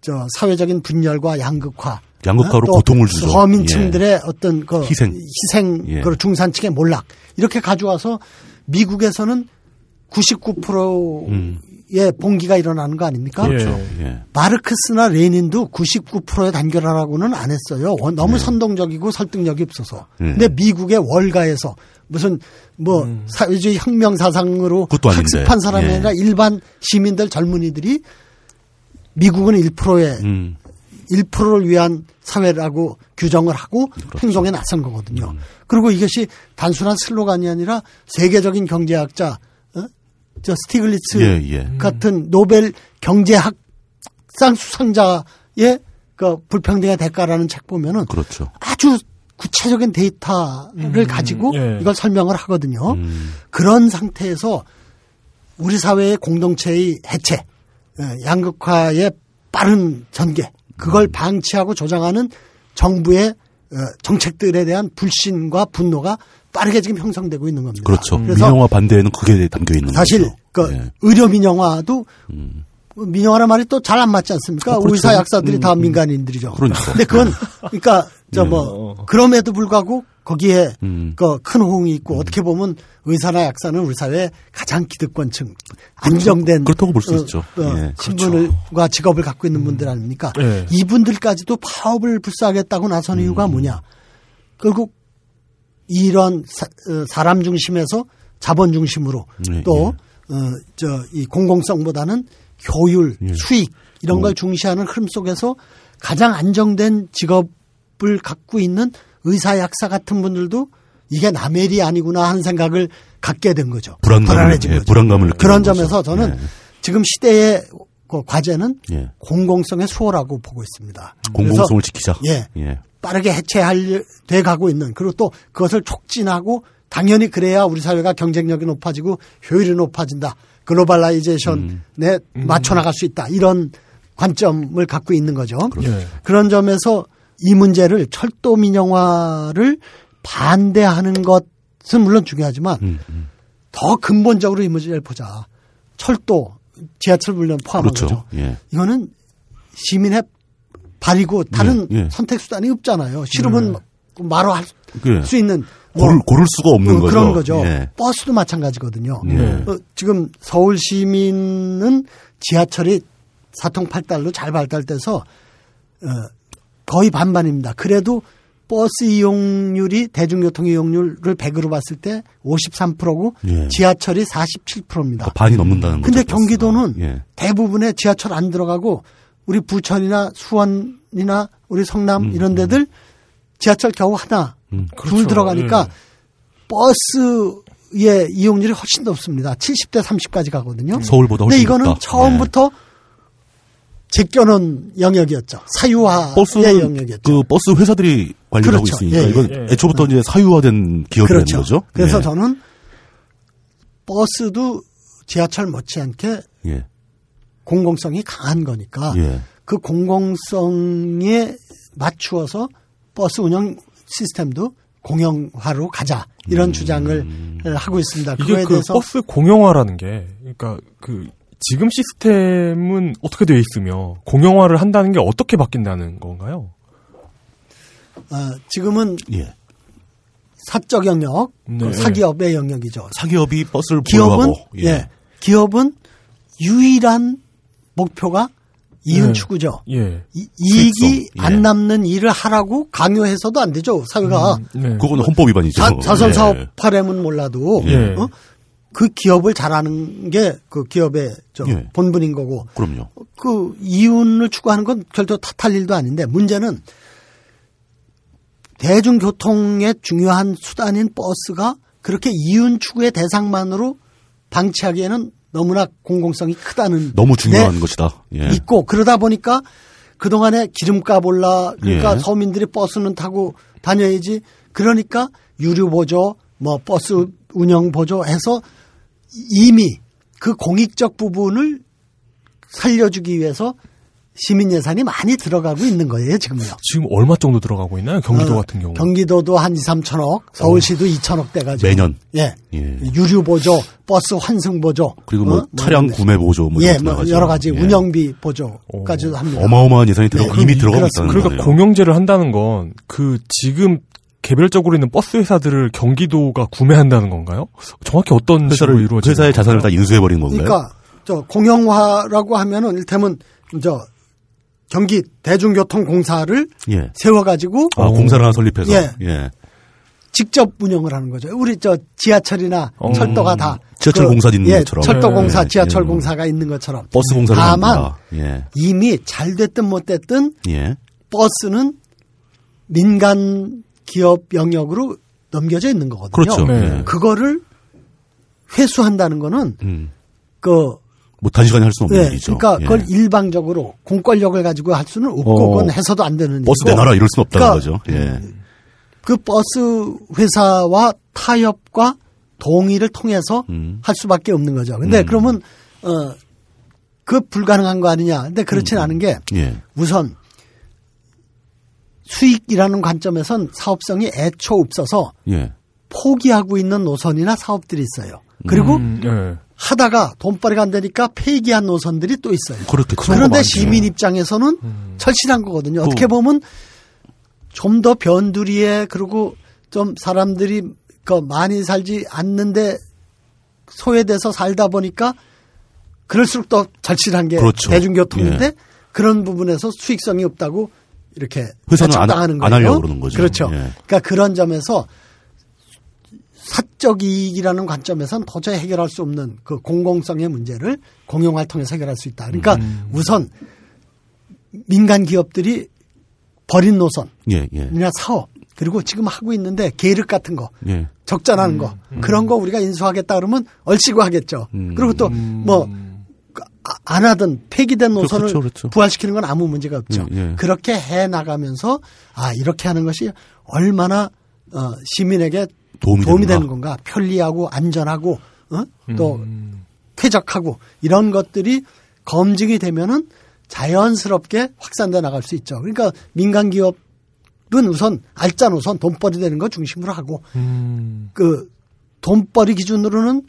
저 사회적인 분열과 양극화,
양극화로
어? 또
고통을 주죠.
서민층들의 어떤 그
희생.
희생,
예.
그 중산층의 몰락 이렇게 가져와서 미국에서는 99%의
음.
봉기가 일어나는 거 아닙니까?
예.
그렇죠. 예.
마르크스나 레닌도 99%의 단결하라고는 안 했어요. 원- 너무 선동적이고 설득력이 없어서.
네.
근데 미국의 월가에서 무슨 뭐 사회주의 혁명 사상으로. 학습한 사람이
예.
아니라 일반 시민들 젊은이들이 미국은 1%의
음.
1%를 위한 사회라고 규정을 하고
그렇죠.
행동에 나선 거거든요.
음.
그리고 이것이 단순한 슬로건이 아니라 세계적인 경제학자, 어? 저 스티글리츠
예, 예.
같은 노벨 경제학상 수상자의 그 불평등의 대가라는 책 보면은
그렇죠.
아주 구체적인 데이터를 가지고
예.
이걸 설명을 하거든요.
음.
그런 상태에서 우리 사회의 공동체의 해체, 예, 양극화의 빠른 전개, 그걸 방치하고 조장하는 정부의 어, 정책들에 대한 불신과 분노가 빠르게 지금 형성되고 있는 겁니다.
그렇죠.
그래서
민영화 반대에는 그게 담겨 있는
사실
거죠.
그
예.
의료 민영화도
음.
민영화란 말이 또 잘 안 맞지 않습니까?
어, 그렇죠.
의사 약사들이
음,
다
음.
민간인들이죠.
그러니까.
근데 그건 그러니까 저
네.
뭐 그럼에도 불구하고 거기에
음.
그큰 호응이 있고 어떻게 보면 의사나 약사는 우리 사회 가장 기득권층 안정된
그렇다고 볼수
어,
있죠.
어,
예,
신분과 직업을 갖고 있는 분들 아닙니까?
예.
이분들까지도 파업을 불사하겠다고 나선 이유가 뭐냐? 결국 이런 사, 람 중심에서 자본 중심으로
예,
또 어, 저 이 공공성보다는 효율,
예.
수익 이런 걸 중시하는 흐름 속에서 가장 안정된 직업을 갖고 있는 의사 약사 같은 분들도 이게 남의 일이 아니구나 하는 생각을 갖게 된 거죠.
불안감을- 예,
거죠.
불안감을
그런
거죠.
점에서 저는
예.
지금 시대의 그 과제는
예.
공공성의 수호라고 보고 있습니다.
공공성을 지키자.
예.
예.
빠르게 해체할 돼 가고 있는 그리고 또 그것을 촉진하고 당연히 그래야 우리 사회가 경쟁력이 높아지고 효율이 높아진다. 글로벌라이제이션에 맞춰 나갈 수 있다. 이런 관점을 갖고 있는 거죠.
예.
그런 점에서 이 문제를 철도 민영화를 반대하는 것은 물론 중요하지만
음, 음.
더 근본적으로 이 문제를 보자. 철도, 지하철 물론 포함한
그렇죠.
거죠.
예.
이거는 시민의 발이고 다른
예, 예.
선택 수단이 없잖아요. 싫으면 말로 할수
예.
있는 뭐
고를, 고를 수가 없는
어,
거죠.
그런 거죠.
예.
버스도 마찬가지거든요.
예.
어, 지금 서울 시민은 지하철이 사통팔달로 잘 발달돼서 어, 거의 반반입니다. 그래도 버스 이용률이 대중교통 이용률을 100으로 봤을 때 53%고
예.
지하철이 47%입니다.
그러니까 반이 넘는다는 거죠.
근데. 경기도는
예.
대부분의 지하철 안 들어가고 우리 부천이나 수원이나 우리 성남 이런 데들 지하철 겨우 하나
음.
둘
그렇죠.
들어가니까
예.
버스의 이용률이 훨씬 높습니다. 70대 30까지 가거든요.
서울보다
근데
훨씬
이거는
높다. 예.
처음부터 제껴놓은 영역이었죠. 사유화의
버스는
영역이었죠.
그 버스 회사들이 관리를 하고
그렇죠.
있으니까
예, 예.
이건
예.
애초부터 이제 사유화된 기업이라는
그렇죠.
거죠.
그래서
예.
저는 버스도 지하철 못지않게
예.
공공성이 강한 거니까
예.
그 공공성에 맞추어서 버스 운영 시스템도 공영화로 가자 이런 주장을 하고 있습니다.
이게
그거에
그
대해서
버스 공영화라는 게, 그러니까 그 지금 시스템은 어떻게 되어 있으며 공영화를 한다는 게 어떻게 바뀐다는 건가요?
어, 지금은
예.
사적 영역,
네.
그 사기업의 영역이죠.
사기업이 버스를
기업은
보유하고
예. 기업은 유일한 목표가 이윤
네.
추구죠.
예.
이, 이익이
수익성. 예.
안 남는 일을 하라고 강요해서도 안 되죠. 사회가
네.
그거는 헌법 위반이죠.
자, 자선
예.
사업하려면 몰라도
예.
어? 그 기업을 잘하는 게 그 기업의 저
예.
본분인 거고
그럼요.
그 이윤을 추구하는 건 별도 탓할 일도 아닌데 문제는 대중교통의 중요한 수단인 버스가 그렇게 이윤 추구의 대상만으로 방치하기에는 너무나 공공성이 크다는
너무 중요한
데
것이다. 예.
있고 그러다 보니까 그동안에 기름값 올라 그러니까
예.
서민들이 버스는 타고 다녀야지 그러니까 유류 보조 뭐 버스 운영 보조 해서 이미 그 공익적 부분을 살려주기 위해서 시민 예산이 많이 들어가고 있는 거예요 지금요.
지금 얼마 정도 들어가고 있나요? 경기도
어,
같은 경우.
경기도도 한 2, 3천억, 서울시도 2천억 돼가지고
매년.
예.
예.
유류 보조, 버스 환승 보조,
그리고 뭐
어?
차량
이런데.
구매 보조 뭐
예, 뭐. 여러 가지
예.
운영비 보조까지도 합니다.
어마어마한 예산이 들어
네,
이미
그렇습니다.
있다는
그러니까
거네요.
공영제를 한다는 건 그 지금 개별적으로 있는 버스 회사들을 경기도가 구매한다는 건가요? 정확히 어떤
회사를
이루어지는
회사의 자산을 다 인수해 버린 건가요?
그러니까 저 공영화라고 하면은 일테면 저 경기 대중교통공사를
예.
세워가지고
아, 공사를 하나 설립해서
예.
예.
직접 운영을 하는 거죠. 우리 저 지하철이나
어.
철도가 다
지하철 공사 있는
예,
것처럼.
철도 공사,
예,
지하철
예.
공사가 있는 것처럼
버스 공사를
다만.
예.
이미 잘 됐든 못 됐든
예.
버스는 민간 기업 영역으로 넘겨져 있는 거거든요.
그렇죠.
네.
예.
그거를 회수한다는 거는
음.
그
뭐 단시간에 할 수는 없는
네,
일이죠.
그러니까
예.
그걸 일방적으로 공권력을 가지고 할 수는 없고
어.
그건 해서도 안 되는
버스
일이고
내놔라 이럴 수는 없다는
그러니까
거죠. 예.
그 버스 회사와 타협과 동의를 통해서
음.
할 수밖에 없는 거죠. 근데
음.
그러면 어 그 불가능한 거 아니냐? 근데 그렇진 않은 게
예.
우선 수익이라는 관점에선 사업성이 애초 없어서
예.
포기하고 있는 노선이나 사업들이 있어요. 그리고
음, 예.
하다가 돈벌이가 안 되니까 폐기한 노선들이 또 있어요.
그렇겠죠.
그런데. 시민 입장에서는
음.
절실한 거거든요.
그-
어떻게 보면 좀 더 변두리에 그리고 좀 사람들이 그 많이 살지 않는데 소외돼서 살다 보니까 그럴수록 더 절실한 게
그렇죠.
대중교통인데
예.
그런 부분에서 수익성이 없다고 이렇게
회사는 안-
배척당하는
안
거예요.
하려고 그러는 거죠.
그렇죠.
예.
그러니까 그런 점에서 사적 이익이라는 관점에선 도저히 해결할 수 없는 그 공공성의 문제를 공용화를 통해서 해결할 수 있다. 그러니까
음.
우선 민간 기업들이 버린 노선이나
예. 예.
사업 그리고 지금 하고 있는데 계륵 같은 거
예.
적자나는 거 그런 거 우리가 인수하겠다 그러면 얼씨구 하겠죠.
음.
그리고 또 뭐 안 하던 폐기된 노선을
그렇죠, 그렇죠.
부활시키는 건 아무 문제가 없죠.
예, 예.
그렇게 해 나가면서 아 이렇게 하는 것이 얼마나 어, 시민에게
도움이,
도움이.
되는
건가 편리하고 안전하고 어? 또
음.
쾌적하고 이런 것들이 검증이 되면은 자연스럽게 확산돼 나갈 수 있죠. 그러니까 민간 기업은 우선 알짜 노선 돈벌이 되는 거 중심으로 하고
음.
그 돈벌이 기준으로는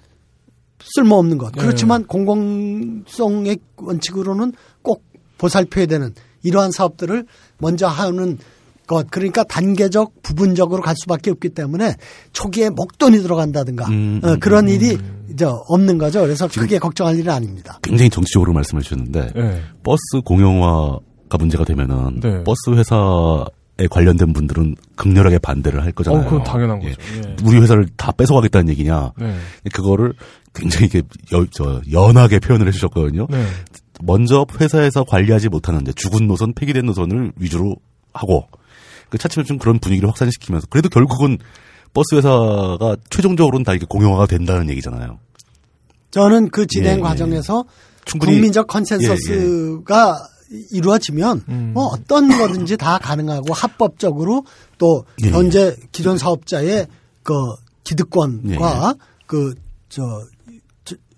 쓸모없는 것.
네.
그렇지만 공공성의 원칙으로는 꼭 보살펴야 되는 이러한 사업들을 먼저 하는 것. 그러니까 단계적, 부분적으로 갈 수밖에 없기 때문에 초기에 목돈이 들어간다든가
음,
어,
음,
그런 일이 저 없는 거죠. 그래서 크게 걱정할 일은 아닙니다.
굉장히 정치적으로 말씀해 주셨는데
예.
버스 공영화가 문제가 되면은
네.
버스 회사에 관련된 분들은 극렬하게 반대를 할 거잖아요.
어, 그건 당연한
예.
거죠. 예.
우리 회사를 다 뺏어가겠다는 얘기냐?
네.
그거를 굉장히 이렇게 여, 저, 연하게 표현을 해주셨거든요.
네.
먼저 회사에서 관리하지 못하는데 죽은 노선, 폐기된 노선을 위주로 하고 그 차츰 좀 그런 분위기를 확산시키면서 그래도 결국은 버스 회사가 최종적으로는 다 이게 공영화가 된다는 얘기잖아요.
저는 그 진행
예, 예.
과정에서
충분히
국민적 consensus가 이루어지면
음.
뭐 어떤 거든지 다 가능하고 합법적으로 또
예,
현재 기존 사업자의 그 기득권과
예,
그저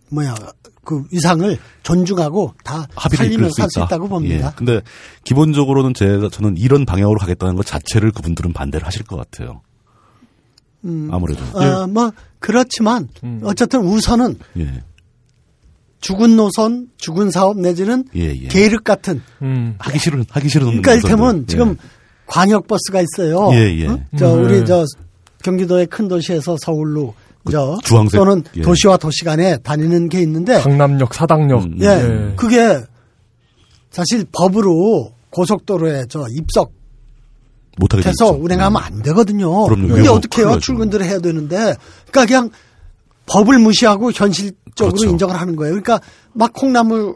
뭐야 그 위상을 존중하고 다
합의를 이끌
살리면서 수할수
있다.
있다 고 봅니다.
예. 근데 기본적으로는 제가 저는 이런 방향으로 가겠다는 것 자체를 그분들은 반대를 하실 것 같아요. 아무래도
어, 뭐 그렇지만
음.
어쨌든 우선은
예.
죽은 노선, 죽은 사업 내지는
예, 예.
계륵 같은
음.
하기 싫은 하기 싫은
그러니까 이를테면
노선들.
지금
예.
광역 버스가 있어요.
예, 예.
어? 저
음,
우리
네.
저 경기도의 큰 도시에서 서울로
저그 주황색,
또는
예.
도시와 도시 간에 다니는 게 있는데
강남역, 사당역.
음,
예,
예.
그게 사실 법으로 고속도로에 저 입석
못하게 돼
해서
있죠.
운행하면 안 되거든요.
음. 그럼요.
근데
위험
어떻게 해요?
큰일 나죠.
출근들을 해야 되는데. 그러니까 그냥 법을 무시하고 현실적으로
그렇죠.
인정을 하는 거예요. 그러니까 막 콩나물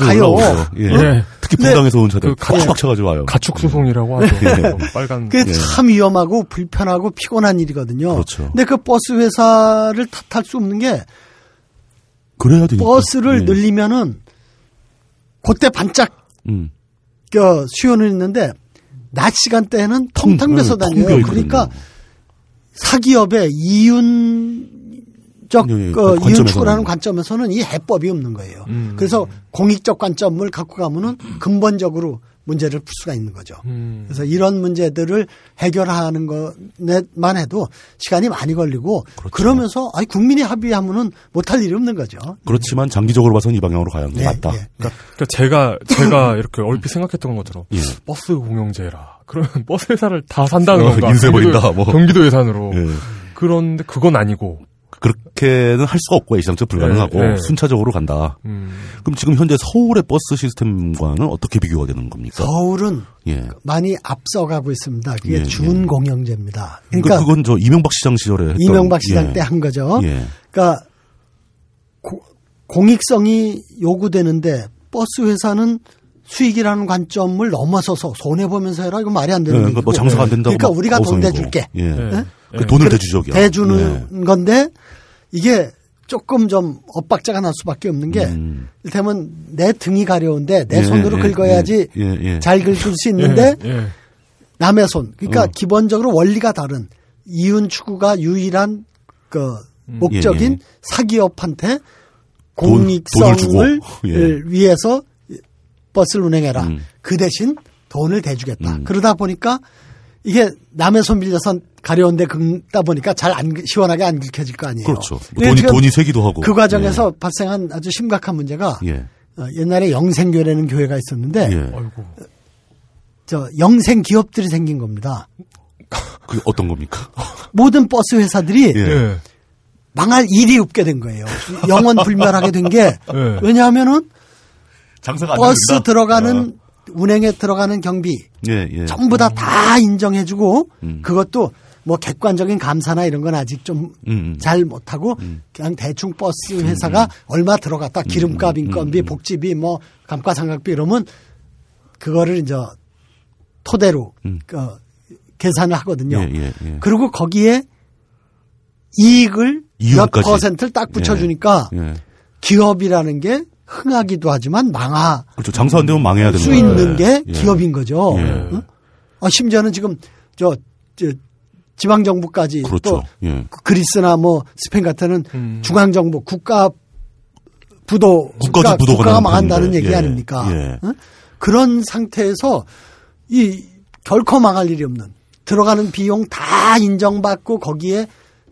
가요.
예.
예.
특히
네.
분당에서 온 차들
그 가-
꽉 차가지고 와요.
가축 수송이라고 하죠. 어, 빨간.
그게
예.
참 위험하고 불편하고 피곤한 일이거든요.
그렇죠.
근데 그 버스 회사를 탓할 수 없는 게
그래야 되니까.
버스를
예.
늘리면은 그때 반짝
음.
그 수요는 있는데 낮 시간대에는 텅텅
네,
비서
텅
다녀요. 그러니까. 사기업의 이윤 적
예, 예, 그그
이윤. 추구라는 관점에서는 이 해법이 없는 거예요.
음.
그래서 공익적 관점을 갖고 가면은 근본적으로 문제를 풀 수가 있는 거죠.
음.
그래서 이런 문제들을 해결하는 것만 해도 시간이 많이 걸리고
그렇죠.
그러면서 아니 국민이 합의하면은 못할 일이 없는 거죠.
그렇지만 장기적으로 봐서는 이 방향으로 가야 하는 게
예,
맞다.
예.
그러니까 제가 제가 이렇게 얼핏 생각했던 것처럼
예.
버스 공영제라. 그러면 버스 회사를 다 산다는
어,
건가? 인수해
버린다, 뭐.
경기도 예산으로.
예.
그런데 그건 아니고.
그렇게는 할 수가 없고 예시상적 불가능하고
예, 예.
순차적으로 간다.
음.
그럼 지금 현재 서울의 버스 시스템과는 어떻게 비교가 되는 겁니까?
서울은
예.
많이 앞서가고 있습니다. 그게
예, 예.
준공영제입니다.
그러니까
그러니까
그건 저 이명박 시장 시절에 했던
이명박 시장
예.
때한 거죠.
예.
그러니까 고- 공익성이 요구되는데 버스 회사는 수익이라는 관점을 넘어서서 손해 보면서 해라 이거 말이 안 되는
예,
얘기고.
그러니까 뭐 장사가 안 된다고
그러니까
막
우리가 돈. 대줄게.
예.
예.
그 돈을 대주적이야.
대주는
예.
건데 이게 조금 좀 엇박자가 날 수밖에 없는 게
음.
이를테면 내 등이 가려운데 내
예,
손으로
예,
긁어야지
예, 예, 예.
잘 긁을 수 있는데
예, 예.
남의 손. 그러니까
어.
기본적으로 원리가 다른 이윤 추구가 유일한 그 목적인
예, 예.
사기업한테
돈-
공익성을.
예.
위해서 버스를 운행해라.
음.
그 대신 돈을 대주겠다.
음.
그러다 보니까 이게 남의 손 빌려서 가려운데 긁다 보니까 잘 안 시원하게 안 긁혀질 거 아니에요.
그렇죠. 뭐
근데
돈이 돈이 세기도 하고.
그 과정에서 발생한 아주 심각한 문제가
예. 예.
어, 옛날에 영생교회라는 교회가 있었는데
예.
아이고.
저 영생 기업들이 생긴 겁니다.
그 어떤 겁니까?
모든 버스 회사들이
예.
예.
망할 일이 없게 된 거예요. 영원 불멸하게 된게
예.
왜냐하면은
장사가 안
버스
됩니다.
들어가는 운행에 들어가는 경비
예, 예.
전부 다다 인정해주고
음.
그것도 뭐 객관적인 감사나 이런 건 아직 좀
음, 음.
잘 못하고 그냥 대충 버스 회사가 얼마 들어갔다 기름값 인건비 복지비 뭐 감가상각비 이러면 그거를 이제 토대로
음.
그 계산을 하거든요.
예, 예, 예.
그리고 거기에 이익을 몇. 퍼센트를 딱 붙여주니까
예.
기업이라는 게 흥하기도 하지만 망할
그렇죠. 장사 안 되면 망해야 되는
수. 있는 게
예.
기업인 거죠.
예.
응? 아, 심지어는 지금 저, 저 지방 정부까지
그렇죠.
또
예.
그리스나 뭐 스페인 같은
음.
중앙 정부 국가 부도
국가가 나는
망한다는. 얘기
예.
아닙니까?
예.
응? 그런 상태에서 이 결코 망할 일이 없는 들어가는 비용 다 인정받고 거기에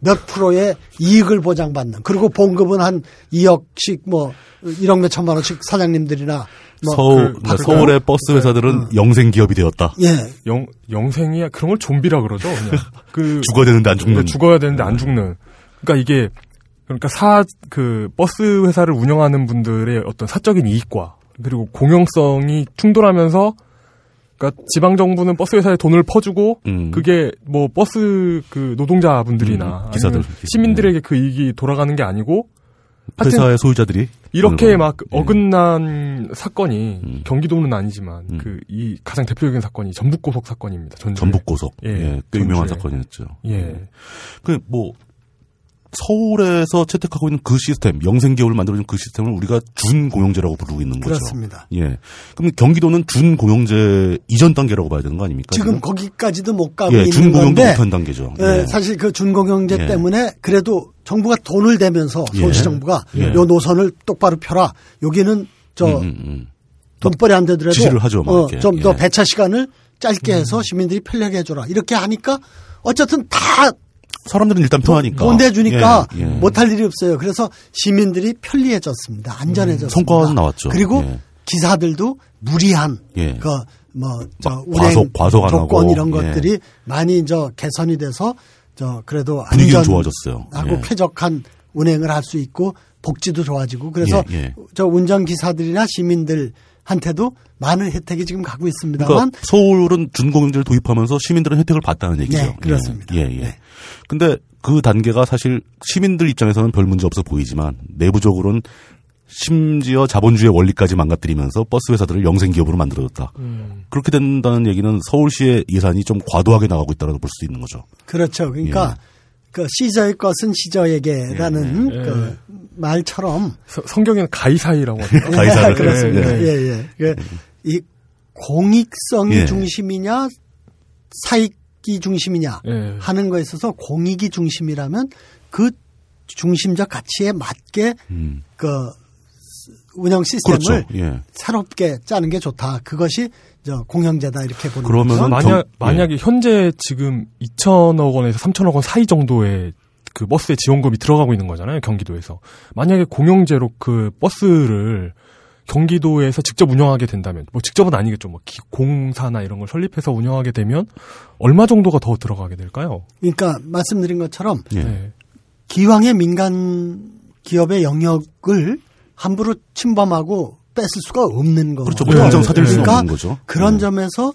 몇 프로의 이익을 보장받는 그리고 봉급은 한 2억씩 뭐 1억 몇 천만 원씩 사장님들이나 뭐
서울,
그-
그러니까
그-
서울의 버스 회사들은 영생 기업이 되었다.
예.
영 영생이야 그런 걸 좀비라 그러죠. 그냥 그
죽어야 되는데 안 죽는.
네, 죽어야 되는데 안 죽는. 그러니까 이게 그러니까 사 그 버스 회사를 운영하는 분들의 어떤 사적인 이익과 그리고 공영성이 충돌하면서 그러니까 지방 정부는 버스 회사에 돈을 퍼주고
음.
그게 뭐 버스 그 노동자분들이나
음, 기사들.
시민들에게 그 이익이 돌아가는 게 아니고
회사의 소유자들이
이렇게 막
예.
어긋난 사건이
음.
경기도는 아니지만
음.
그이 가장 대표적인 사건이 전북 고속 사건입니다.
전북 고속.
예,
예. 꽤 유명한
전주에.
사건이었죠.
예.
그 뭐 서울에서 채택하고 있는 그 시스템, 영생기업을 만들어준 그 시스템을 우리가 준공영제라고 부르고 있는 거죠.
그렇습니다.
예. 그럼 경기도는 준공영제 이전 단계라고 봐야 되는 거 아닙니까?
지금 거기까지도 못 가고
예,
있는
준공영도
건데
못한 단계죠.
예,
예.
사실 그 준공영제
예.
때문에 그래도 정부가 돈을 대면서
예.
서울시 정부가
예.
요 노선을 똑바로 펴라. 여기는 저
음, 음, 음.
돈벌이 안 되더라도
지시를 하죠, 막 이렇게.
좀더
예. 음.
배차 시간을 짧게 해서 시민들이 편리하게 해줘라. 이렇게 하니까 어쨌든 다
사람들은 일단 편하니까.
돈 대주니까
예, 예.
못할 일이 없어요. 그래서 시민들이 편리해졌습니다. 안전해졌습니다.
성과는 나왔죠.
그리고
예.
기사들도 무리한
예.
그뭐저
막
운행
과속,
조건 이런
예.
것들이 많이 저 개선이 돼서 저 그래도 안전
좋아졌어요.
하고
예.
쾌적한 운행을 할 수 있고 복지도 좋아지고 그래서. 저 운전 기사들이나 시민들 한테도 많은 혜택이 지금 가고 있습니다만
그러니까 서울은 준공영제를 도입하면서 시민들은 혜택을 봤다는 얘기죠.
네, 그렇습니다.
예, 예.
네.
근데 그 단계가 사실 시민들 입장에서는 별 문제 없어 보이지만 내부적으로는 심지어 자본주의 원리까지 망가뜨리면서 버스 회사들을 영생 기업으로 만들어줬다.
음.
그렇게 된다는 얘기는 서울시의 예산이 좀 과도하게 나가고 있다고 볼수 있는 거죠.
그렇죠. 그러니까
예.
그 시저의 것은 시저에게라는
예.
그 말처럼
서- 성경에는 가이사이라고 합니다.
가이사를.
그렇습니다.
예,
예, 예. 그, 이 공익성이
예.
중심이냐 사익이 중심이냐
예.
하는 거에 있어서 공익이 중심이라면 그 중심적 가치에 맞게
음.
그 운영 시스템을
그렇죠. 예.
새롭게 짜는 게 좋다. 그것이 저 공영제다 이렇게 보는
그러면은
거죠.
만약
경-
만약에 현재 지금 2천억 원에서 3천억 원 사이 정도의 그 버스의 지원금이 들어가고 있는 거잖아요 경기도에서 만약에 공영제로 그 버스를 경기도에서 직접 운영하게 된다면 뭐 직접은 아니겠죠 뭐 기- 공사나 이런 걸 설립해서 운영하게 되면 얼마 정도가 더 들어가게 될까요?
그러니까 말씀드린 것처럼
예.
네.
기왕의 민간 기업의 영역을 함부로 침범하고 뺏을 수가 없는 거죠.
그렇죠. 뭐 당장 사들 수는
그러니까
없는 거죠.
그런
음.
점에서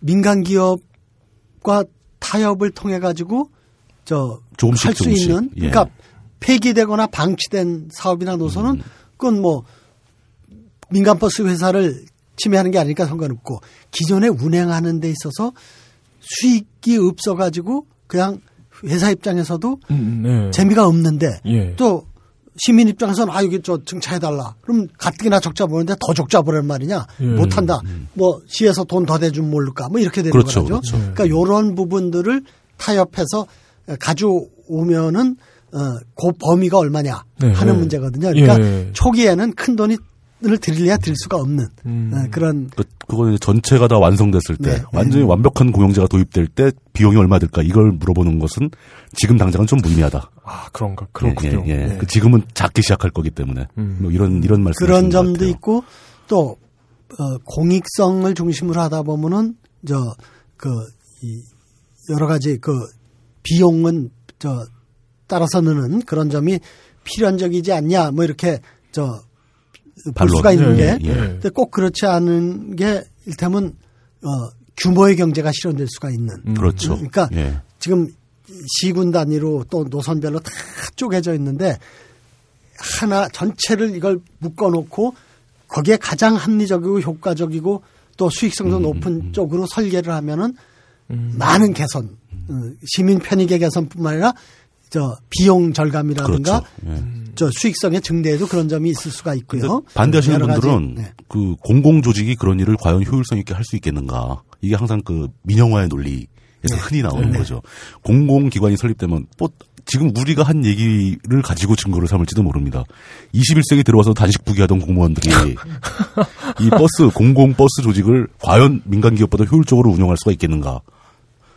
민간 기업과 타협을 통해 가지고 저
조금씩
할 수. 있는
예.
그러니까 폐기되거나 방치된 사업이나 노선은
음.
그건 뭐 민간 버스 회사를 침해하는 게 아니니까 상관없고 기존에 운행하는 데 있어서 수익이 없어 가지고 그냥 회사 입장에서도
음, 네.
재미가 없는데
예.
또 시민 입장에서는 아 여기 저 증차해 달라. 그럼 가뜩이나 적자 보는데 더 적자 보란 말이냐.
예.
못한다. 뭐 시에서 돈 더 대주면 모를까. 뭐 이렇게 되는
그렇죠,
거죠.
그렇죠.
그러니까 이런 부분들을 타협해서 가져오면은 어, 그 범위가 얼마냐
네,
하는
네.
문제거든요. 그러니까
예.
초기에는 큰 돈을 들일래야 들 수가 없는
음.
어, 그런
그, 그거는 전체가 다 완성됐을 때
네.
완전히 완벽한 공영제가 도입될 때 비용이 얼마 들까 이걸 물어보는 것은 지금 당장은 좀 무의미하다.
아 그런가 그렇군요.
예, 예, 예.
네.
그 지금은 작게 시작할 거기 때문에
음.
뭐 이런 이런 말씀
그런 점도 있고 또 어, 공익성을 중심으로 하다 보면은 저그 여러 가지 그 비용은 저 따라서는 그런 점이 필연적이지 않냐 뭐 이렇게 저 볼. 수가 있는
예,
게
예.
근데 꼭 그렇지 않은 게 일테면 어 규모의 경제가 실현될 수가 있는
음.
그렇죠.
그러니까
예.
지금 시군 단위로 또 노선별로 다 쪼개져 있는데 하나 전체를 이걸 묶어 놓고 거기에 가장 합리적이고 효과적이고 또 수익성도
음,
높은 쪽으로 설계를 하면은 많은 개선, 어, 시민 편익의 개선뿐만 아니라 저 비용 절감이라든가
그렇죠. 예.
저 수익성의 증대에도 그런 점이 있을 수가 있고요.
반대하시는 분들은
네.
그 공공 조직이 그런 일을 과연 효율성 있게 할 수 있겠는가? 이게 항상 그 민영화의 논리에서
네.
흔히 나오는 거죠. 공공 기관이 설립되면 뭐 지금 우리가 한 얘기를 가지고 증거를 삼을지도 모릅니다. 21세기 들어와서 단식 부기하던 공무원들이 이 버스 공공 버스 조직을 과연 민간 기업보다 효율적으로 운영할 수가 있겠는가?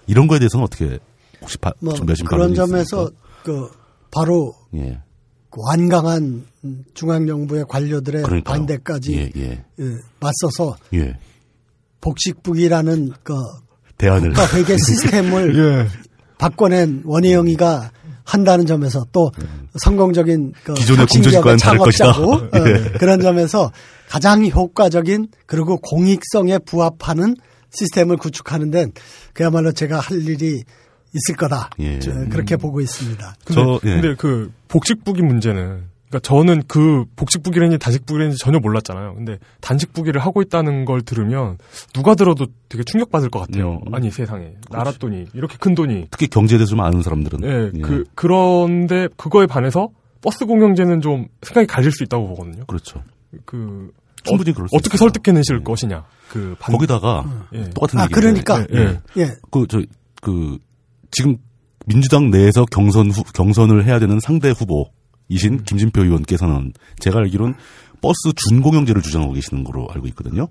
이런 거에 대해서는 어떻게 혹시 바,
뭐
준비하신
그런 점에서
있습니까?
그 바로
예.
완강한 중앙 정부의 관료들의
그러니까요.
반대까지
예, 예.
예, 맞서서
예.
복식북이라는 그
대안을
국가 회계 시스템을
예.
바꿔낸 원혜영이가 한다는 점에서 또 성공적인 그
기존의 공조직과는 다를
창업자고
것이다.
어,
예.
그런 점에서 가장 효과적인 그리고 공익성에 부합하는 시스템을 구축하는 데는 그야말로 제가 할 일이 있을 거다.
예.
저 그렇게 보고 있습니다.
근데,
저, 예.
근데 그 복식부기 문제는 그러니까 저는 그 복식부기인지 단식부기인지 전혀 몰랐잖아요. 근데 단식부기를 하고 있다는 걸 들으면 누가 들어도 되게 충격받을 것 같아요.
음.
아니 세상에 나라 돈이 이렇게 큰 돈이.
특히 경제에 대해서 좀 아는 사람들은.
예,
예.
그 그런데 그거에 반해서 버스 공영제는 좀 생각이 갈릴 수 있다고 보거든요.
그렇죠.
그
충분히 그럴 수
어떻게
있어요.
설득해내실 것이냐. 그 반,
거기다가
예.
똑같은
아,
얘기.
그러니까.
예, 예.
예.
그, 저, 그, 지금 민주당 내에서 경선 후, 경선을 해야 되는 상대 후보 이신
음.
김진표 의원께서는 제가 알기로는 버스 준공영제를 주장하고 계시는 걸로 알고 있거든요.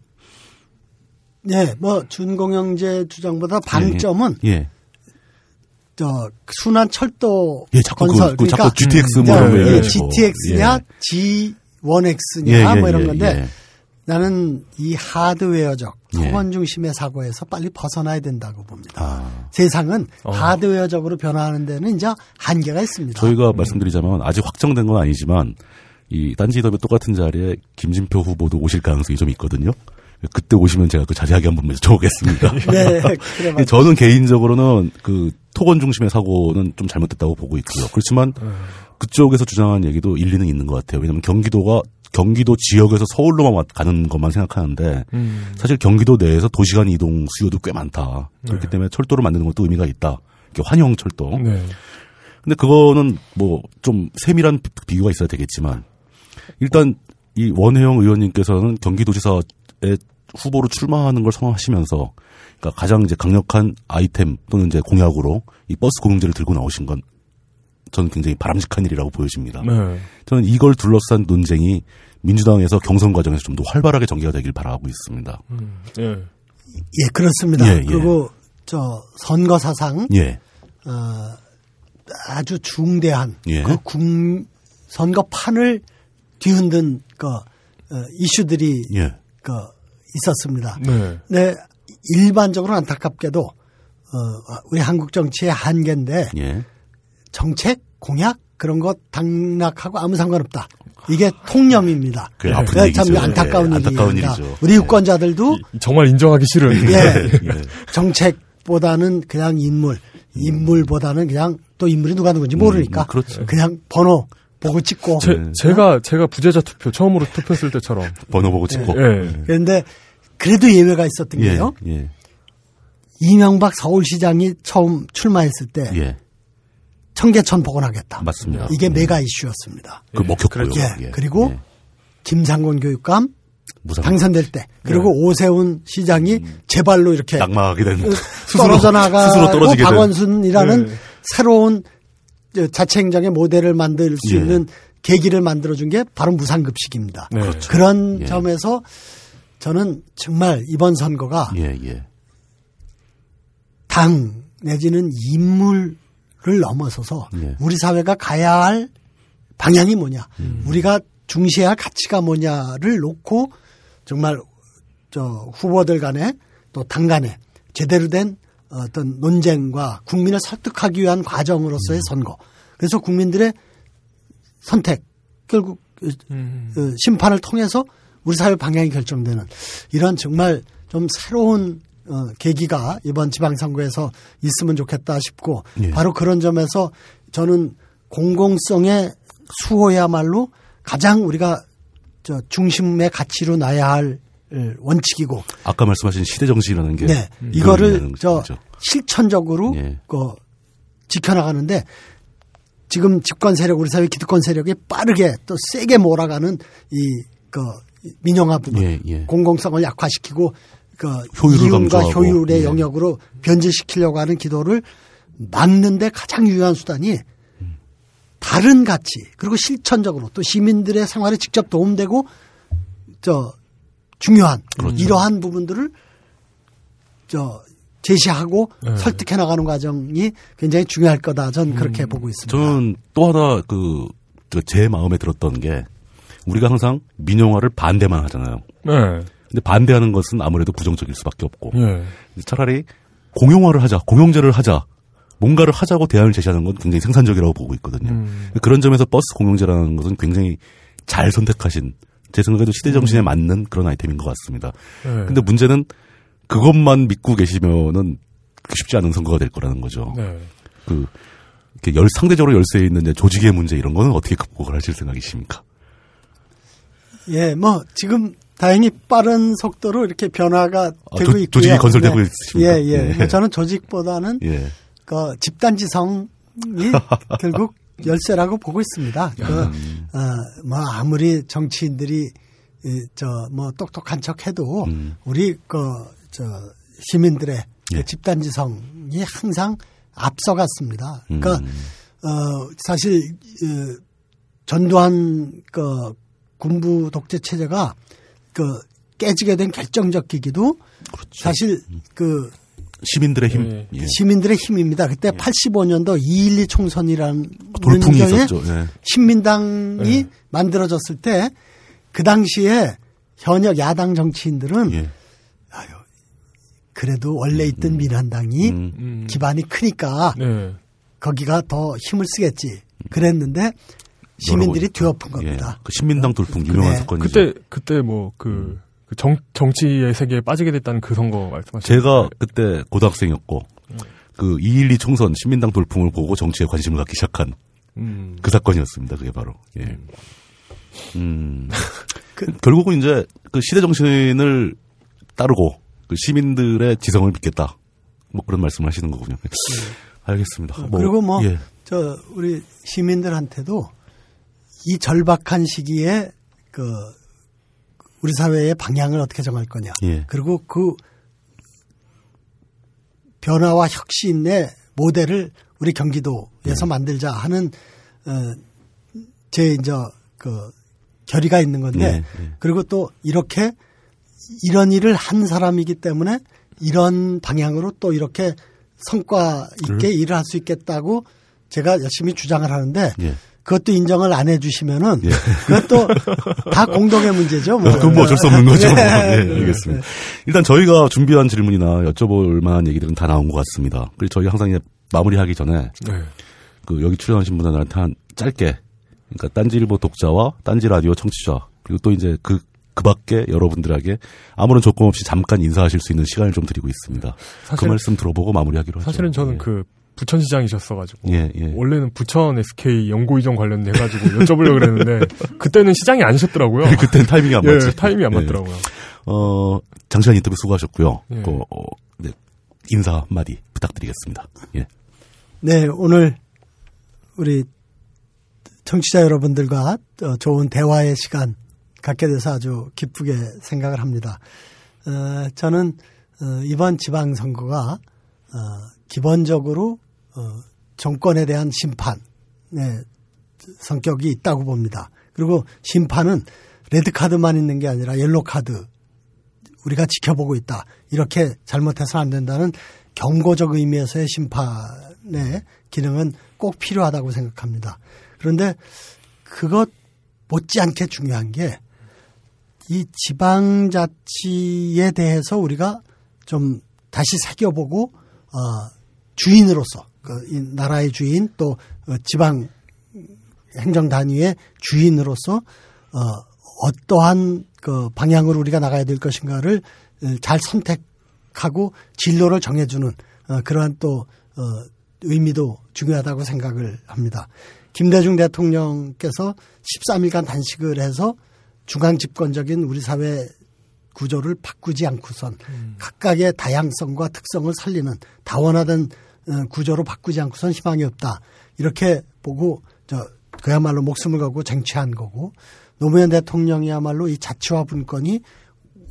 예, 뭐 준공영제 주장보다 방점은
예.
저 순환 철도
예, 자꾸 그,
건설
그 자꾸 GTX 뭐
음,
이런 거
예. GTX냐
예.
G1X냐
예, 예,
뭐 이런
예,
건데
예.
나는 이 하드웨어적
예.
소원 중심의 사고에서 빨리 벗어나야 된다고 봅니다.
아,
세상은
어.
하드웨어적으로 변화하는 데는 이제 한계가 있습니다.
저희가 말씀드리자면 아직 확정된 건 아니지만 이 딴지 더비 똑같은 자리에 김진표 후보도 오실 가능성이 좀 있거든요. 그때 오시면 제가 그 자세하게 한번 여쭤보겠습니다.
네, 그래
저는 개인적으로는 그 토건 중심의 사고는 좀 잘못됐다고 보고 있고요. 그렇지만 그쪽에서 주장한 얘기도 일리는 있는 것 같아요. 왜냐하면 경기도가 경기도 지역에서 서울로만 왔- 가는 것만 생각하는데
음.
사실 경기도 내에서 도시간 이동 수요도 꽤 많다. 그렇기 때문에 철도를 만드는 것도 의미가 있다. 이렇게 환영 철도.
네.
근데 그거는 뭐 좀 세밀한 비- 비교가 있어야 되겠지만 일단 이 원혜영 의원님께서는 경기도지사의 후보로 출마하는 걸 선언하시면서 그러니까 가장 이제 강력한 아이템 또는 이제 공약으로 이 버스 공영제를 들고 나오신 건 저는 굉장히 바람직한 일이라고 보여집니다.
네.
저는 이걸 둘러싼 논쟁이 민주당에서 경선 과정에서 좀 더 활발하게 전개가 되길 바라고 있습니다.
음. 예.
예, 그렇습니다.
예, 예.
그리고 저 선거 사상
예,
어, 아주 중대한
예.
그 국, 선거판을 뒤흔든 그 어, 이슈들이
예,
그 있었습니다.
네.
네, 일반적으로 안타깝게도 어, 우리 한국 정치의 한계인데
예.
정책 공약 그런 것 당락하고 아무 상관없다. 이게 통념입니다.
그게 아픈
네, 참
얘기죠.
안타까운
예, 안타까운
일입니다.
일이죠.
우리 유권자들도
이- 정말 인정하기 싫은.
예,
예.
정책보다는 그냥 인물, 인물보다는 그냥 또 인물이 누가 누군지 모르니까
음, 그렇죠.
그냥 번호 보고 찍고
제, 제가 제가 부재자 투표 처음으로 투표했을 때처럼.
번호 보고 찍고.
예.
그런데 그래도 예외가 있었던
예,
게요.
예,
이명박 서울시장이 처음 출마했을 때
예.
청계천 복원하겠다.
맞습니다.
이게 메가 이슈였습니다.
그 먹혔고요.
예, 그리고 김상곤 교육감
무상
당선될 때 그리고
네.
오세훈 시장이 제발로 이렇게
낙마하게 된
떨어져 나가고
스스로 떨어지게 된
박원순이라는
네.
새로운 저 자치행정의 모델을 만들 수
예.
있는 계기를 만들어준 게 바로 무상급식입니다.
네.
그렇죠.
그런
예.
점에서 저는 정말 이번 선거가
예, 예.
당 내지는 인물 을 넘어서서
예.
우리 사회가 가야 할 방향이 뭐냐,
음.
우리가 중시해야 할 가치가 뭐냐를 놓고 정말 저 후보들 간에 또 당 간에 제대로 된 어떤 논쟁과 국민을 설득하기 위한 과정으로서의 선거. 그래서 국민들의 선택 결국
음.
어, 심판을 통해서 우리 사회 방향이 결정되는 이런 정말 좀 새로운 어, 계기가 이번 지방선거에서 있으면 좋겠다 싶고
예.
바로 그런 점에서 저는 공공성의 수호야말로 가장 우리가 저 중심의 가치로 놔야 할 어, 원칙이고
아까 말씀하신 시대 정신이라는
게네
그걸
이거를 저
거죠.
실천적으로
예.
그 지켜나가는데 지금 집권 세력 우리 사회 기득권 세력이 빠르게 또 세게 몰아가는 이 그 민영화 부분
예, 예.
공공성을 약화시키고 그
효율을
이윤과
강조하고.
효율의
예.
영역으로 변질시키려고 하는 기도를 막는데 가장 유효한 수단이 다른 가치 그리고 실천적으로 또 시민들의 생활에 직접 도움되고 저 중요한
그렇죠.
이러한 부분들을 저 제시하고
네.
설득해 나가는 과정이 굉장히 중요할 거다. 전 그렇게 보고 있습니다.
저는 또 하나 그 제 마음에 들었던 게 우리가 항상 민영화를 반대만 하잖아요.
네.
근데 반대하는 것은 아무래도 부정적일 수밖에 없고
예.
차라리 공용화를 하자, 공용제를 하자, 뭔가를 하자고 대안을 제시하는 건 굉장히 생산적이라고 보고 있거든요.
음.
그런 점에서 버스 공용제라는 것은 굉장히 잘 선택하신 제 생각에도 시대 정신에 맞는 그런 아이템인 것 같습니다.
네.
근데 문제는 그것만 믿고 계시면은 쉽지 않은 선거가 될 거라는 거죠.
네.
그 이렇게 열 상대적으로 열세에 있는 조직의 문제 이런 거는 어떻게 극복을 하실 생각이십니까?
예, 뭐 지금 다행히 빠른 속도로 이렇게 변화가
아,
되고
조-
있고요.
조직이 건설되고
네.
있으십니까?
예, 예.
예.
저는 조직보다는
예.
그 집단지성이 결국 열쇠라고 보고 있습니다. 그,
음.
어, 뭐 아무리 정치인들이 저뭐 똑똑한 척해도
음.
우리 그저 시민들의 그
예.
집단지성이 항상 앞서갔습니다. 그러니까
음.
어 사실 어, 전두환 그 군부 독재 체제가 그 깨지게 된 결정적 기기도
그렇죠.
사실 그
시민들의 힘.
예.
예.
시민들의 힘입니다. 그때 85년도 2.12 총선이라는
돌풍이
경에
있었죠. 예.
신민당이
네.
만들어졌을 때 그 당시에 현역 야당 정치인들은
예.
아유 그래도 원래 있던 민한당이
음.
음.
기반이 크니까
네.
거기가 더 힘을 쓰겠지 그랬는데 시민들이 뒤엎은 겁니다.
예. 그 신민당 돌풍 유명한
네.
사건이죠.
그때 그때 뭐그 정, 정치의 세계에 빠지게 됐다는 그 선거 말씀하시는
제가 그때 고등학생이었고 그212 총선 신민당 돌풍을 보고 정치에 관심을 갖기 시작한
음.
그 사건이었습니다. 그게 바로. 예. 음. 결국은 이제 그 시대 정신을 따르고 그 시민들의 지성을 믿겠다. 뭐 그런 말씀을 하시는 거군요. 알겠습니다. 뭐,
그리고 뭐
예.
저 우리 시민들한테도 이 절박한 시기에 그 우리 사회의 방향을 어떻게 정할 거냐.
예.
그리고 그 변화와 혁신의 모델을 우리 경기도에서 만들자 하는 어, 제 이제 그 결의가 있는 건데
예, 예.
그리고 또 이렇게 이런 일을 한 사람이기 때문에 이런 방향으로 또 이렇게 성과 있게 일을 할 수 있겠다고 제가 열심히 주장을 하는데
예.
그것도 인정을 안 해주시면은
예.
그것도 다 공동의 문제죠. 뭐.
그건 뭐 어쩔 수 없는 거죠.
네.
예, 알겠습니다. 일단 저희가 준비한 질문이나 여쭤볼 만한 얘기들은 다 나온 것 같습니다. 그리고 저희 항상 이제 마무리하기 전에
네.
그 여기 출연하신 분들한테 한 짧게 그러니까 딴지일보 독자와 딴지 라디오 청취자 그리고 또 이제 그 그밖에 여러분들에게 아무런 조건 없이 잠깐 인사하실 수 있는 시간을 좀 드리고 있습니다. 그
사실-
말씀 들어보고 마무리하기로 하죠.
사실은 저는
예.
그 부천시장이셨어가지고
예, 예.
원래는 부천 SK 연고 이전 관련돼 가지고 여쭤보려고 그랬는데 그때는 시장이 아니셨더라고요.
그때는 타이밍이 안
예,
맞지.
타이밍이 안
예.
맞더라고요.
어, 장시간 인터뷰 수고하셨고요.
예.
그, 어, 네, 인사 한마디 부탁드리겠습니다. 예.
네, 오늘 우리 청취자 여러분들과 어, 좋은 대화의 시간 갖게 돼서 아주 기쁘게 생각을 합니다. 어, 저는 어, 이번 지방선거가 어, 기본적으로 어, 정권에 대한 심판의 성격이 있다고 봅니다. 그리고 심판은 레드 카드만 있는 게 아니라 옐로 카드 우리가 지켜보고 있다. 이렇게 잘못해서는 안 된다는 경고적 의미에서의 심판의 기능은 꼭 필요하다고 생각합니다. 그런데 그것 못지않게 중요한 게 이 지방자치에 대해서 우리가 좀 다시 새겨보고 어, 주인으로서 그이 나라의 주인 또 어, 지방 행정 단위의 주인으로서 어, 어떠한 그 방향으로 우리가 나가야 될 것인가를 어, 잘 선택하고 진로를 정해주는 어, 그러한 또 어, 의미도 중요하다고 생각을 합니다. 김대중 대통령께서 13일간 단식을 해서 중앙 집권적인 우리 사회 구조를 바꾸지 않고선 각각의 다양성과 특성을 살리는 다원화된 어, 구조로 바꾸지 않고선 희망이 없다. 이렇게 보고 저 그야말로 목숨을 걸고 쟁취한 거고 노무현 대통령이야말로 이 자치와 분권이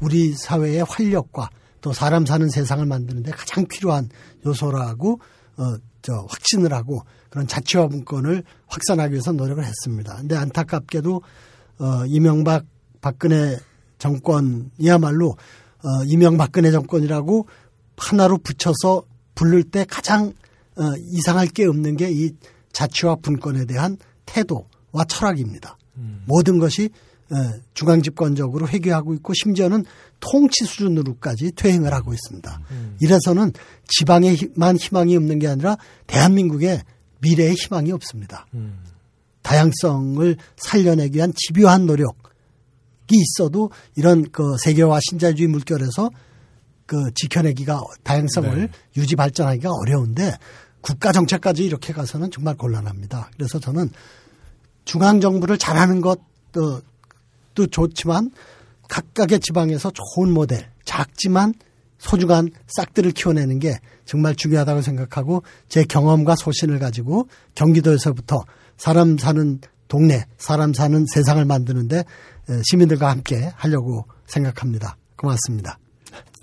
우리 사회의 활력과 또 사람 사는 세상을 만드는데 가장 필요한 요소라고 어, 저 확신을 하고 그런 자치와 분권을 확산하기 위해서 노력을 했습니다. 근데 안타깝게도 어, 이명박 박근혜 정권이야말로 어, 이명박근혜 정권이라고 하나로 붙여서 부를 때 가장 어, 이상할 게 없는 게 이 자치와 분권에 대한 태도와 철학입니다. 모든 것이 어, 중앙집권적으로 회귀하고 있고 심지어는 통치 수준으로까지 퇴행을 하고 있습니다. 이래서는 지방에만 희망이 없는 게 아니라 대한민국의 미래에 희망이 없습니다. 다양성을 살려내기 위한 집요한 노력이 있어도 이런 그 세계화 신자유주의 물결에서 그 지켜내기가 다양성을
네.
유지 발전하기가 어려운데 국가 정책까지 이렇게 가서는 정말 곤란합니다. 그래서 저는 중앙 정부를 잘하는 것도 또 좋지만 각각의 지방에서 좋은 모델, 작지만 소중한 싹들을 키워내는 게 정말 중요하다고 생각하고 제 경험과 소신을 가지고 경기도에서부터 사람 사는 동네, 사람 사는 세상을 만드는데 시민들과 함께 하려고 생각합니다. 고맙습니다.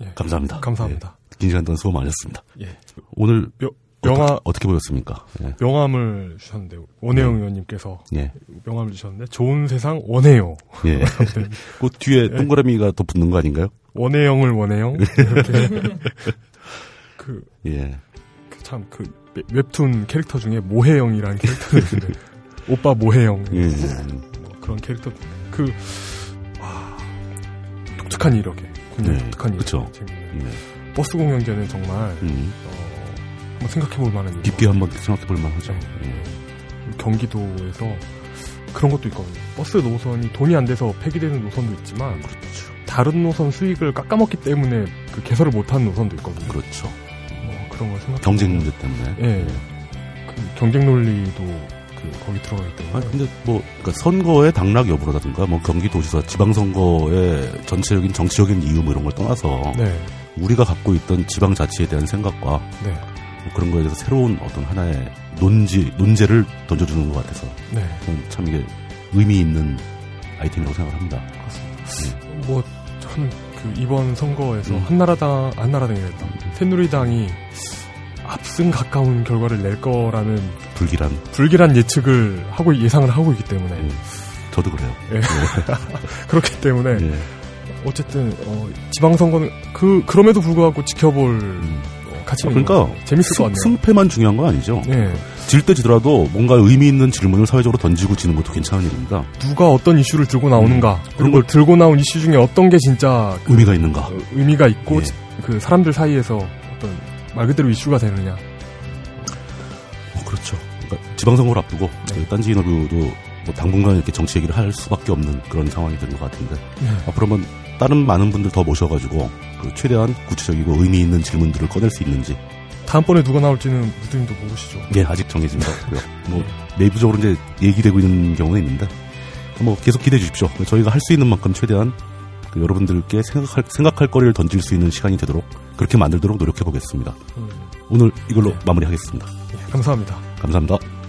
예. 감사합니다.
감사합니다.
예. 긴 시간 동안 수고 많으셨습니다.
예.
오늘
명, 명함
어떻게, 어떻게 보였습니까?
예. 명함을 주셨는데 원혜영
네.
의원님께서
예.
명함을 주셨는데 좋은 세상 원해요.
예. 그 뒤에 동그라미가 더 붙는 거 아닌가요?
원혜영을 원해영 이렇게 그
예.
참그 웹툰 캐릭터 중에 모해영이라는 캐릭터가 있는데 오빠 모해영
예.
뭐 그런 캐릭터 그 와, 독특한 이력에 독특한 이력
그쵸. 예.
버스 공영제는 정말
음.
어, 한번 생각해볼 만한 일.
깊게 한번 생각해 볼 만하죠.
네.
예.
경기도에서 그런 것도 있거든요. 버스 노선이 돈이 안 돼서 폐기되는 노선도 있지만
그렇죠.
다른 노선 수익을 깎아먹기 때문에 그 개설을 못하는 노선도 있거든요.
그렇죠.
뭐 그런 걸 생각.
경쟁 문제 때문에.
예. 그 경쟁 논리도 그 거기 들어가기 때문에.
아 근데 뭐 그러니까 선거의 당락 여부라든가 뭐 경기도지사 지방선거의 전체적인 정치적인 이유 뭐 이런 걸 떠나서
네,
우리가 갖고 있던 지방 자치에 대한 생각과
네,
뭐 그런 거에 대해서 새로운 어떤 하나의 논지 논제를 던져주는 것 같아서
네.
참 이게 의미 있는 아이템이라고 생각합니다.
뭐 저는 그 이번 선거에서
음.
한나라당 한나라당이랬다. 새누리당이 압승 가까운 결과를 낼 거라는
불길한.
불길한 예측을 하고 예상을 하고 있기 때문에
예. 저도 그래요.
그렇기 때문에
예.
어쨌든 어, 지방선거는 그 그럼에도 불구하고 지켜볼
음.
어, 가치
아, 그러니까.
재밌을 것
승,
같네요.
승패만 중요한 건 아니죠.
예,
질때 지더라도 뭔가 의미 있는 질문을 사회적으로 던지고 지는 것도 괜찮은 일입니다.
누가 어떤 이슈를 들고 나오는가
그런
그리고 들고 나온 이슈 중에 어떤 게 진짜 그,
의미가 있는가.
어, 의미가 있고
예.
지- 그 사람들 사이에서 말 그대로 이슈가 되느냐.
어, 그렇죠. 그러니까 지방선거를 앞두고
네.
저희 딴지 인터뷰도 뭐 당분간 이렇게 정치 얘기를 할 수밖에 없는 그런 상황이 된 것 같은데
예.
앞으로는 다른 많은 분들 더 모셔가지고 그 최대한 구체적이고 의미 있는 질문들을 꺼낼 수 있는지
다음번에 누가 나올지는 무드님도 모르시죠.
예 아직 정해진 것 같고요. 뭐 내부적으로 이제 얘기되고 있는 경우는 있는데 뭐 계속 기대해 주십시오. 저희가 할 수 있는 만큼 최대한 그 여러분들께 생각할 생각할 거리를 던질 수 있는 시간이 되도록 그렇게 만들도록 노력해 보겠습니다.
음,
오늘 이걸로
네.
마무리하겠습니다.
예, 감사합니다.
감사합니다.